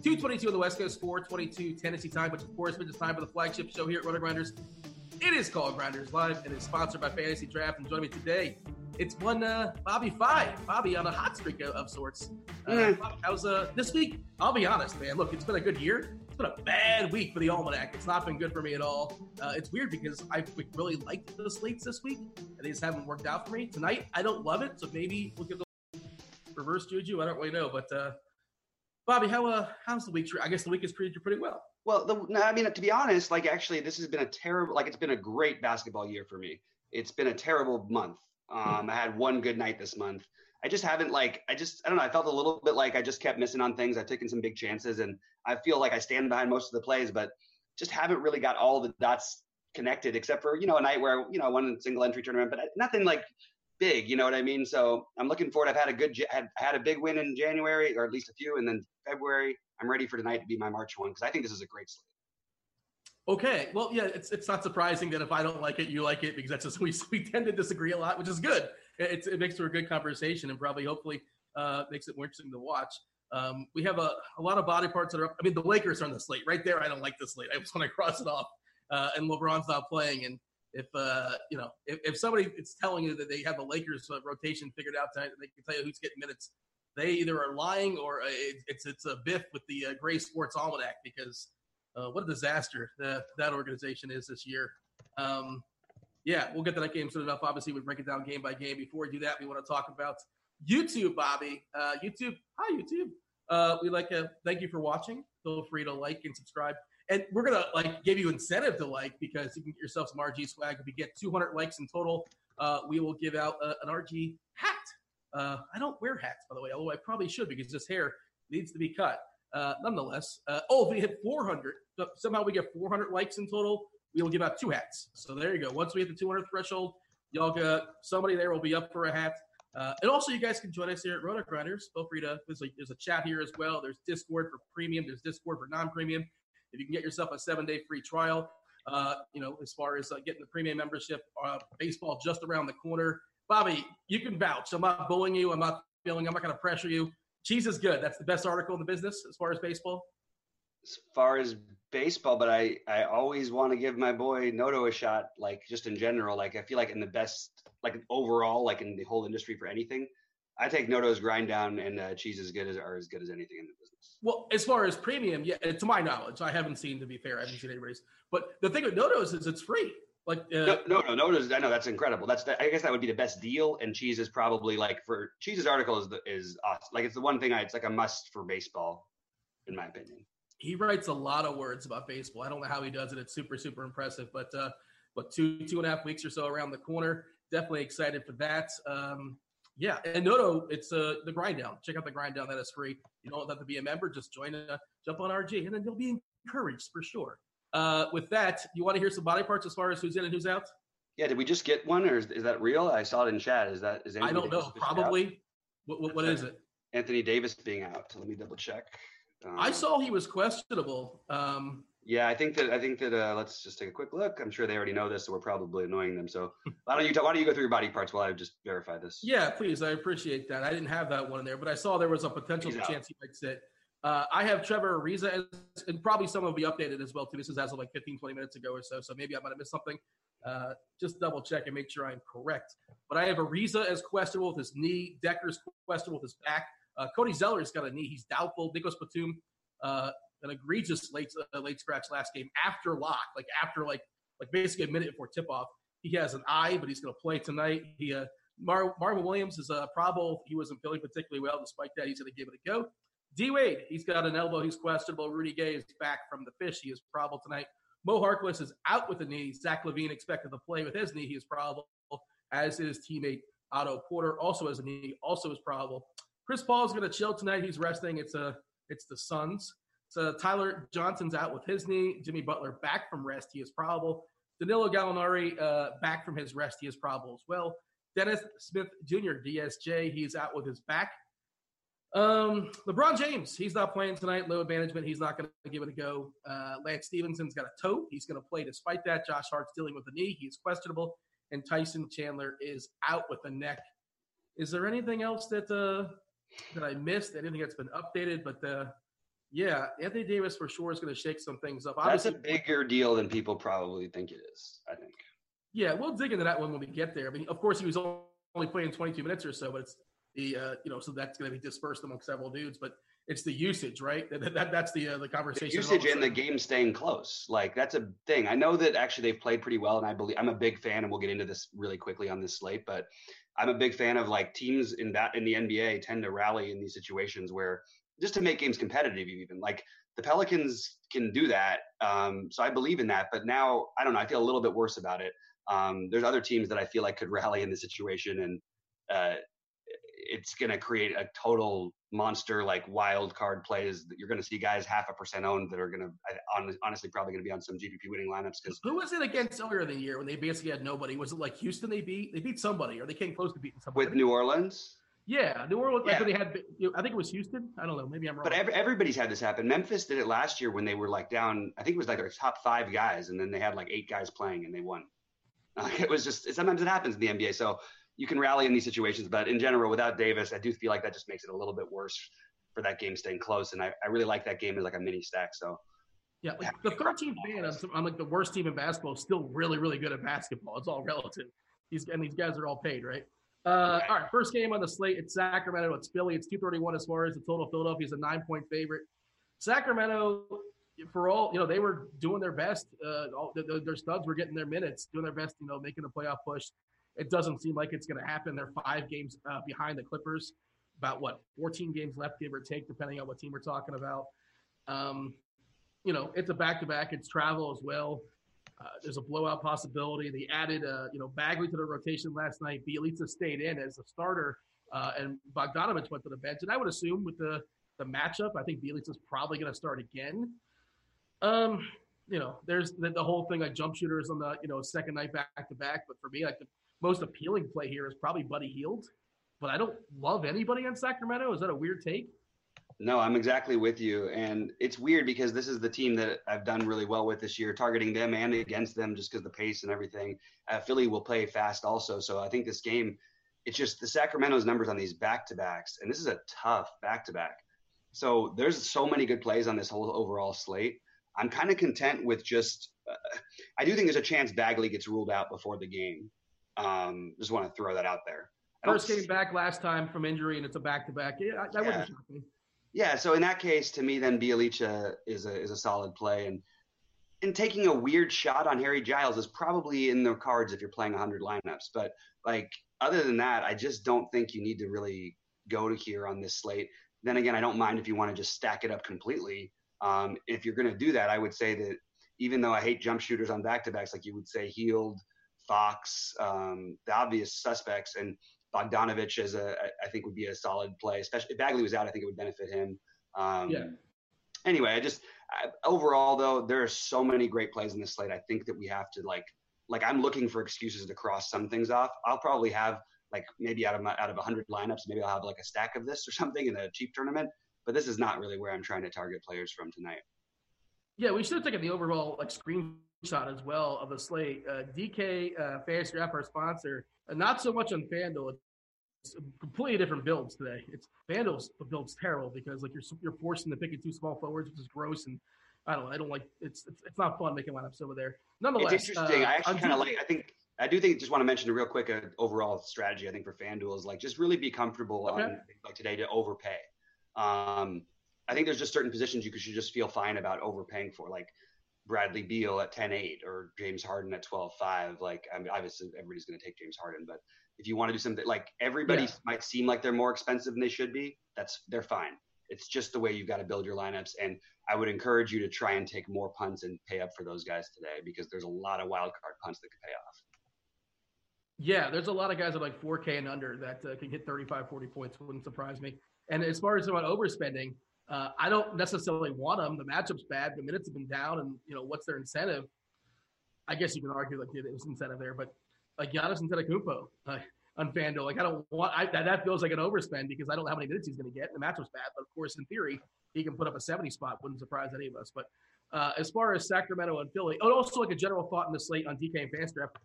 222 on the West Coast, 422 Tennessee time, which of course means time for the flagship show here at Roto Grinders. It is called Grinders Live and is sponsored by Fantasy Draft. And joining me today, it's one uh, Bobby Five. Bobby on a hot streak of, of sorts. Uh, Mm. How's uh, this week? I'll be honest, man. Look, it's been a good year. It's been a bad week for the Almanac. It's not been good for me at all. Uh, it's weird because I really liked the slates this week, and they just haven't worked out for me. Tonight, I don't love it, so maybe we'll give the reverse juju. I don't really know, but uh, Bobby, how uh, how's the week? I guess the week has treated you pretty well. Well, the, no, I mean, to be honest, like actually, this has been a terrible, like it's been a great basketball year for me. It's been a terrible month. Um, I had one good night this month. I just haven't like, I just, I don't know. I felt a little bit like I just kept missing on things. I've taken some big chances, and I feel like I stand behind most of the plays, but just haven't really got all the dots connected, except for you know a night where you know I won a single entry tournament, but nothing like big. You know what I mean? So I'm looking forward. I've had a good, had had a big win in January, or at least a few, and then February. I'm ready for tonight to be my March one because I think this is a great slate. Okay, well, yeah, it's it's not surprising that if I don't like it, you like it because that's just we we tend to disagree a lot, which is good. It, it makes for a good conversation and probably hopefully uh, makes it more interesting to watch. Um, we have a, a lot of body parts that are. I mean, the Lakers are on the slate right there. I don't like the slate. I just want to cross it off. Uh, and LeBron's not playing. And if uh, you know, if, if somebody is telling you that they have the Lakers uh, rotation figured out tonight, they can tell you who's getting minutes. They either are lying or uh, it, it's it's a biff with the uh, Gray Sports Almanac because uh, what a disaster that that organization is this year. Um, yeah, we'll get to that game soon enough. Obviously, we break it down game by game. Before we do that, we want to talk about YouTube, Bobby. Uh, YouTube, hi YouTube. Uh, we like to thank you for watching. Feel free to like and subscribe. And we're gonna like give you incentive to like because you can get yourself some RG swag. If you get 200 likes in total, uh, we will give out uh, an RG hat. Uh, I don't wear hats, by the way, although I probably should because this hair needs to be cut. Uh, nonetheless, oh, if we hit 400, somehow we get 400 likes in total, we will give out two hats. So there you go. Once we hit the 200 threshold, y'all got somebody there will be up for a hat. Uh, and also, you guys can join us here at Roto Grinders. Feel free to. There's a, there's a chat here as well. There's Discord for premium. There's Discord for non-premium. If you can get yourself a seven-day free trial, uh, you know, as far as uh, getting the premium membership, uh, baseball just around the corner. Bobby, you can vouch. I'm not bullying you. I'm not feeling. I'm not going to pressure you. Cheese is good. That's the best article in the business as far as baseball. As far as baseball, but I I always want to give my boy Noto a shot. Like just in general, like I feel like in the best, like overall, like in the whole industry for anything, I take Noto's grind down and uh, cheese as good as are as good as anything in the business. Well, as far as premium, yeah, to my knowledge, I haven't seen. To be fair, I haven't seen anybody's. But the thing with Notos is it's free. Like, uh, No, no, no, Noto's. I know that's incredible. That's the, I guess that would be the best deal. And cheese is probably like for cheese's article is the, is awesome. Like it's the one thing I it's like a must for baseball, in my opinion. He writes a lot of words about baseball. I don't know how he does it. It's super, super impressive. But uh, but two two and a half weeks or so around the corner. Definitely excited for that. Um, yeah, and Noto, it's uh, the grind down. Check out the grind down. That is free. You don't have to be a member. Just join, a, jump on RG, and then you'll be encouraged for sure. Uh, with that, you want to hear some body parts as far as who's in and who's out? Yeah, did we just get one, or is, is that real? I saw it in chat. Is that is I don't know. Probably. What, what, what is it? Anthony Davis being out. Let me double check. Um, I saw he was questionable. Um, Yeah, I think that I think that uh, let's just take a quick look. I'm sure they already know this, so we're probably annoying them. So why don't you why don't you go through your body parts while I just verify this? Yeah, please. I appreciate that. I didn't have that one in there, but I saw there was a potential He's out. chance he might sit. Uh, I have Trevor Ariza, as, and probably some will be updated as well, too. This is as of like 15, 20 minutes ago or so, so maybe I might have missed something. Uh, just double check and make sure I'm correct. But I have Ariza as questionable with his knee. Dekker's questionable with his back. Uh, Cody Zeller's got a knee. He's doubtful. Nicolas Batum, uh, an egregious late uh, late scratch last game after lock, like after like like basically a minute before tip off. He has an eye, but he's going to play tonight. He uh, Mar- Marvin Williams is a probable. He wasn't feeling particularly well. Despite that, he's going to give it a go. D Wade, he's got an elbow. He's questionable. Rudy Gay is back from the fish. He is probable tonight. Mo Harkless is out with a knee. Zach LaVine expected to play with his knee. He is probable, as is teammate Otto Porter, also has a knee, also is probable. Chris Paul is going to chill tonight. He's resting. It's a it's the Suns. So Tyler Johnson's out with his knee. Jimmy Butler back from rest. He is probable. Danilo Gallinari uh, back from his rest. He is probable as well. Dennis Smith Jr. DSJ. He's out with his back. Um, LeBron James. He's not playing tonight. Load management. He's not going to give it a go. Uh, Lance Stephenson's got a toe. He's going to play despite that. Josh Hart's dealing with the knee. He's questionable. and Tyson Chandler is out with a neck. Is there anything else that uh, that I missed? Anything that's been updated? But uh, yeah, Anthony Davis for sure is going to shake some things up. That's a bigger deal than people probably think it is. I think. Yeah, we'll dig into that one when we get there. I mean, of course, he was only playing 22 minutes or so, but it's the uh, you know, so that's going to be dispersed among several dudes. But it's the usage, right? That, that that's the uh, the conversation. The usage and the game staying close, like that's a thing. I know that actually they've played pretty well, and I believe I'm a big fan, and we'll get into this really quickly on this slate. But I'm a big fan of like teams in that in the NBA tend to rally in these situations where just to make games competitive, even like the Pelicans can do that. Um, so I believe in that. But now I don't know. I feel a little bit worse about it. Um, there's other teams that I feel like could rally in the situation, and uh, it's going to create a total monster like wild card plays that you're going to see guys half a percent owned that are going to honestly probably going to be on some GPP winning lineups because who was it against earlier in the year when they basically had nobody? Was it like Houston they beat? They beat somebody or they came close to beating somebody with New Orleans. Yeah, New Orleans. Yeah. Like they had. I think it was Houston. I don't know. Maybe I'm wrong. But every, everybody's had this happen. Memphis did it last year when they were like down. I think it was like their top five guys, and then they had like eight guys playing, and they won. Uh, it was just sometimes it happens in the NBA. So you can rally in these situations, but in general, without Davis, I do feel like that just makes it a little bit worse for that game staying close. And I, I really like that game as like a mini stack. So yeah, like the 13th man I'm like the worst team in basketball still really, really good at basketball. It's all relative. These and these guys are all paid, right? Uh, all right, first game on the slate. It's Sacramento. It's Philly. It's 231 as far as the total. Philadelphia is a nine point favorite. Sacramento, for all you know, they were doing their best. Uh, all, their, their studs were getting their minutes, doing their best. You know, making a playoff push. It doesn't seem like it's going to happen. They're five games uh, behind the Clippers. About what 14 games left, give or take, depending on what team we're talking about. Um, you know, it's a back to back. It's travel as well. Uh, there's a blowout possibility. They added, uh, you know, Bagley to the rotation last night. Bjelica stayed in as a starter, uh, and Bogdanovic went to the bench. And I would assume with the the matchup, I think Bjelica's probably going to start again. Um, you know, there's the, the, whole thing like jump shooters on the you know second night back to back. But for me, like the most appealing play here is probably Buddy Hield. But I don't love anybody in Sacramento. Is that a weird take? No, I'm exactly with you. And it's weird because this is the team that I've done really well with this year, targeting them and against them just because the pace and everything. Uh, Philly will play fast also. So I think this game, it's just the Sacramento's numbers on these back to backs. And this is a tough back to back. So there's so many good plays on this whole overall slate. I'm kind of content with just, uh, I do think there's a chance Bagley gets ruled out before the game. Um, just want to throw that out there. First came back last time from injury, and it's a back to back. Yeah, that yeah. wouldn't shock me. Yeah, so in that case, to me, then Bjelica is a is a solid play, and and taking a weird shot on Harry Giles is probably in the cards if you're playing 100 lineups. But like other than that, I just don't think you need to really go to here on this slate. Then again, I don't mind if you want to just stack it up completely. Um, if you're going to do that, I would say that even though I hate jump shooters on back to backs, like you would say, Hield, Fox, um, the obvious suspects, and Bogdanovic as a I think would be a solid play. Especially if Bagley was out, I think it would benefit him. Um, yeah. Anyway, I just I, overall though there are so many great plays in this slate. I think that we have to like like I'm looking for excuses to cross some things off. I'll probably have like maybe out of my out of 100 lineups, maybe I'll have like a stack of this or something in a cheap tournament. But this is not really where I'm trying to target players from tonight. Yeah, we should have taken the overall like screenshot as well of the slate. Uh, DK uh, Fantasy Draft, our sponsor, uh, not so much on FanDuel It's completely different builds today. It's FanDuel's build's terrible because like you're you're forcing to picking two small forwards, which is gross and I don't know. I don't like it's it's, it's not fun making lineups over there. Nonetheless, it's interesting. Uh, I actually kind of like. I think I do think just want to mention a real quick uh, overall strategy. I think for FanDuel is like just really be comfortable okay. on like today to overpay. Um, I think there's just certain positions you should just feel fine about overpaying for, like Bradley Beal at 10-8 or James Harden at 12-5. Like I mean, obviously everybody's going to take James Harden, but if you want to do something like everybody yeah. might seem like they're more expensive than they should be, that's they're fine. It's just the way you've got to build your lineups. And I would encourage you to try and take more punts and pay up for those guys today because there's a lot of wild card punts that could pay off. Yeah, there's a lot of guys at like 4K and under that uh, can hit 35, 40 points. Wouldn't surprise me. And as far as about overspending, uh, I don't necessarily want them. The matchup's bad. The minutes have been down, and you know what's their incentive? I guess you can argue like it was incentive there, but like Giannis Antetokounmpo uh, on FanDuel. Like I don't want I, that, that feels like an overspend because I don't know how many minutes he's going to get. The match was bad, but of course, in theory, he can put up a 70 spot. Wouldn't surprise any of us. But uh, as far as Sacramento and Philly, oh, also like a general thought in the slate on DK and Fantasy Draft.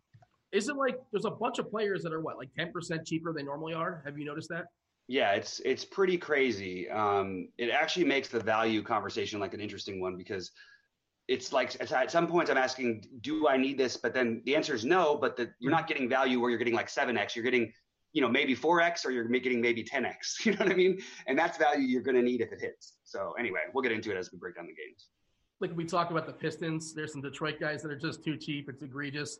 isn't like there's a bunch of players that are what like 10% cheaper than they normally are. Have you noticed that? Yeah, it's it's pretty crazy. Um, it actually makes the value conversation like an interesting one because it's like at some points I'm asking, do I need this? But then the answer is no. But you're not getting value where you're getting like seven x. You're getting, you know, maybe four x, or you're getting maybe ten x. You know what I mean? And that's value you're going to need if it hits. So anyway, we'll get into it as we break down the games. Like we talk about the Pistons, there's some Detroit guys that are just too cheap. It's egregious.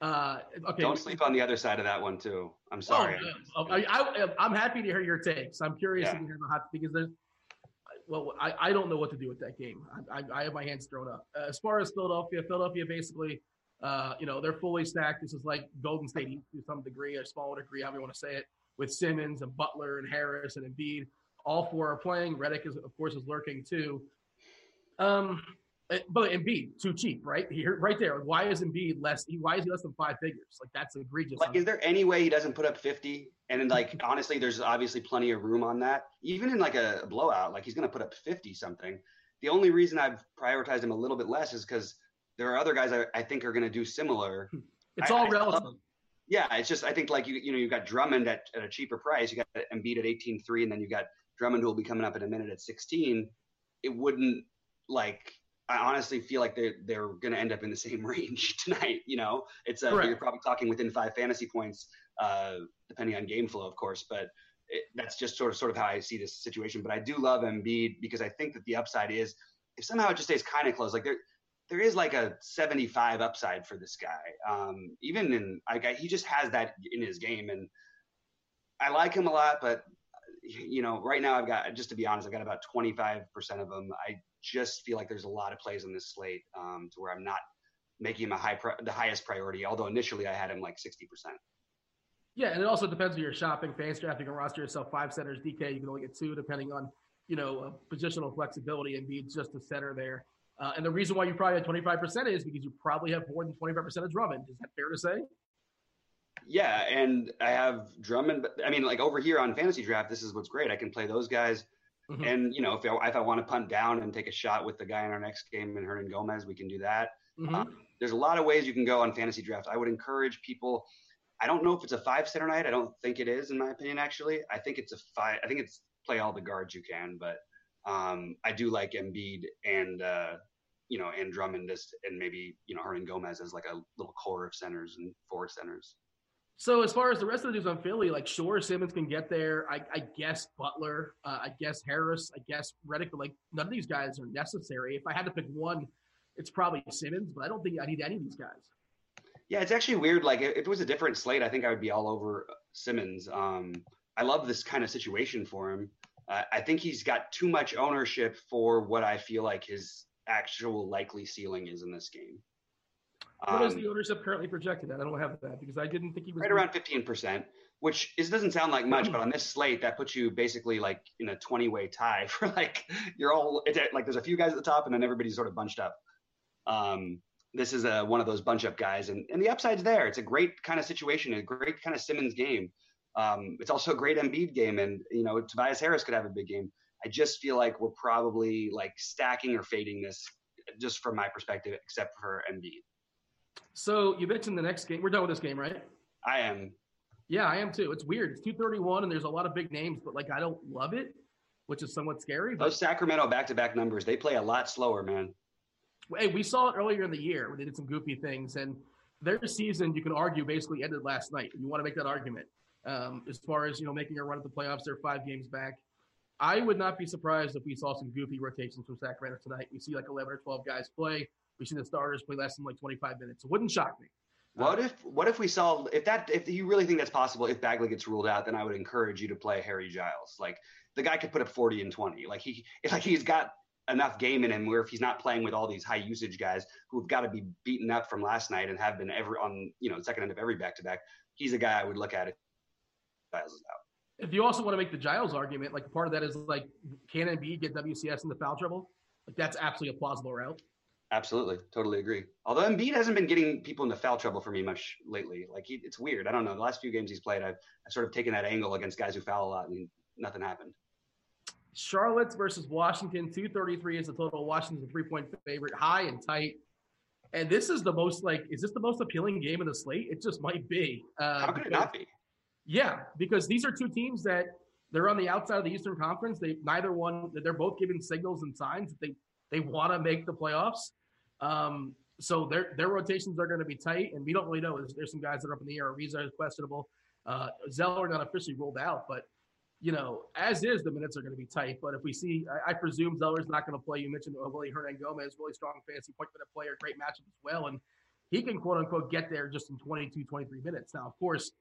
Uh, okay. Don't sleep on the other side of that one too. I'm sorry. Oh, I, am happy to hear your takes. I'm curious yeah. to hear the hot because there's. Well, I, I don't know what to do with that game. I, I, I have my hands thrown up. Uh, as far as Philadelphia, Philadelphia basically, uh, you know, they're fully stacked. This is like Golden State to some degree, a smaller degree, however you want to say it, with Simmons and Butler and Harris and Embiid. All four are playing. Redick is, of course, is lurking too. Um, Eh, but Embiid too cheap, right? Here, right there. Why is Embiid less? Why is he less than five figures? Like that's egregious. Like, is there any way he doesn't put up fifty? And like, honestly, there's obviously plenty of room on that. Even in like a blowout, like he's going to put up fifty something. The only reason I've prioritized him a little bit less is because there are other guys I, I think are going to do similar. Hmm. It's all I, relative. I yeah, it's just I think like you you know you've got Drummond at, at a cheaper price. You got Embiid at 18-3, and then you got Drummond who will be coming up in a minute at 16. It wouldn't like I honestly feel like they're they're going to end up in the same range tonight. You know, it's uh, you're probably talking within five fantasy points, uh, depending on game flow, of course. But it, that's just sort of sort of how I see this situation. But I do love Embiid because I think that the upside is if somehow it just stays kind of close, like there there is like a 75 upside for this guy. Um, even in like he just has that in his game, and I like him a lot. But you know, right now I've got just to be honest, I've got about 25 percent of them. I just feel like there's a lot of plays on this slate um, to where I'm not making him a high pri- the highest priority. Although initially I had him like 60 percent. Yeah, and it also depends on your shopping. fantasy draft, you can roster yourself five centers. DK, you can only get two, depending on you know uh, positional flexibility and be just a center there. Uh, and the reason why you probably have 25% is because you probably have more than 25% of Drummond. Is that fair to say? Yeah, and I have Drummond. But I mean, like over here on Fantasy Draft, this is what's great. I can play those guys Mm-hmm. And you know, if I, if I want to punt down and take a shot with the guy in our next game and Hernangomez, we can do that. Mm-hmm. Um, there's a lot of ways you can go on fantasy draft. I would encourage people. I don't know if it's a five center night. I don't think it is, in my opinion. Actually, I think it's a five. I think it's play all the guards you can, but um, I do like Embiid and uh, you know and Drummond as, and maybe you know Hernangomez as like a little core of centers and four centers. So as far as the rest of the dudes on Philly, like sure Simmons can get there. I, I guess Butler, uh, I guess Harris, I guess Redick, but like none of these guys are necessary. If I had to pick one, it's probably Simmons, but I don't think I need any of these guys. Yeah, it's actually weird. Like if it was a different slate, I think I would be all over Simmons. Um, I love this kind of situation for him. Uh, I think he's got too much ownership for what I feel like his actual likely ceiling is in this game. What is the um, ownership currently projected at? I don't have that because I didn't think he was right around fifteen percent, which is doesn't sound like much, but on this slate that puts you basically like in a twenty way tie for like you're all it's like there's a few guys at the top and then everybody's sort of bunched up. Um, this is a, one of those bunch up guys, and and the upside's there. It's a great kind of situation, a great kind of Simmons game. Um, it's also a great Embiid game, and you know Tobias Harris could have a big game. I just feel like we're probably like stacking or fading this, just from my perspective, except for Embiid. So you mentioned the next game. We're done with this game, right? I am. Yeah, I am too. It's weird. It's 231 and there's a lot of big names, but like I don't love it, which is somewhat scary. But... Those Sacramento back-to-back numbers, they play a lot slower, man. Hey, we saw it earlier in the year where they did some goofy things, and their season, you can argue, basically ended last night. You want to make that argument. Um, as far as you know, making a run at the playoffs, they're five games back. I would not be surprised if we saw some goofy rotations from Sacramento tonight. We see like 11 or 12 guys play. We've seen the starters play less than like 25 minutes. It wouldn't shock me. What if what if we saw if that if you really think that's possible if Bagley gets ruled out then I would encourage you to play Harry Giles like the guy could put up 40 and 20 like he it's like he's got enough game in him where if he's not playing with all these high usage guys who've got to be beaten up from last night and have been ever on you know second end of every back to back he's a guy I would look at if Giles is out. If you also want to make the Giles argument like part of that is like can Embiid get WCS in the foul trouble like that's absolutely a plausible route. Absolutely, totally agree. Although Embiid hasn't been getting people into foul trouble for me much lately. Like he, it's weird. I don't know. The last few games he's played, I've, I've sort of taken that angle against guys who foul a lot, and nothing happened. Charlotte versus Washington, two thirty three is the total. Washington's a three point favorite, high and tight. And this is the most like, is this the most appealing game of the slate? It just might be. Uh, How could it not be? Yeah, because these are two teams that they're on the outside of the Eastern Conference. They neither one. They're both giving signals and signs that they they want to make the playoffs. Um, so their their rotations are going to be tight, and we don't really know. There's, there's some guys that are up in the air. Ariza is questionable. Uh, Zeller not officially ruled out, but you know, as is, the minutes are going to be tight. But if we see, I, I presume Zeller's not going to play. You mentioned uh, Willy Hernangomez, really strong fantasy point minute player, great matchup as well, and he can quote unquote get there just in 22, 23 minutes. Now, of course,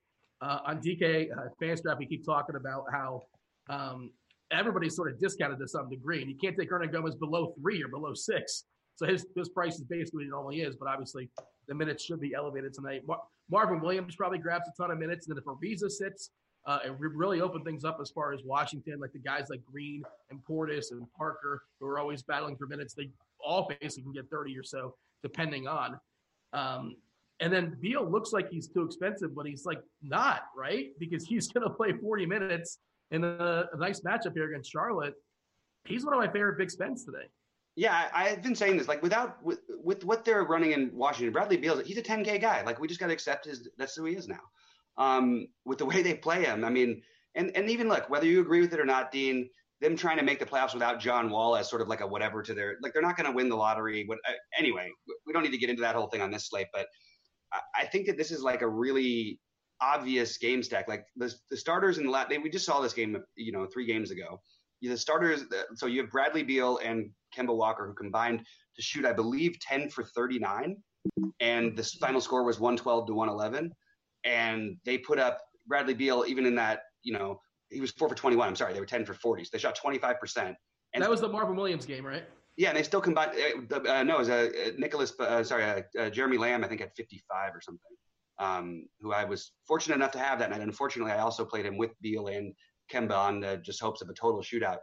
uh, on DK uh, Fantasy Draft, we keep talking about how um, everybody's sort of discounted to some degree, and you can't take Hernangomez below three or below six. So his his price is basically what it normally is, but obviously the minutes should be elevated tonight. Mar- Marvin Williams probably grabs a ton of minutes, and then if Ariza sits, uh, it really opened things up as far as Washington, like the guys like Green and Portis and Parker, who are always battling for minutes. They all basically can get 30 or so, depending on. Um, and then Beal looks like he's too expensive, but he's like not, right? Because he's going to play 40 minutes in a, a, nice matchup here against Charlotte. He's one of my favorite big spends today. Yeah, I, have been saying this. Like, without with, with what they're running in Washington, Bradley Beal, he's a 10K guy. Like, we just got to accept his. That's who he is now. Um, with the way they play him, I mean, and and even look, whether you agree with it or not, Dean, them trying to make the playoffs without John Wall as sort of like a whatever to their like, they're not going to win the lottery. What, uh, anyway, we don't need to get into that whole thing on this slate, but I, I think that this is like a really obvious game stack. Like the the starters in the last, we just saw this game, you know, three games ago the starters. So you have Bradley Beal and Kemba Walker who combined to shoot, I believe, 10 for 39, and the final score was 112 to 111. And they put up Bradley Beal even in that, you know, he was four for 21. I'm sorry, they were 10 for 40. So they shot 25 percent. And that was the Marvin Williams game, right? Yeah, and they still combined. Uh, uh no, it was uh, Nicolas. Uh, sorry, uh, uh, Jeremy Lamb. I think at 55 or something. Um, who I was fortunate enough to have that night. Unfortunately, I also played him with Beal and Kemba on the just hopes of a total shootout.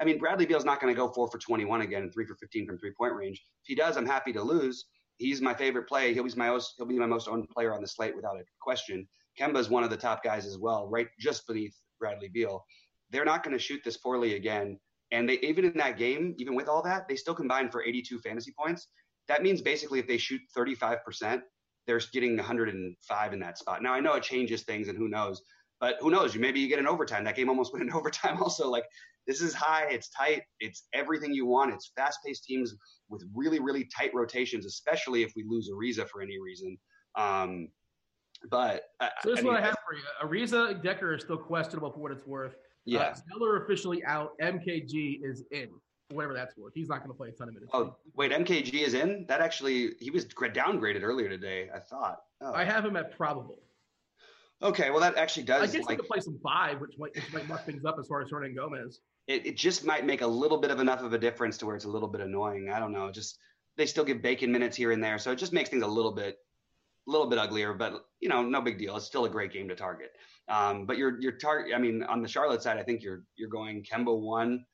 I mean, Bradley Beal's not going to go four for 21 again, three for 15 from three point range. If he does, I'm happy to lose. He's my favorite play. He'll be my most, he'll be my most owned player on the slate without a question. Kemba's one of the top guys as well, right just beneath Bradley Beal. They're not going to shoot this poorly again. And they even in that game, even with all that, they still combined for 82 fantasy points. That means basically if they shoot 35%, they're getting 105 in that spot. Now I know it changes things, and who knows. But who knows? You maybe you get an overtime. That game almost went in overtime. Also, like this is high. It's tight. It's everything you want. It's fast-paced teams with really, really tight rotations, especially if we lose Ariza for any reason. Um, but so this I is what I have for you. Ariza Dekker is still questionable for what it's worth. Yeah, uh, Zeller officially out. MKG is in whatever that's worth. He's not going to play a ton of minutes. Oh, wait, MKG is in? That actually, he was downgraded earlier today, I thought. Oh. I have him at probable. Okay, well that actually does. I guess like, you could play some five, which might, which might muck things up as far as Hernangomez. It, it just might make a little bit of enough of a difference to where it's a little bit annoying. I don't know. Just they still give Bacon minutes here and there, so it just makes things a little bit, a little bit uglier. But you know, no big deal. It's still a great game to target. Um, but your your target. I mean, on the Charlotte side, I think you're you're going Kemba one,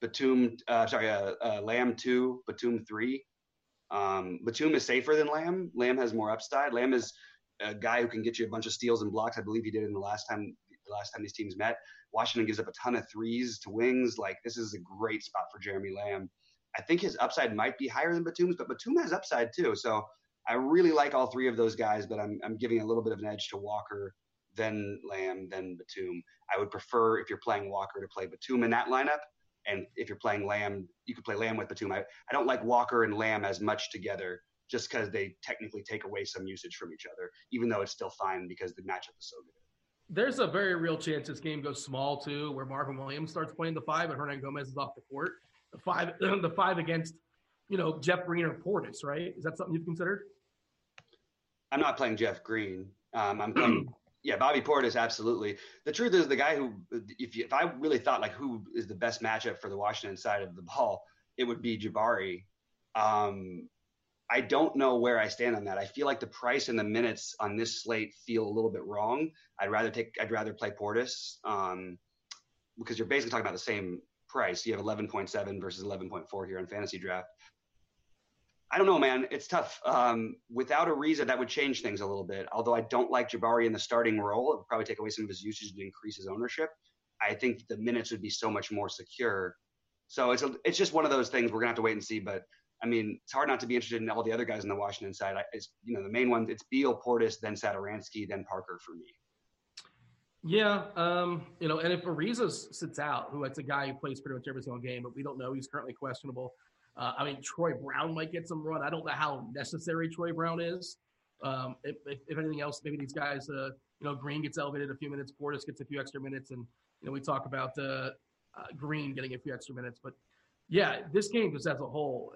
Batum. Uh, sorry, uh, uh, Lamb two, Batum three. Um, Batum is safer than Lamb. Lamb has more upside. Lamb is a guy who can get you a bunch of steals and blocks. I believe he did in the last time the last time these teams met. Washington gives up a ton of threes to wings. Like this is a great spot for Jeremy Lamb. I think his upside might be higher than Batum's, but Batum has upside too. So I really like all three of those guys, but I'm I'm giving a little bit of an edge to Walker, then Lamb, then Batum. I would prefer if you're playing Walker to play Batum in that lineup. And if you're playing Lamb, you could play Lamb with Batum. I, I don't like Walker and Lamb as much together just because they technically take away some usage from each other, even though it's still fine because the matchup is so good. There's a very real chance this game goes small too, where Marvin Williams starts playing the five and Hernangomez is off the court. The five, the five against, you know, Jeff Green or Portis, right? Is that something you've considered? I'm not playing Jeff Green. Um, I'm playing, yeah, Bobby Portis, absolutely. The truth is, the guy who, if you, if I really thought like who is the best matchup for the Washington side of the ball, it would be Jabari. Um, I don't know where I stand on that. I feel like the price and the minutes on this slate feel a little bit wrong. I'd rather take. I'd rather play Portis um, because you're basically talking about the same price. You have 11.7 versus 11.4 here on fantasy draft. I don't know, man. It's tough. Um, without Ariza, that would change things a little bit. Although I don't like Jabari in the starting role, it would probably take away some of his usage and increase his ownership. I think the minutes would be so much more secure. So it's a, it's just one of those things we're gonna have to wait and see. But I mean, it's hard not to be interested in all the other guys on the Washington side. I, it's, you know, the main ones. it's Beal, Portis, then Satoransky, then Parker for me. Yeah, um, you know, and if Ariza sits out, who it's a guy who plays pretty much every single game, but we don't know he's currently questionable. Uh, I mean, Troy Brown might get some run. I don't know how necessary Troy Brown is. Um, if, if, if, anything else, maybe these guys, uh, you know, Green gets elevated a few minutes, Portis gets a few extra minutes, and you know, we talk about uh, uh, Green getting a few extra minutes. But yeah, this game just as a whole,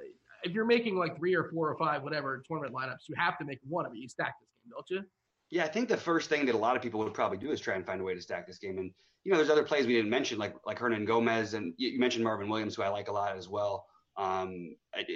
if you're making like three or four or five, whatever tournament lineups, you have to make one of it. You stack this game, don't you? Yeah, I think the first thing that a lot of people would probably do is try and find a way to stack this game. And you know, there's other plays we didn't mention, like like Hernangomez, and you mentioned Marvin Williams, who I like a lot as well. Um,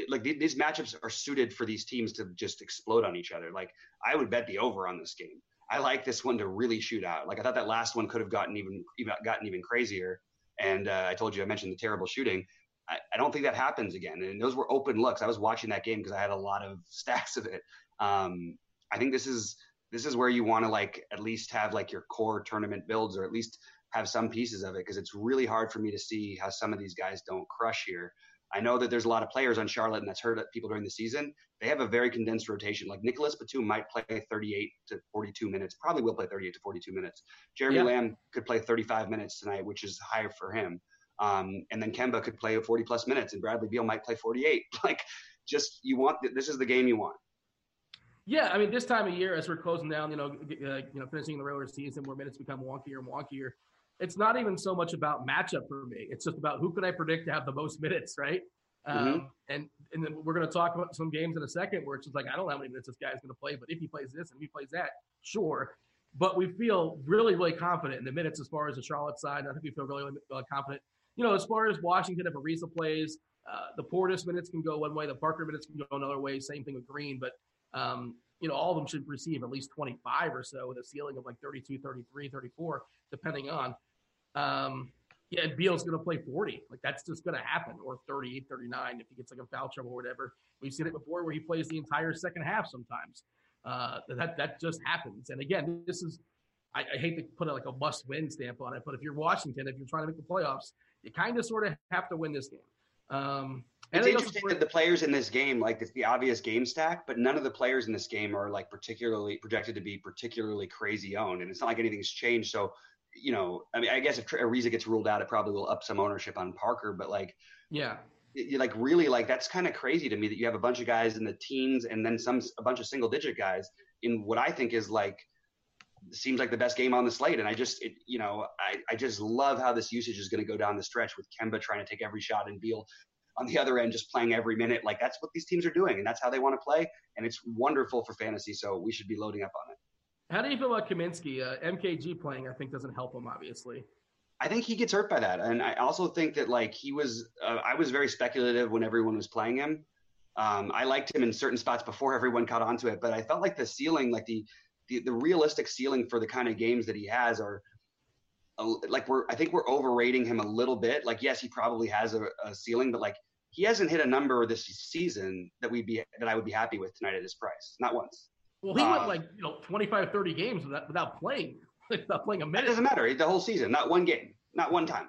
like these matchups are suited for these teams to just explode on each other. Like I would bet the over on this game. I like this one to really shoot out. Like I thought that last one could have gotten even, even gotten even crazier. And uh, I told you I mentioned the terrible shooting. I, I, don't think that happens again. And those were open looks. I was watching that game because I had a lot of stacks of it. Um, I think this is this is where you want to like at least have like your core tournament builds or at least have some pieces of it because it's really hard for me to see how some of these guys don't crush here. I know that there's a lot of players on Charlotte, and that's hurt people during the season. They have a very condensed rotation. Like Nicolas Batum might play 38 to 42 minutes, probably will play 38 to 42 minutes. Jeremy yeah. Lamb could play 35 minutes tonight, which is higher for him. Um, and then Kemba could play 40 plus minutes, and Bradley Beal might play 48. Like, just you want this is the game you want. Yeah, I mean, this time of year, as we're closing down, you know, uh, you know, finishing the regular season, where minutes become wonkier and wonkier it's not even so much about matchup for me. It's just about who can I predict to have the most minutes, right? Mm-hmm. Um, and and then we're going to talk about some games in a second where it's just like I don't know how many minutes this guy's going to play, but if he plays this and if he plays that, sure. But we feel really, really confident in the minutes as far as the Charlotte side. I think we feel really, really confident. You know, as far as Washington, if Ariza plays, uh, the Portis minutes can go one way, the Parker minutes can go another way. Same thing with Green, but um, you know, all of them should receive at least 25 or so with a ceiling of like 32, 33, 34, depending on. Um, yeah, and Beal's going to play 40. Like that's just going to happen, or 38, 39 if he gets like a foul trouble or whatever. We've seen it before where he plays the entire second half sometimes. Uh, that that just happens. And again, this is I, I hate to put a, like a must win stamp on it, but if you're Washington, if you're trying to make the playoffs, you kind of sort of have to win this game. Um, it's interesting that the players in this game, like it's the obvious game stack, but none of the players in this game are like particularly projected to be particularly crazy owned, and it's not like anything's changed. So you know, I mean, I guess if Ariza gets ruled out, it probably will up some ownership on Parker. But like, yeah, you like really like that's kind of crazy to me that you have a bunch of guys in the teens and then some a bunch of single digit guys in what I think is like seems like the best game on the slate. And I just, it, you know, I, I just love how this usage is going to go down the stretch with Kemba trying to take every shot and Beal on the other end just playing every minute. Like that's what these teams are doing, and that's how they want to play. And it's wonderful for fantasy. So we should be loading up on it. How do you feel about Kaminsky? Uh, MKG playing, I think, doesn't help him, obviously. I think he gets hurt by that, and I also think that like he was, uh, I was very speculative when everyone was playing him. Um, I liked him in certain spots before everyone caught onto it, but I felt like the ceiling, like the the, the realistic ceiling for the kind of games that he has, are uh, like we're. I think we're overrating him a little bit. Like yes, he probably has a, a ceiling, but like he hasn't hit a number this season that we'd be that I would be happy with tonight at his price. Not once. Well, he uh, went like you know 25, 30 games without, without playing, without playing a minute. It doesn't matter. The whole season, not one game, not one time.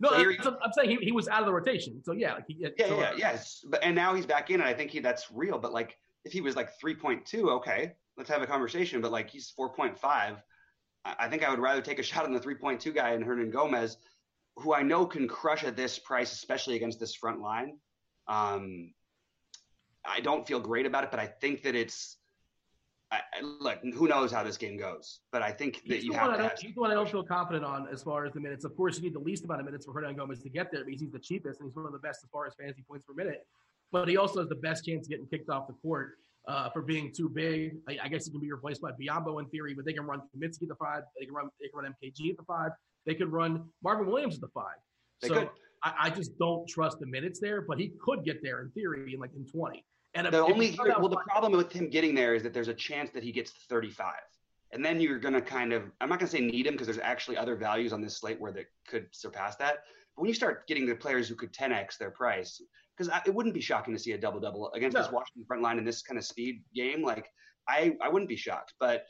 No, so I'm, I'm, saying he, he was out of the rotation. So yeah, like he, yeah, so, yeah, yes. But and now he's back in, and I think he that's real. But like if he was like 3.2, okay, let's have a conversation. But like he's 4.5. I, I think I would rather take a shot on the 3.2 guy and Hernangomez, who I know can crush at this price, especially against this front line. Um, I don't feel great about it, but I think that it's I, look, who knows how this game goes, but I think that he's you have to. Have he's the one I don't feel confident on as far as the minutes. Of course, you need the least amount of minutes for Hernangomez to get there because he's the cheapest and he's one of the best as far as fantasy points per minute. But he also has the best chance of getting kicked off the court uh, for being too big. I, I, guess he can be replaced by Biyombo in theory, but they can run Kaminsky at the five. They can run they can run MKG at the five. They could run Marvin Williams at the five. They so I, I, just don't trust the minutes there, but he could get there in theory in like in 20. And the only well, the problem with him getting there is that there's a chance that he gets 35, and then you're going to kind of I'm not going to say need him because there's actually other values on this slate where that could surpass that. But when you start getting the players who could 10x their price, because it wouldn't be shocking to see a double double against no. this Washington front line in this kind of speed game. Like I I wouldn't be shocked, but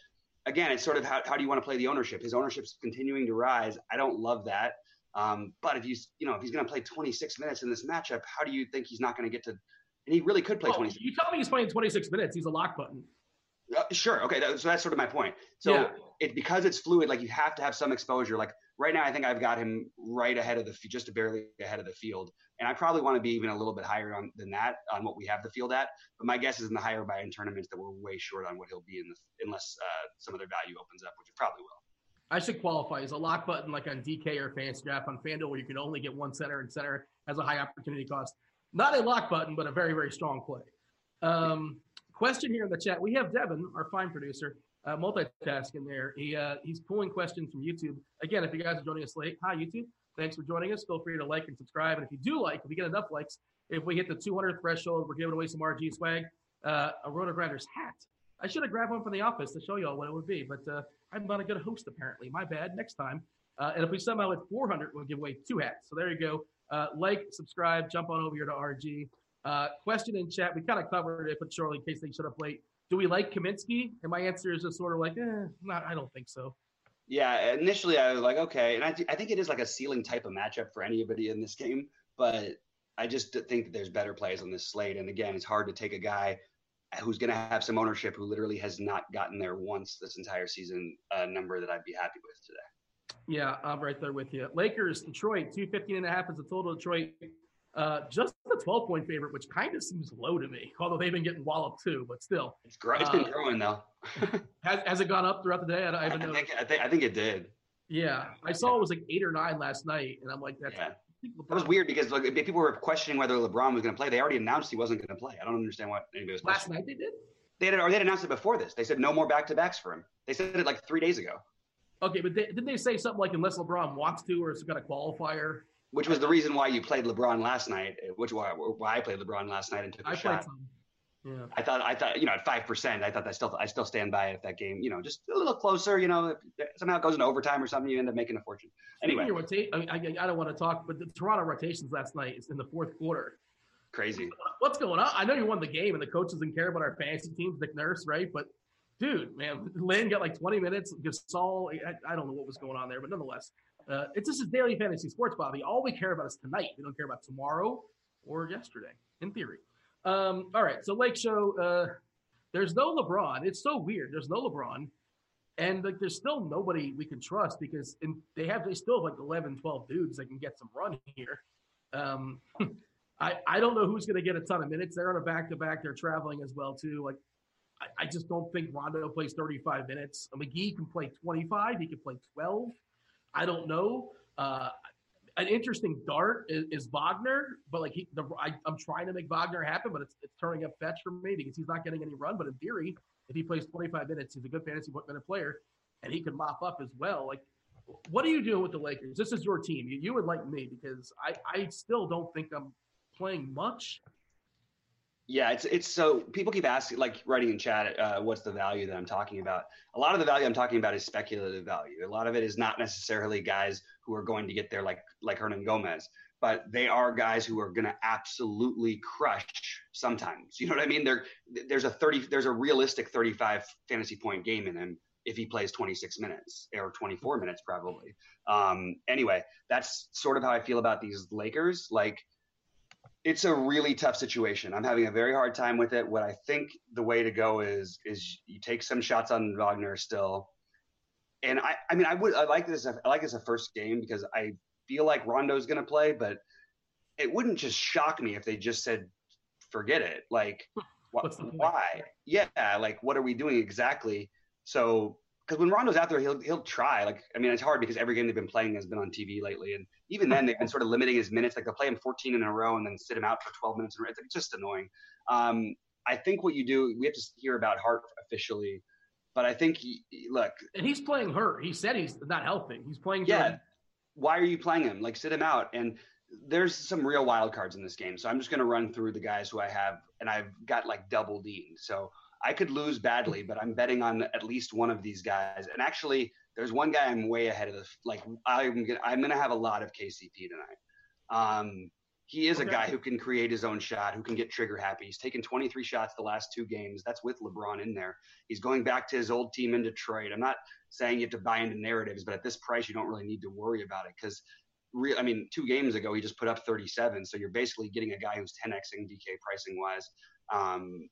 again, it's sort of how, how do you want to play the ownership? His ownership's continuing to rise. I don't love that. Um, but if he's, you know, if he's going to play 26 minutes in this matchup, how do you think he's not going to get to and he really could play Oh, 26. you tell me he's playing 26 minutes. He's a lock button. Uh, sure. Okay. That, so that's sort of my point. So Yeah. it because it's fluid, like you have to have some exposure. Like right now, I think I've got him right ahead of the just barely ahead of the field, and I probably want to be even a little bit higher on than that on what we have the field at. But my guess is in the higher buy in tournaments that we're way short on what he'll be in the unless uh, some other value opens up, which it probably will. I should qualify as a lock button like on DK or Fantasy Draft on FanDuel where you can only get one center and center has a high opportunity cost. Not a lock button, but a very, very strong play. Um, question here in the chat. We have Devin, our fine producer, uh, multitasking there. He uh, He's pulling questions from YouTube. Again, if you guys are joining us late, hi, YouTube. Thanks for joining us. Feel free to like and subscribe. And if you do like, if we get enough likes, if we hit the 200 threshold, we're giving away some RG swag, uh, a Roto Grinders hat. I should have grabbed one from the office to show you all what it would be, but uh, I'm not a good host apparently. My bad. Next time. Uh, and if we somehow hit 400, we'll give away two hats. So there you go. Uh, like, subscribe, jump on over here to RG. Uh, question in chat. We kind of covered it, but surely in case they showed up late. Do we like Kaminsky? And my answer is just sort of like, eh, not. I don't think so. Yeah, initially I was like, okay, and I, th- I think it is like a ceiling type of matchup for anybody in this game, but I just think that there's better plays on this slate. And again, it's hard to take a guy who's going to have some ownership who literally has not gotten there once this entire season, a number that I'd be happy with today. Yeah, I'm right there with you. Lakers, Detroit, 215 and a half is the total. Detroit, uh, just the 12 point favorite, which kind of seems low to me, although they've been getting walloped too, but still. It's, gr- it's been Uh, growing though. Has, has it gone up throughout the day? I, I I, haven't noticed. think, I, think, I think it did. Yeah, I saw it was like eight or nine last night, and I'm like, that's Yeah. I That was weird because like, people were questioning whether LeBron was going to play. They already announced he wasn't going to play. I don't understand what anybody was Last night they did. They had, or they had announced it before this. They said no more back to backs for him. They said it like three days ago, Okay, but they, didn't they say something like unless LeBron wants to, or it's got a qualifier? Which was the reason why you played LeBron last night. Eh, which why, why I played LeBron last night and took a I played shot. Yeah. I thought I thought you know at five percent I thought that still I still stand by it if that game you know just a little closer you know if somehow it goes into overtime or something you end up making a fortune anyway rota- I, mean, I, I don't want to talk, but the Toronto rotations last night is in the fourth quarter. crazy What's going on? I know you won the game, and the coach doesn't care about our fantasy teams, Nick Nurse, right? But dude, man, Lin got like 20 minutes. Gasol, I, I don't know what was going on there, but nonetheless, uh, it's just a daily fantasy sports, Bobby. All we care about is tonight. We don't care about tomorrow or yesterday, in theory. Um, all right, so Lake Show, uh, there's no LeBron. It's so weird. There's no LeBron. And like, there's still nobody we can trust because in, they have they still have like 11, 12 dudes that can get some run here. Um, I, I don't know who's going to get a ton of minutes. They're on a back to back. They're traveling as well too. Like I, I just don't think Rondo plays 35 minutes. McGee can play 25. He can play 12. I don't know. Uh, an interesting dart is, is Wagner, but like he, the, I, I'm trying to make Wagner happen, but it's, it's turning up fetch for me because he's not getting any run. But in theory, if he plays 25 minutes, he's a good fantasy minute player, and he can mop up as well. Like, what are you doing with the Lakers? This is your team. You, you would like me because I, I still don't think I'm playing much. Yeah it's it's so people keep asking like writing in chat uh, what's the value that I'm talking about? A lot of the value I'm talking about is speculative value. A lot of it is not necessarily guys who are going to get there like like Hernangomez but they are guys who are going to absolutely crush sometimes. You know what I mean? There there's a 30 there's a realistic 35 fantasy point game in him if he plays 26 minutes or 24 minutes probably. Um anyway that's sort of how I feel about these Lakers. Like it's a really tough situation. I'm having a very hard time with it. What I think the way to go is is you take some shots on Wagner still, and I I mean I would I like this I like this a first game because I feel like Rondo's going to play, but it wouldn't just shock me if they just said forget it. Like wh- why? Yeah, like what are we doing exactly? So because when Rondo's out there, he'll he'll try. Like I mean, it's hard because every game they've been playing has been on TV lately, and even then they've been sort of limiting his minutes. Like they'll play him 14 in a row and then sit him out for 12 minutes. It's like, just annoying. Um, I think what you do, we have to hear about Hart officially, but I think he, look, And he's playing hurt. He said he's not healthy. He's playing. yeah. Why are you playing him? Like sit him out. And there's some real wild cards in this game. So I'm just going to run through the guys who I have, and I've got like double D. So I could lose badly, but I'm betting on at least one of these guys. And actually, there's one guy I'm way ahead of. The, like I'm gonna, I'm going to have a lot of KCP tonight. Um, he is Okay. a guy who can create his own shot, who can get trigger happy. He's taken 23 shots the last two games. That's with LeBron in there. He's going back to his old team in Detroit. I'm not saying you have to buy into narratives, but at this price, you don't really need to worry about it because real. I mean, two games ago he just put up 37, so you're basically getting a guy who's 10xing DK pricing wise um,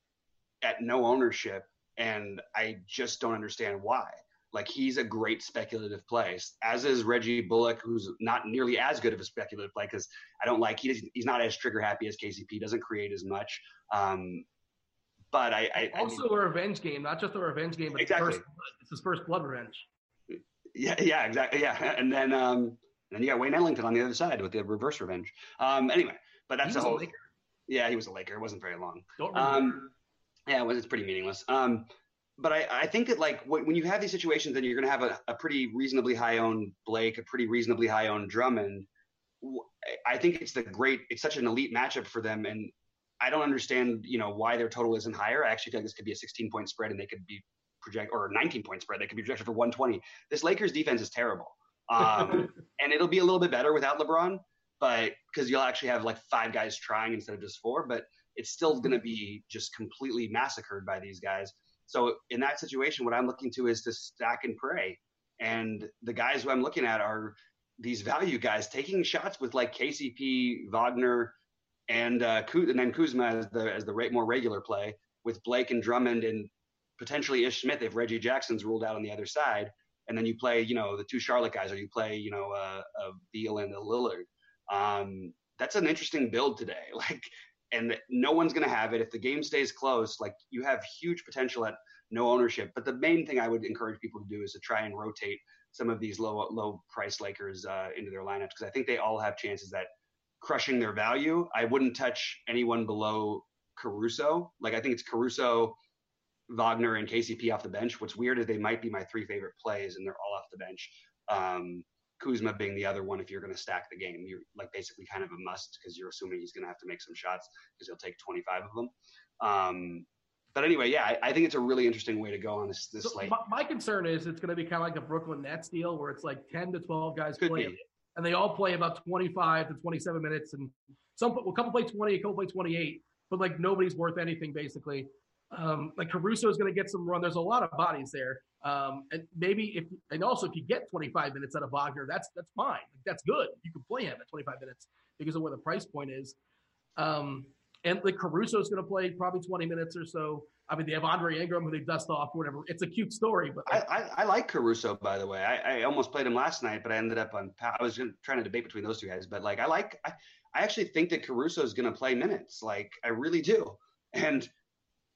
at no ownership, and I just don't understand why. Like he's a great speculative play, as is Reggie Bullock, who's not nearly as good of a speculative play because I don't like he he's not as trigger happy as KCP. Doesn't create as much. Um, but I, I also I mean, a revenge game, not just a revenge game, but exactly. First, it's his first blood revenge. Yeah, yeah, exactly. Yeah, and then um, and then you got Wayne Ellington on the other side with the reverse revenge. Um, anyway, but that's a whole. A yeah, he was a Laker. It wasn't very long. Don't um, yeah, it was. It's pretty meaningless. Um, but I, I think that like when you have these situations, then you're going to have a, a pretty reasonably high owned Blake, a pretty reasonably high owned Drummond. I think it's the great. It's such an elite matchup for them, and I don't understand, you know, why their total isn't higher. I actually feel like this could be a 16 point spread, and they could be project or a 19 point spread. They could be projected for 120. This Lakers defense is terrible, um, and it'll be a little bit better without LeBron, but because you'll actually have like five guys trying instead of just four. But it's still going to be just completely massacred by these guys. So in that situation, what I'm looking to is to stack and pray. And the guys who I'm looking at are these value guys taking shots with like KCP, Wagner, and uh, and then Kuzma as the as the more regular play with Blake and Drummond and potentially Ish Smith if Reggie Jackson's ruled out on the other side. And then you play, you know, the two Charlotte guys, or you play, you know, uh, a Beal and a Lillard. Um, that's an interesting build today. Like and no one's going to have it if the game stays close. Like you have huge potential at no ownership. But the main thing I would encourage people to do is to try and rotate some of these low low price Lakers uh, into their lineups because I think they all have chances at crushing their value. I wouldn't touch anyone below Caruso. Like I think it's Caruso, Wagner, and KCP off the bench. What's weird is they might be my three favorite plays, and they're all off the bench. Um, Kuzma being the other one, if you're going to stack the game, you're like basically kind of a must because you're assuming he's going to have to make some shots because he'll take 25 of them. Um, but anyway, yeah, I, I, think it's a really interesting way to go on this this so slate. My, my, concern is it's going to be kind of like the Brooklyn Nets deal where it's like 10 to 12 guys Could play, and they all play about 25 to 27 minutes, and some a couple play 20, a couple play 28, but like nobody's worth anything basically. Um, like Caruso is going to get some run. There's a lot of bodies there. Um, and maybe if and also if you get 25 minutes out of Wagner, that's that's fine. Like, that's good. You can play him at 25 minutes because of where the price point is. Um, and like Caruso is going to play probably 20 minutes or so. I mean, they have Andre Ingram who they dust off, or whatever. It's a cute story, but I, I, I, like Caruso by the way. I, I, almost played him last night, but I ended up on. I was trying to debate between those two guys, but like I like I, I actually think that Caruso is going to play minutes. Like I really do, and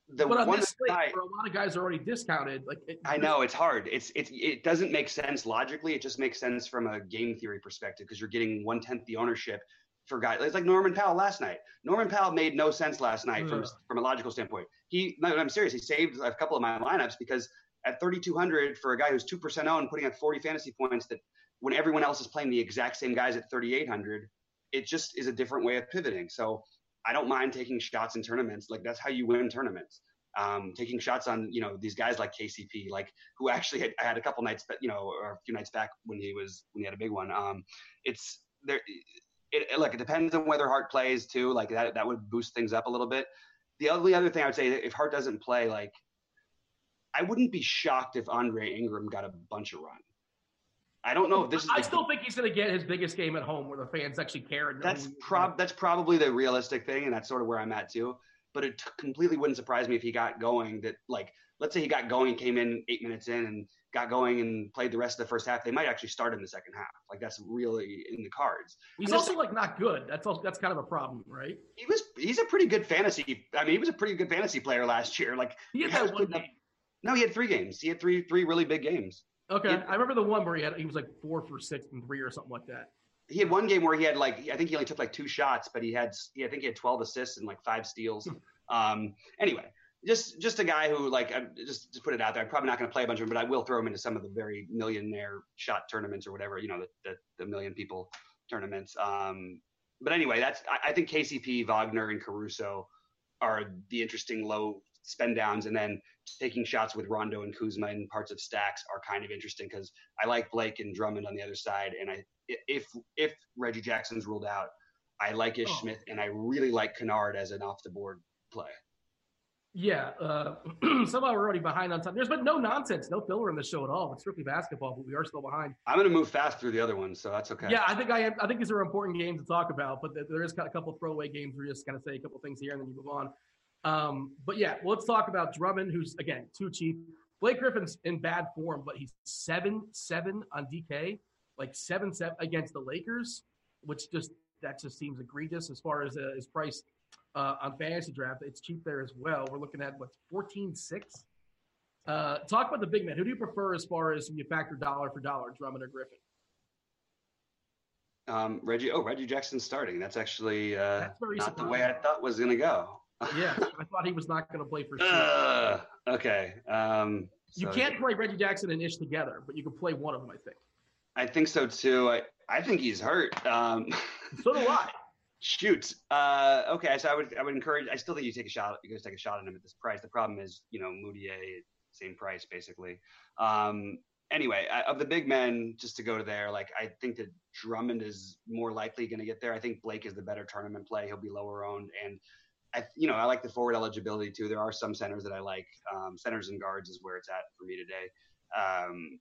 the but on one this slate, where a lot of guys are already discounted, like it, I know it's hard. It's it it doesn't make sense logically. It just makes sense from a game theory perspective because you're getting one tenth the ownership for guys. It's like Norman Powell last night. Norman Powell made no sense last night from from a logical standpoint. He, no, I'm serious. He saved a couple of my lineups because at 3,200 for a guy who's two percent owned, putting up 40 fantasy points, that when everyone else is playing the exact same guys at 3,800, it just is a different way of pivoting. So I don't mind taking shots in tournaments. Like that's how you win tournaments. Um, taking shots on you know these guys like KCP, like who actually had, I had a couple nights, but you know, or a few nights back when he was when he had a big one. Um, it's there. It, it, look, it depends on whether Hart plays too. Like that, that would boost things up a little bit. The only other thing I would say, if Hart doesn't play, like I wouldn't be shocked if Andre Ingram got a bunch of run. I don't know if this is. I still think he's going to get his biggest game at home, where the fans actually care. That's prob that's probably the realistic thing, and that's sort of where I'm at too. But it t- completely wouldn't surprise me if he got going. That like, let's say he got going, came in eight minutes in, and got going and played the rest of the first half. They might actually start in the second half. Like that's really in the cards. He's also like not good. That's also that's kind of a problem, right? He was. He's a pretty good fantasy. I mean, he was a pretty good fantasy player last year. Like he had that one game. Up, no, he had three games. He had three three really big games. Okay, had, I remember the one where he had he was like four for six and three or something like that. He had one game where he had like I think he only took like two shots, but he had he, I think he had twelve assists and like five steals. um, anyway, just just a guy who like I'm, just to put it out there. I'm probably not going to play a bunch of him, but I will throw him into some of the very millionaire shot tournaments or whatever you know the the, the million people tournaments. Um, but anyway, that's I, I think KCP, Wagner, and Caruso are the interesting low spend downs, and then taking shots with Rondo and Kuzma in parts of stacks are kind of interesting because I like Blake and Drummond on the other side, and I if if Reggie Jackson's ruled out, I like Ish oh. Smith and I really like Kennard as an off the board play. Yeah, uh, somehow we're already behind on time. There's been no nonsense, no filler in the show at all. It's strictly basketball, but we are still behind. I'm going to move fast through the other ones, so that's okay. Yeah, I think I am. I think these are important games to talk about, but there is a couple throwaway games. We're just going to say a couple things here and then you move on. Um, but yeah, well, let's talk about Drummond, who's again too cheap. Blake Griffin's in bad form, but he's seven seven on DK, like seven seven against the Lakers, which just that just seems egregious as far as uh, his price uh, on fantasy draft. It's cheap there as well. We're looking at what's 14 6. Uh, talk about the big man. Who do you prefer as far as when you factor dollar for dollar, Drummond or Griffin? Um, Reggie. Oh, Reggie Jackson starting. That's actually uh, That's not the way I thought was going to go. Yeah, I thought he was not going to play for sure. Uh, okay. Um, you can't play Reggie Jackson and Ish together, but you can play one of them, I think. I think so too. I, I think he's hurt. Um, So do I. shoot. Uh, okay, so I would I would encourage. I still think you take a shot. You guys take a shot at him at this price. The problem is, you know, Mudiay, same price basically. Um, anyway, I, of the big men, just to go to there, like I think that Drummond is more likely going to get there. I think Blake is the better tournament play. He'll be lower owned, and I, you know, I like the forward eligibility too. There are some centers that I like. Um, centers and guards is where it's at for me today. Um,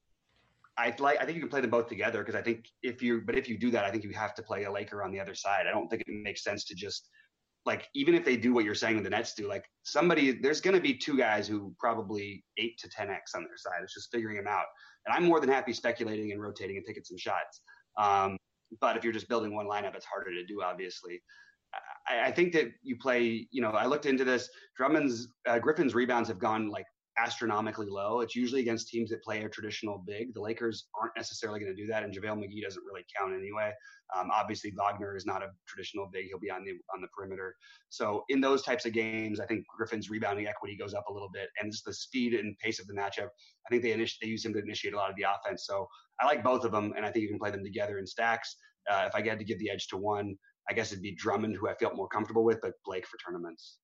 I like. I think you can play them both together because I think if you, but if you do that, I think you have to play a Laker on the other side. I don't think it makes sense to just like even if they do what you're saying the Nets do, like somebody there's going to be two guys who probably eight to ten x on their side. It's just figuring them out, and I'm more than happy speculating and rotating and taking some shots. Um, but if you're just building one lineup, it's harder to do, obviously. I, I think that you play. You know, I looked into this. Drummond's uh, Griffin's rebounds have gone like astronomically low. It's usually against teams that play a traditional big. The Lakers aren't necessarily going to do that, and JaVale McGee doesn't really count anyway. Um, obviously, Wagner is not a traditional big; he'll be on the on the perimeter. So in those types of games, I think Griffin's rebounding equity goes up a little bit, and just the speed and pace of the matchup. I think they init- they use him to initiate a lot of the offense. So I like both of them, and I think you can play them together in stacks. Uh, if I had to give the edge to one, I guess it'd be Drummond, who I felt more comfortable with, but Blake for tournaments.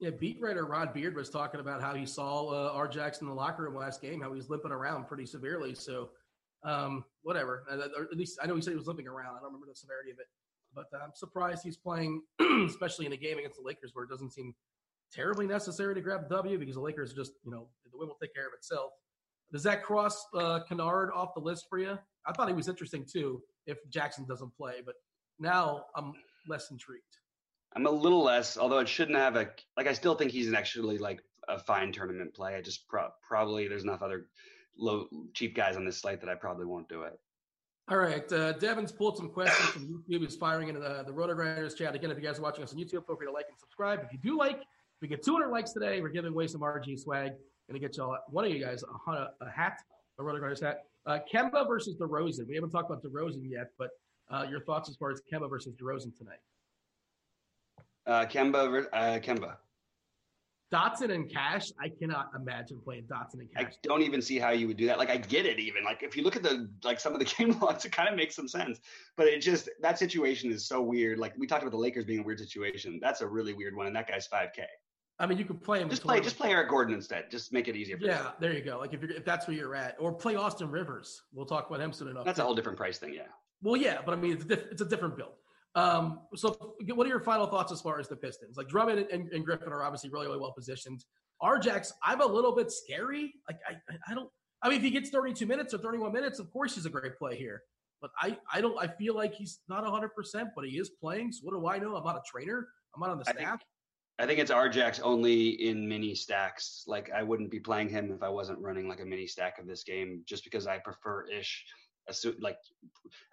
Yeah, beat writer Rod Beard was talking about how he saw uh, R. Jackson in the locker room last game, how he was limping around pretty severely. So, um, whatever. Uh, Or at least I know he said he was limping around. I don't remember the severity of it, but I'm surprised he's playing, especially in a game against the Lakers where it doesn't seem terribly necessary to grab W because the Lakers just, you know, the win will take care of itself. Does that cross uh, Kennard off the list for you? I thought he was interesting too if Jackson doesn't play, but now I'm less intrigued. I'm a little less, although it shouldn't have a like. I still think he's actually like a fine tournament play. I just pro- probably there's enough other low cheap guys on this slate that I probably won't do it. All right. Uh, Devin's pulled some questions from YouTube. He's firing into the, the Roto Grinders chat. Again, if you guys are watching us on YouTube, feel free to like and subscribe. If you do like, if we get 200 likes today, we're giving away some RG swag. Going to get y'all, one of you guys a, a hat, a Roto Grinders hat. Uh, Kemba versus DeRozan. We haven't talked about DeRozan yet, but uh, your thoughts as far as Kemba versus DeRozan tonight? Uh, Kemba, uh, Kemba. Dotson and Cash. I cannot imagine playing Dotson and Cash. I don't even see how you would do that. Like I get it even. Like if you look at the like some of the game logs, it kind of makes some sense. But it just that situation is so weird. Like we talked about the Lakers being a weird situation. That's a really weird one, and that guy's five K. I mean, you could play him. Just play, just play Eric Gordon instead. Just make it easier. For Yeah, there you go. Like if you're if that's where you're at, or play Austin Rivers. We'll talk about him soon enough. that's a whole different price thing. Yeah. Well, yeah, but I mean, it's a, diff- it's a different build. Um, so, what are your final thoughts as far as the Pistons? Like Drummond and, and Griffin are obviously really, really well positioned. Rjax, I'm a little bit scary. Like I, I- don't. I mean, if he gets 32 minutes or 31 minutes, of course he's a great play here. But I, I don't. I feel like he's not 100, percent but he is playing. So what do I know? I'm not a trainer. I'm not on the I think- staff. I think it's Rjax only in mini stacks. Like I wouldn't be playing him if I wasn't running like a mini stack of this game, just because I prefer ish. Assu- like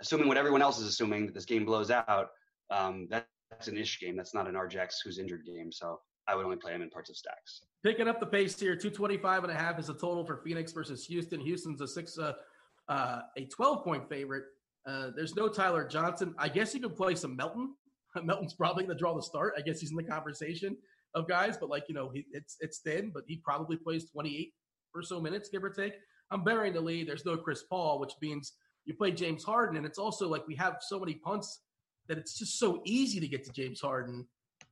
assuming what everyone else is assuming that this game blows out. Um, that, that's an ish game. That's not an Rjax who's injured game. So I would only play him in parts of stacks. Picking up the pace here, 225 and a half is the total for Phoenix versus Houston. Houston's a six, uh, uh, a 12 point favorite. Uh, there's no Tyler Johnson. I guess you could play some Melton. Melton's probably going to draw the start. I guess he's in the conversation of guys, but like you know, he, it's it's thin, but he probably plays 28 or so minutes, give or take. I'm burying the lead. There's no Chris Paul, which means you play James Harden, and it's also like we have so many punts that it's just so easy to get to James Harden.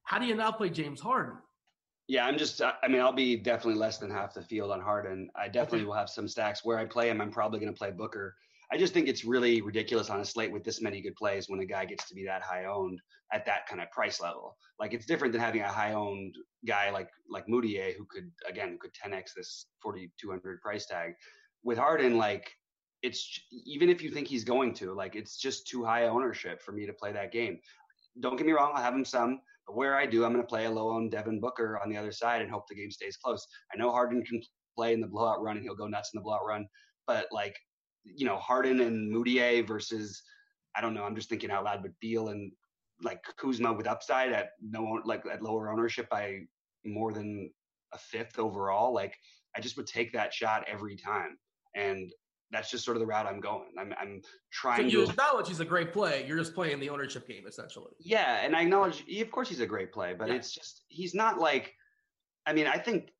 How do you not play James Harden? Yeah, I'm just. I mean, I'll be definitely less than half the field on Harden. I definitely Okay. will have some stacks where I play him. I'm probably going to play Booker. I just think it's really ridiculous on a slate with this many good plays when a guy gets to be that high owned at that kind of price level. Like it's different than having a high owned guy like like Mudiay who could again could 10x this 4200 price tag. With Harden, like it's even if you think he's going to, like it's just too high ownership for me to play that game. Don't get me wrong, I'll have him some, but where I do, I'm going to play a low owned Devin Booker on the other side and hope the game stays close. I know Harden can play in the blowout run and he'll go nuts in the blowout run, but like you know Harden and Mudiay versus I don't know. I'm just thinking out loud, but Beal and like Kuzma with upside at no like at lower ownership by more than a fifth overall. Like I just would take that shot every time, and that's just sort of the route I'm going. I'm I'm trying. So you to, acknowledge he's a great play. You're just playing the ownership game essentially. Yeah, and I acknowledge. Of course, he's a great play, but Yeah. it's just he's not like. I mean, I think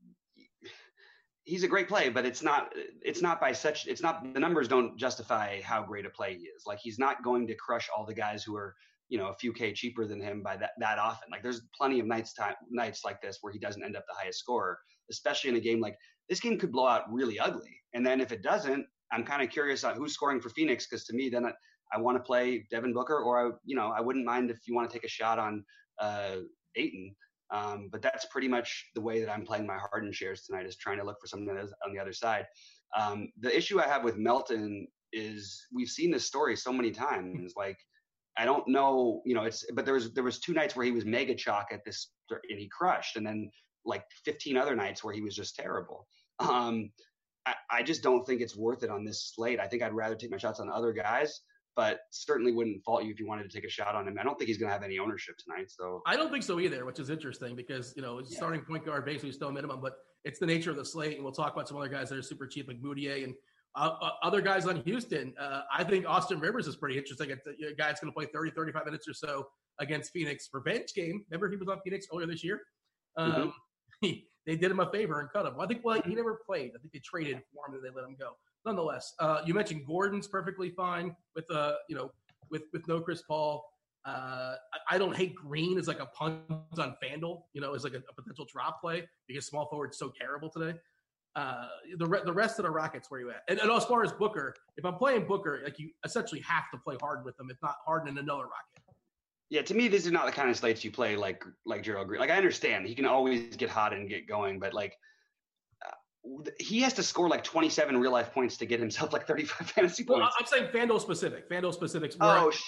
he's a great play, but it's not. It's not by such. It's not the numbers don't justify how great a play he is. Like he's not going to crush all the guys who are you know a few k cheaper than him by that that often. Like there's plenty of nights time nights like this where he doesn't end up the highest scorer, especially in a game like this. Game could blow out really ugly, and then if it doesn't, I'm kind of curious on who's scoring for Phoenix because to me then. I, I want to play Devin Booker, or I, you know, I wouldn't mind if you want to take a shot on uh, Ayton. Um, but that's pretty much the way that I'm playing my Harden shares tonight is trying to look for something on the other side. Um, the issue I have with Melton is we've seen this story so many times. Like I don't know, you know, it's but there was there was two nights where he was mega chalk at this and he crushed, and then like 15 other nights where he was just terrible. Um, I, I just don't think it's worth it on this slate. I think I'd rather take my shots on other guys, but certainly wouldn't fault you if you wanted to take a shot on him. I don't think he's going to have any ownership tonight. So I don't think so either, which is interesting because you know Yeah. starting point guard basically still minimum, but it's the nature of the slate, and we'll talk about some other guys that are super cheap like Mudiay and uh, uh, other guys on Houston. Uh, I think Austin Rivers is pretty interesting. It's a guy that's going to play 30, 35 minutes or so against Phoenix revenge game. Remember he was on Phoenix earlier this year. Um, he, they did him a favor and cut him. I think well he never played. I think they traded for him and they let him go. Nonetheless, uh, you mentioned Gordon's perfectly fine with uh you know with with no Chris Paul. Uh, I, I don't hate Green as like a punt on Fanduel, you know, as like a, a potential drop play because small forward's so terrible today. Uh, the re- the rest of the Rockets, where you at? And, and as far as Booker, if I'm playing Booker, like you essentially have to play Harden with them, if not Harden and another Rocket. Yeah, to me, these are not the kind of slates you play like like Gerald Green. Like I understand he can always get hot and get going, but like uh, he has to score like 27 real life points to get himself like 35 fantasy Well, points. I'm saying Fanduel specific. Fanduel specifics. oh, sh-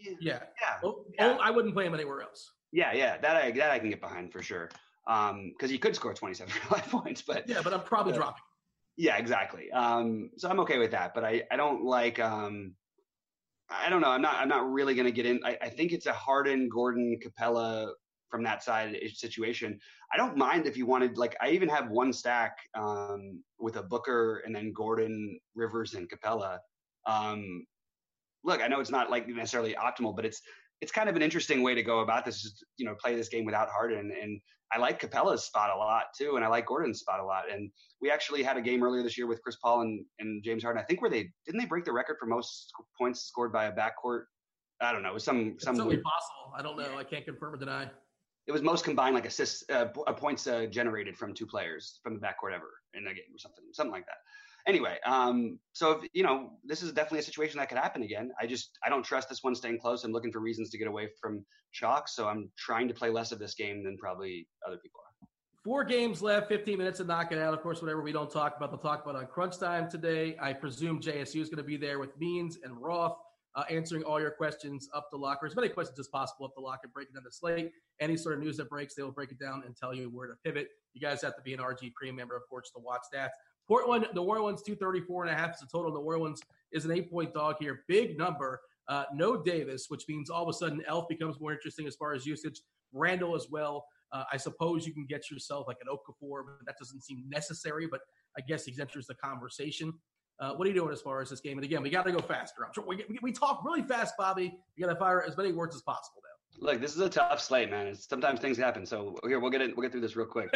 yeah, yeah. yeah, Oh, Yeah. oh, I wouldn't play him anywhere else. yeah, yeah. That I that I can get behind for sure. Um, because he could score 27 real life points, but Yeah, but I'm probably dropping. Yeah, exactly. Um, so I'm okay with that, but I, I don't like um, I don't know. I'm not I'm not really going to get in. I, I think it's a Harden, Gordon, Capela from that side situation. I don't mind if you wanted like I even have one stack um, with a Booker and then Gordon, Rivers, and Capela. Um, look, I know it's not like necessarily optimal, but it's it's kind of an interesting way to go about this. Is, you know, play this game without Harden, and I like Capela's spot a lot too, and I like Gordon's spot a lot. And we actually had a game earlier this year with Chris Paul and, and James Harden. I think where they didn't they break the record for most points scored by a backcourt. I don't know. It was some some weird. possible. I don't know. I can't confirm or deny. It was most combined like assists uh, uh, points uh, generated from two players from the backcourt ever in a game or something something like that. Anyway, um, so if, you know this is definitely a situation that could happen again. I just I don't trust this one staying close. I'm looking for reasons to get away from chalk, so I'm trying to play less of this game than probably other people are. Four games left, 15 minutes to knock it out. Of course, whatever we don't talk about, they'll talk about on Crunch Time today. I presume JSU is going to be there with Means and Roth, uh, answering all your questions up the locker. As many questions as possible up the locker, breaking down the slate. Any sort of news that breaks, they will break it down and tell you where to pivot. You guys have to be an RG Premium member, of course, to watch that. Portland, New Orleans, 234 and a half is the total. New Orleans is an eight point dog here. Big number. Uh, no Davis, which means all of a sudden Elf becomes more interesting as far as usage. Randle as well. Uh, I suppose you can get yourself like an Okafor, but that doesn't seem necessary. But I guess he enters the conversation. Uh, what are you doing as far as this game? And again, we got to go faster. I'm sure we, we, we talk really fast, Bobby. We got to fire as many words as possible Now, Look, this is a tough slate, man. It's, sometimes things happen. So here we'll get it. We'll get through this real quick.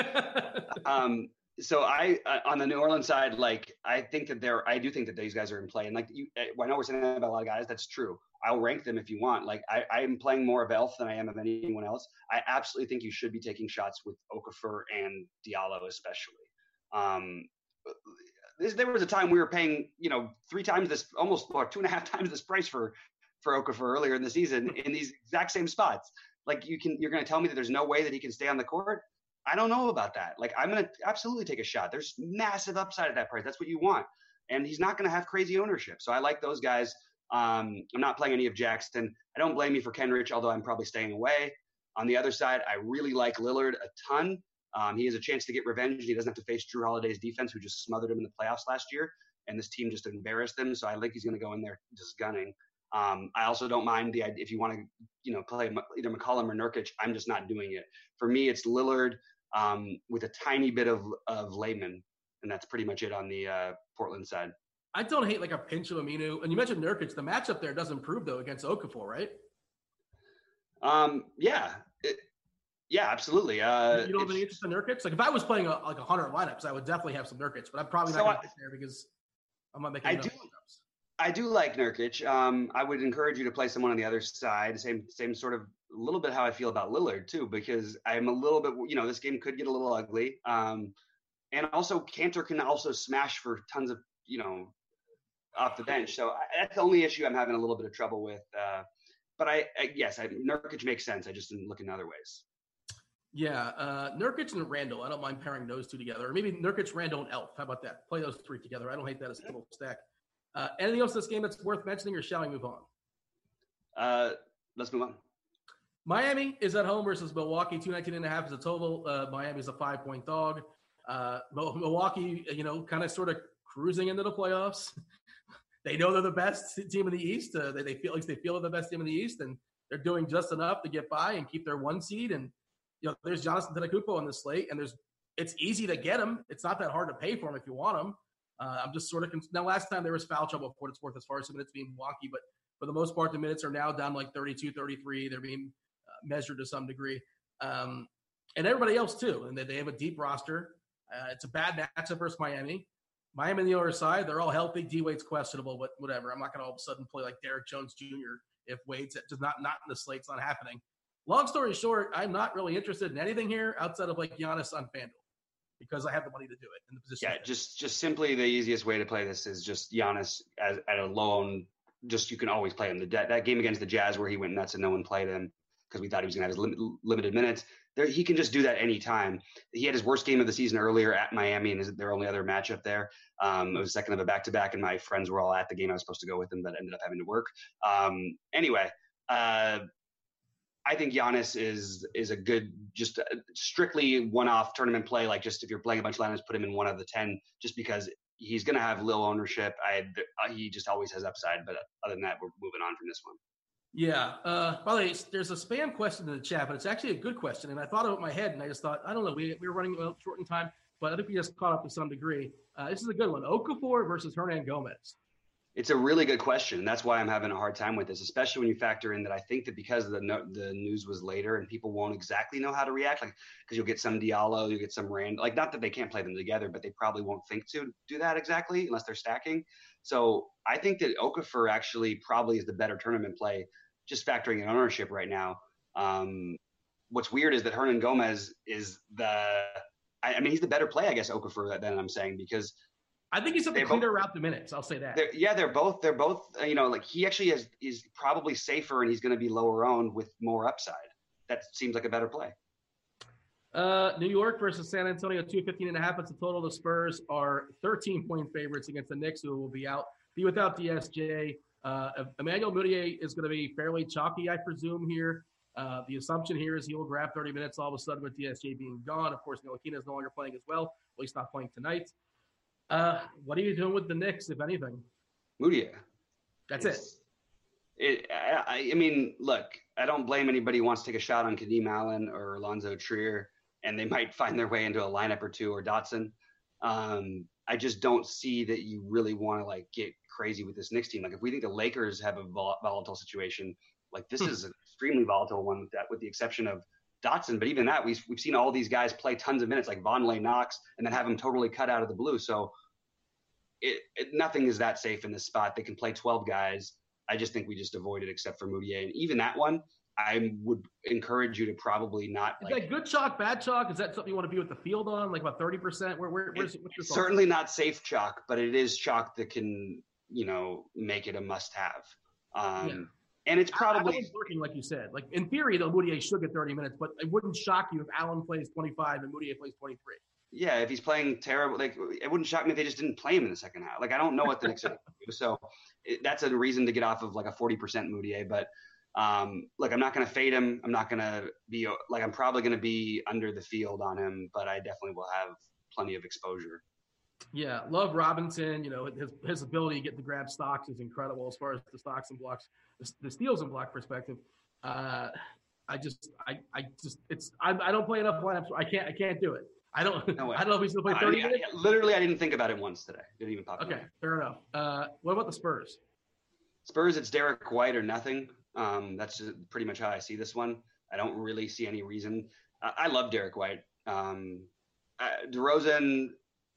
um, so I uh, on the New Orleans side, like I think that they're I do think that these guys are in play, and like you, uh, I know we're saying that about a lot of guys. That's true. I'll rank them if you want. Like I, I'm playing more of Elf than I am of anyone else. I absolutely think you should be taking shots with Okafor and Diallo, especially. Um, this, there was a time we were paying, you know, three times this, almost or two and a half times this price for for Okafor earlier in the season in these exact same spots. Like you can, you're going to tell me that there's no way that he can stay on the court. I don't know about that. Like I'm going to absolutely take a shot. There's massive upside at that price. That's what you want, and he's not going to have crazy ownership. So I like those guys. Um, I'm not playing any of Jackson. I don't blame you for Kenrich, although I'm probably staying away. On the other side, I really like Lillard a ton. Um, he has a chance to get revenge. He doesn't have to face Jrue Holiday's defense, who just smothered him in the playoffs last year, and this team just embarrassed them. So I think he's going to go in there just gunning. Um, I also don't mind the if you want to, you know, play either McCollum or Nurkic. I'm just not doing it. For me, it's Lillard um, with a tiny bit of of Layman, and that's pretty much it on the uh, Portland side. I don't hate like a pinch of Aminu, and you mentioned Nurkic. The matchup there does improve though against Okafor, right? Um, yeah, it, yeah, absolutely. Uh, you don't have any interest in Nurkic? Like if I was playing a, like a hundred lineups, I would definitely have some Nurkic, but I'm probably not so going to there because I'm not making. I do. Lineups. I do like Nurkic. Um, I would encourage you to play someone on the other side. Same, same sort of a little bit how I feel about Lillard too, because I'm a little bit. You know, this game could get a little ugly. Um, and also Kanter can also smash for tons of you know off the bench. So I, that's the only issue I'm having a little bit of trouble with. Uh, but I, I yes, I, Nurkic makes sense. I just didn't look in other ways. Yeah, uh, Nurkic and Randle. I don't mind pairing those two together, or maybe Nurkic, Randle, and Elf. How about that? Play those three together. I don't hate that as a little stack. Uh, anything else in this game that's worth mentioning, or shall we move on? Uh, let's move on. Miami is at home versus Milwaukee. 219 and a half is a total. Uh, Miami is a five point dog. Uh, Milwaukee, you know, kind of sort of cruising into the playoffs. they know they're the best team in the East. Uh, they, they feel like they feel they're the best team in the East, and they're doing just enough to get by and keep their one seed. And you know, there's Jonathan Antetokounmpo on the slate, and there's it's easy to get him. It's not that hard to pay for him if you want him. Uh, I'm just sort of now. Last time there was foul trouble for what it's worth as far as the minutes being wonky, but for the most part, the minutes are now down like 32, 33. They're being measured to some degree, um, and everybody else too. And they, they have a deep roster. Uh, it's a bad matchup versus Miami. Miami on the other side, they're all healthy. D Wade's questionable, but whatever. I'm not going to all of a sudden play like Derrick Jones Jr. if Wade's just not not in the slate. It's not happening. Long story short, I'm not really interested in anything here outside of like Giannis on FanDuel because I have the money to do it in the position. Yeah, just just simply the easiest way to play this is just Giannis as, at a loan. Just you can always play him. The that game against the Jazz where he went nuts and no one played him because we thought he was going to have his lim- limited minutes. There, he can just do that anytime. He had his worst game of the season earlier at Miami, and their only other matchup there. Um, it was second of a back to back, and my friends were all at the game. I was supposed to go with them, but ended up having to work. Um, anyway, uh, I think Giannis is is a good, just strictly one off tournament play. Like just if you're playing a bunch of lineups, put him in one of the ten, just because he's going to have little ownership. I he just always has upside. But other than that, we're moving on from this one. Yeah. Uh, by the way, there's a spam question in the chat, but it's actually a good question. And I thought of my head, and I just thought, I don't know, we, we were running short in time, but I think we just caught up to some degree. Uh, this is a good one. Okafor versus Hernangomez. It's a really good question. That's why I'm having a hard time with this, especially when you factor in that I think that because the no, the news was later and people won't exactly know how to react, like because you'll get some Diallo, you'll get some Rand, like not that they can't play them together, but they probably won't think to do that exactly unless they're stacking. So I think that Okafor actually probably is the better tournament play just factoring in ownership right now. Um, what's weird is that Hernangomez is the, I, I, mean, he's the better play, I guess, Okafor than I'm saying because I think he's a cleaner route to minutes. I'll say that. They're, yeah, they're both. They're both. Uh, you know, like he actually is is probably safer, and he's going to be lower owned with more upside. That seems like a better play. Uh, New York versus San Antonio, 215 and a half. It's the total. The Spurs are 13 point favorites against the Knicks, who will be out, be without DSJ. Uh, Emmanuel Mudiay is going to be fairly chalky, I presume, here. Uh, the assumption here is he will grab 30 minutes all of a sudden with DSJ being gone. Of course, Ntilikina is no longer playing as well. At least not playing tonight. Uh, what are you doing with the Knicks, if anything? Mudiay. That's it's, it. It. I, I, mean, look, I don't blame anybody who wants to take a shot on Kadeem Allen or Alonzo Trier, and they might find their way into a lineup or two or Dotson. Um, I just don't see that you really want to like get crazy with this Knicks team. Like if we think the Lakers have a vol- volatile situation, like this hmm. is an extremely volatile one with that, with the exception of Dotson. But even that, we've we've seen all these guys play tons of minutes, like Vonleh Knox, and then have them totally cut out of the blue. So it, it, nothing is that safe in this spot. They can play 12 guys. I just think we just avoid it except for Mudiay. And even that one, I would encourage you to probably not. Is like, that good chalk, bad chalk? Is that something you want to be with the field on, like about thirty percent? Where, where, where's, It- what's your it's thought? certainly not safe chalk, but it is chalk that can, you know, make it a must-have. Um, Yeah. And it's probably working like you said. Like in theory, though, Mudiay should get thirty minutes, but it wouldn't shock you if Allen plays twenty-five and Mudiay plays twenty-three. yeah. If he's playing terrible, like it wouldn't shock me if they just didn't play him in the second half. Like I don't know what the Knicks are do, so it, that's a reason to get off of like a forty percent Mudiay. But um, look, I'm not going to fade him. I'm not going to be like I'm probably going to be under the field on him, but I definitely will have plenty of exposure. Yeah, love Robinson. You know his his ability to get to grab stocks is incredible as far as the stocks and blocks, the, the steals and block perspective. Uh, I just, I, I just, it's, I, I don't play enough lineups. I can't, I can't do it. I don't, No. I don't know if he's gonna play thirty I- minutes. literally, I didn't think about it once today. Didn't even pop. Okay, fair enough. Uh, what about the Spurs? Spurs, it's Derrick White or nothing. Um, that's pretty much how I see this one. I don't really see any reason. I, I love Derrick White. Um, uh, DeRozan,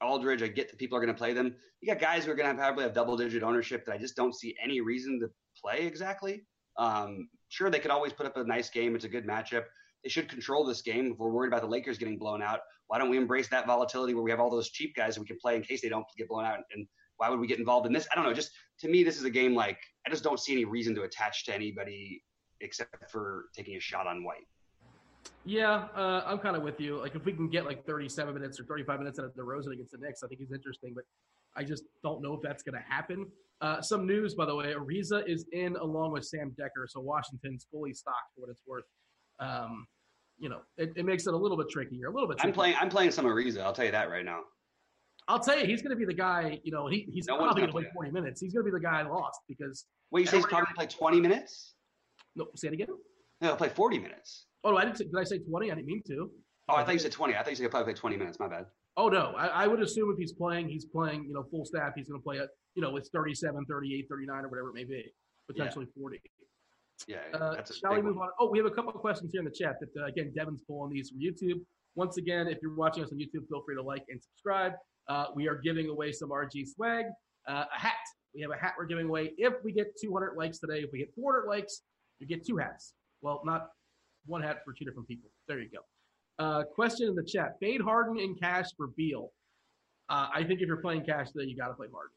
Aldridge, I get that people are going to play them. You got guys who are going to probably have double digit ownership that I just don't see any reason to play exactly. Um, sure, they could always put up a nice game. It's a good matchup. They should control this game. If we're worried about the Lakers getting blown out, why don't we embrace that volatility where we have all those cheap guys we can play in case they don't get blown out? And why would we get involved in this? I don't know. Just to me, this is a game like I just don't see any reason to attach to anybody except for taking a shot on White. Yeah, uh, I'm kind of with you. Like if we can get like 37 minutes or 35 minutes out of DeRozan against the Knicks, I think he's interesting. But I just don't know if that's going to happen. Uh, some news, by the way, Ariza is in along with Sam Dekker, so Washington's fully stocked for what it's worth. Um, you know, it, it makes it a little bit trickier. A little bit. I'm playing. I'm playing some Ariza. I'll tell you that right now. I'll tell you, he's going to be the guy. You know, he, he's No probably going gonna play 40 minutes. He's going to be the guy lost because. Wait, you say he's probably gonna play 20 minutes? No, say it again. No, play 40 minutes. Oh, I didn't. Say, did I say 20? I didn't mean to. Oh, I thought you said 20. I thought you said probably play 20 minutes. My bad. Oh no, I, I would assume if he's playing, he's playing, you know, full staff. He's going to play at, you know, it's 37, 38, 39, or whatever it may be, potentially 40. Yeah, Uh, a shall we move one. on? Oh, we have a couple of questions here in the chat that, uh, again, Devin's pulling these from YouTube. Once again, if you're watching us on YouTube, feel free to like and subscribe. Uh, we are giving away some RG swag, uh, a hat. We have a hat we're giving away. If we get 200 likes today, if we get 400 likes, you get two hats. Well, not one hat for two different people. There you go. Uh, question in the chat: Fade Harden in cash for Beal. Uh, I think if you're playing cash today, you got to play Harden.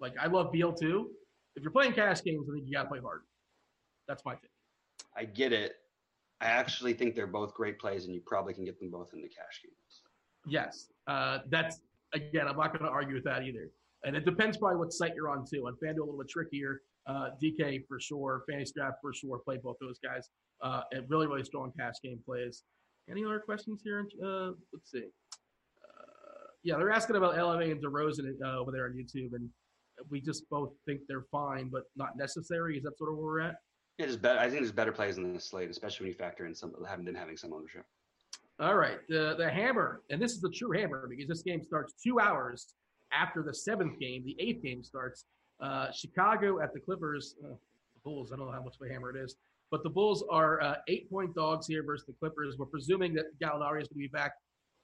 Like I love Beal too. If you're playing cash games, I think you got to play Harden. That's my take. I get it. I actually think they're both great plays, and you probably can get them both in the cash games. Yes, uh, that's again. I'm not going to argue with that either. And it depends probably what site you're on too. On FanDuel, a little bit trickier. Uh, DK for sure, Fantasy Draft for sure. Play both those guys. Uh, and really, really strong cash game plays. Any other questions here? Uh, let's see. Uh, yeah, they're asking about LMA and DeRozan uh, over there on YouTube, and we just both think they're fine, but not necessary. Is that sort of where we're at? Yeah, just better. I think there's better plays in this slate, especially when you factor in some haven't been having some ownership. All right, the the hammer, and this is the true hammer because this game starts two hours after the seventh game. The eighth game starts. Uh, Chicago at the Clippers. Uh, the Bulls. I don't know how much of a hammer it is, but the Bulls are uh, eight point dogs here versus the Clippers. We're presuming that Gallinari is going to be back.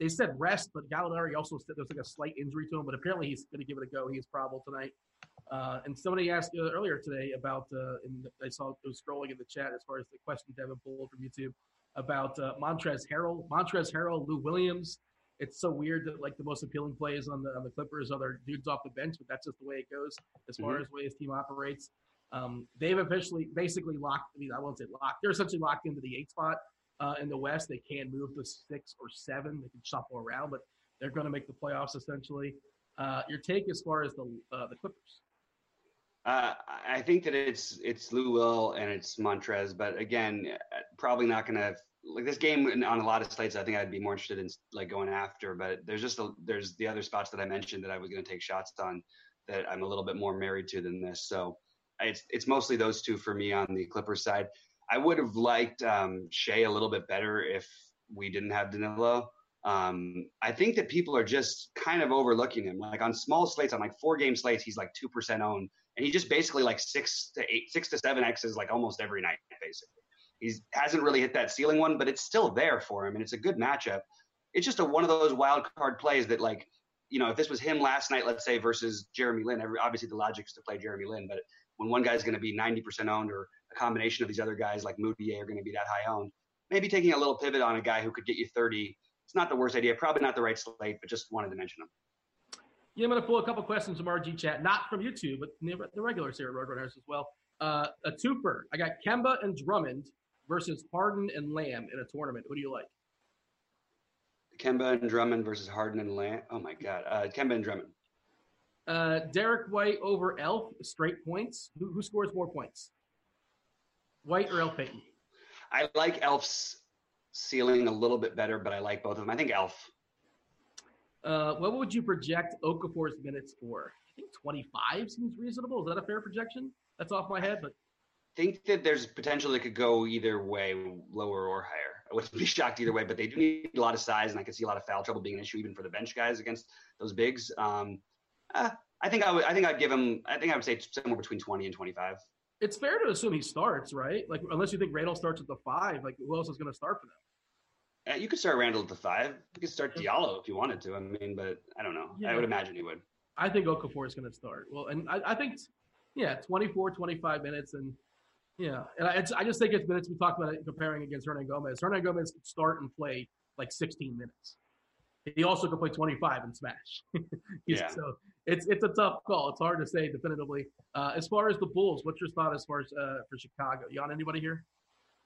They said rest, but Gallinari also said there's like a slight injury to him, but apparently he's going to give it a go. He is probable tonight. Uh, and somebody asked uh, earlier today about, uh, and I saw it was scrolling in the chat as far as the question Devin pulled from YouTube about uh, Montrez Harrell, Montrez Harrell, Lou Williams. It's so weird that like the most appealing plays on the on the Clippers are their dudes off the bench, but that's just the way it goes as far Mhm. as the way his team operates. Um, they've officially basically locked. I mean, I won't say locked. They're essentially locked into the eight spot uh, in the West. They can move to six or seven. They can shuffle around, but they're going to make the playoffs essentially. Uh, your take as far as the uh, the Clippers? Uh, I think that it's it's Lou Will and it's Montrez, but again, uh, probably not going to like this game on a lot of slates. I think I'd be more interested in like going after, but there's just a, there's the other spots that I mentioned that I was going to take shots on that I'm a little bit more married to than this. So it's it's mostly those two for me on the Clippers side. I would have liked um, Shai a little bit better if we didn't have Danilo. Um, I think that people are just kind of overlooking him. Like on small slates, on like four game slates, he's like two percent owned and he just basically like six to eight, six to seven X's like almost every night, basically. He's hasn't really hit that ceiling one, but it's still there for him, and it's a good matchup. It's just a one of those wild card plays that like you know, if this was him last night, let's say, versus Jeremy Lin, every, obviously the logic is to play Jeremy Lin. But when one guy's going to be 90% owned or a combination of these other guys like Mudiay are going to be that high owned, maybe taking a little pivot on a guy who could get you 30, it's not the worst idea. Probably not the right slate, but just wanted to mention him. Yeah, I'm going to pull a couple questions from RG chat, not from YouTube, but the regulars here at Roto Grinders as well. Uh, a twofer. I got Kemba and Drummond versus Harden and Lamb in a tournament. Who do you like? Kemba and Drummond versus Harden and Lamb. Oh my God, uh, Kemba and Drummond. Uh, Derrick White over Elf, straight points. Who, who scores more points? White or Elf Payton? I like Elf's ceiling a little bit better, but I like both of them. I think Elf. Uh, what would you project Okafor's minutes for? I think 25 seems reasonable. Is that a fair projection? That's off my head, but think that there's potential that could go either way, lower or higher. I wouldn't be shocked either way, but they do need a lot of size, and I could see a lot of foul trouble being an issue even for the bench guys against those bigs. Um, uh, I think I would. I think I'd give him. I think I would say somewhere between twenty and twenty-five. It's fair to assume he starts, right? Like, unless you think Randle starts at the five, like who else is going to start for them? Uh, you could start Randle at the five. You could start Diallo if you wanted to. I mean, but I don't know. Yeah. I would imagine he would. I think Okafor is going to start. Well, and I, I, think, yeah, 24, 25 minutes, and yeah, and I, I just think it's minutes. We talked about it comparing against Hernangomez. Hernan Gomez could start and play like 16 minutes. He also could play 25 and smash. yeah. So it's it's a tough call. It's hard to say definitively. Uh, as far as the Bulls, what's your thought as far as uh, for Chicago? You on anybody here?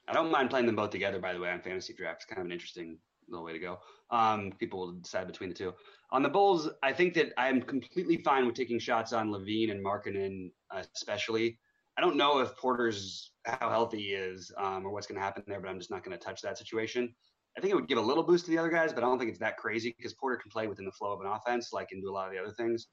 I don't mind playing them both together. By the way, on fantasy draft, it's kind of an interesting little way to go. Um, people will decide between the two. On the Bulls, I think that I'm completely fine with taking shots on LaVine and Markkanen, uh, especially. I don't know if Porter's how healthy he is um, or what's going to happen there, but I'm just not going to touch that situation. I think it would give a little boost to the other guys, but I don't think it's that crazy because Porter can play within the flow of an offense, like and do a lot of the other things.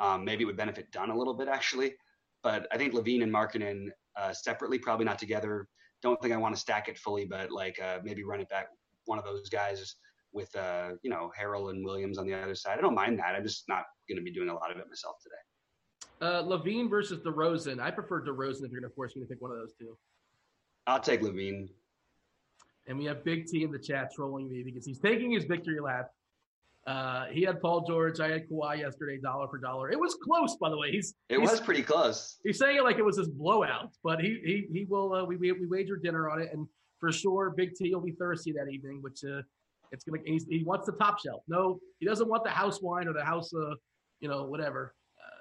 Um, maybe it would benefit Dunn a little bit actually, but I think LaVine and Markkanen uh, separately, probably not together. Don't think I want to stack it fully, but like uh, maybe run it back one of those guys with uh, you know Harrell and Williams on the other side. I don't mind that. I'm just not going to be doing a lot of it myself today. Uh, LaVine versus DeRozan. I prefer DeRozan if you're going to force me to pick one of those two. I'll take LaVine. And we have Big T in the chat trolling me because he's taking his victory lap. Uh, he had Paul George. I had Kawhi yesterday, dollar for dollar. It was close, by the way. He's it he's, was pretty close. He's saying it like it was his blowout, but he he he will. Uh, we we we wagered dinner on it, and for sure, Big T will be thirsty that evening, which uh, it's gonna. he wants the top shelf. No, he doesn't want the house wine or the house, uh, you know, whatever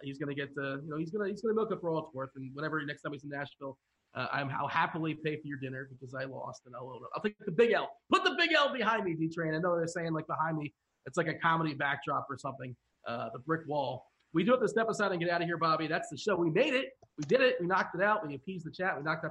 he's going to get the, you know, he's going to he's going to milk it for all it's worth. And whenever next time he's in Nashville, uh, I'm I'll happily pay for your dinner because I lost, and I'll I'll take the big L. Put the big L behind me, D Train. I know they're saying like behind me, it's like a comedy backdrop or something. Uh, the brick wall. We do have to step aside and get out of here, Bobby. That's the show. We made it. We did it. We knocked it out. We appeased the chat. We knocked out some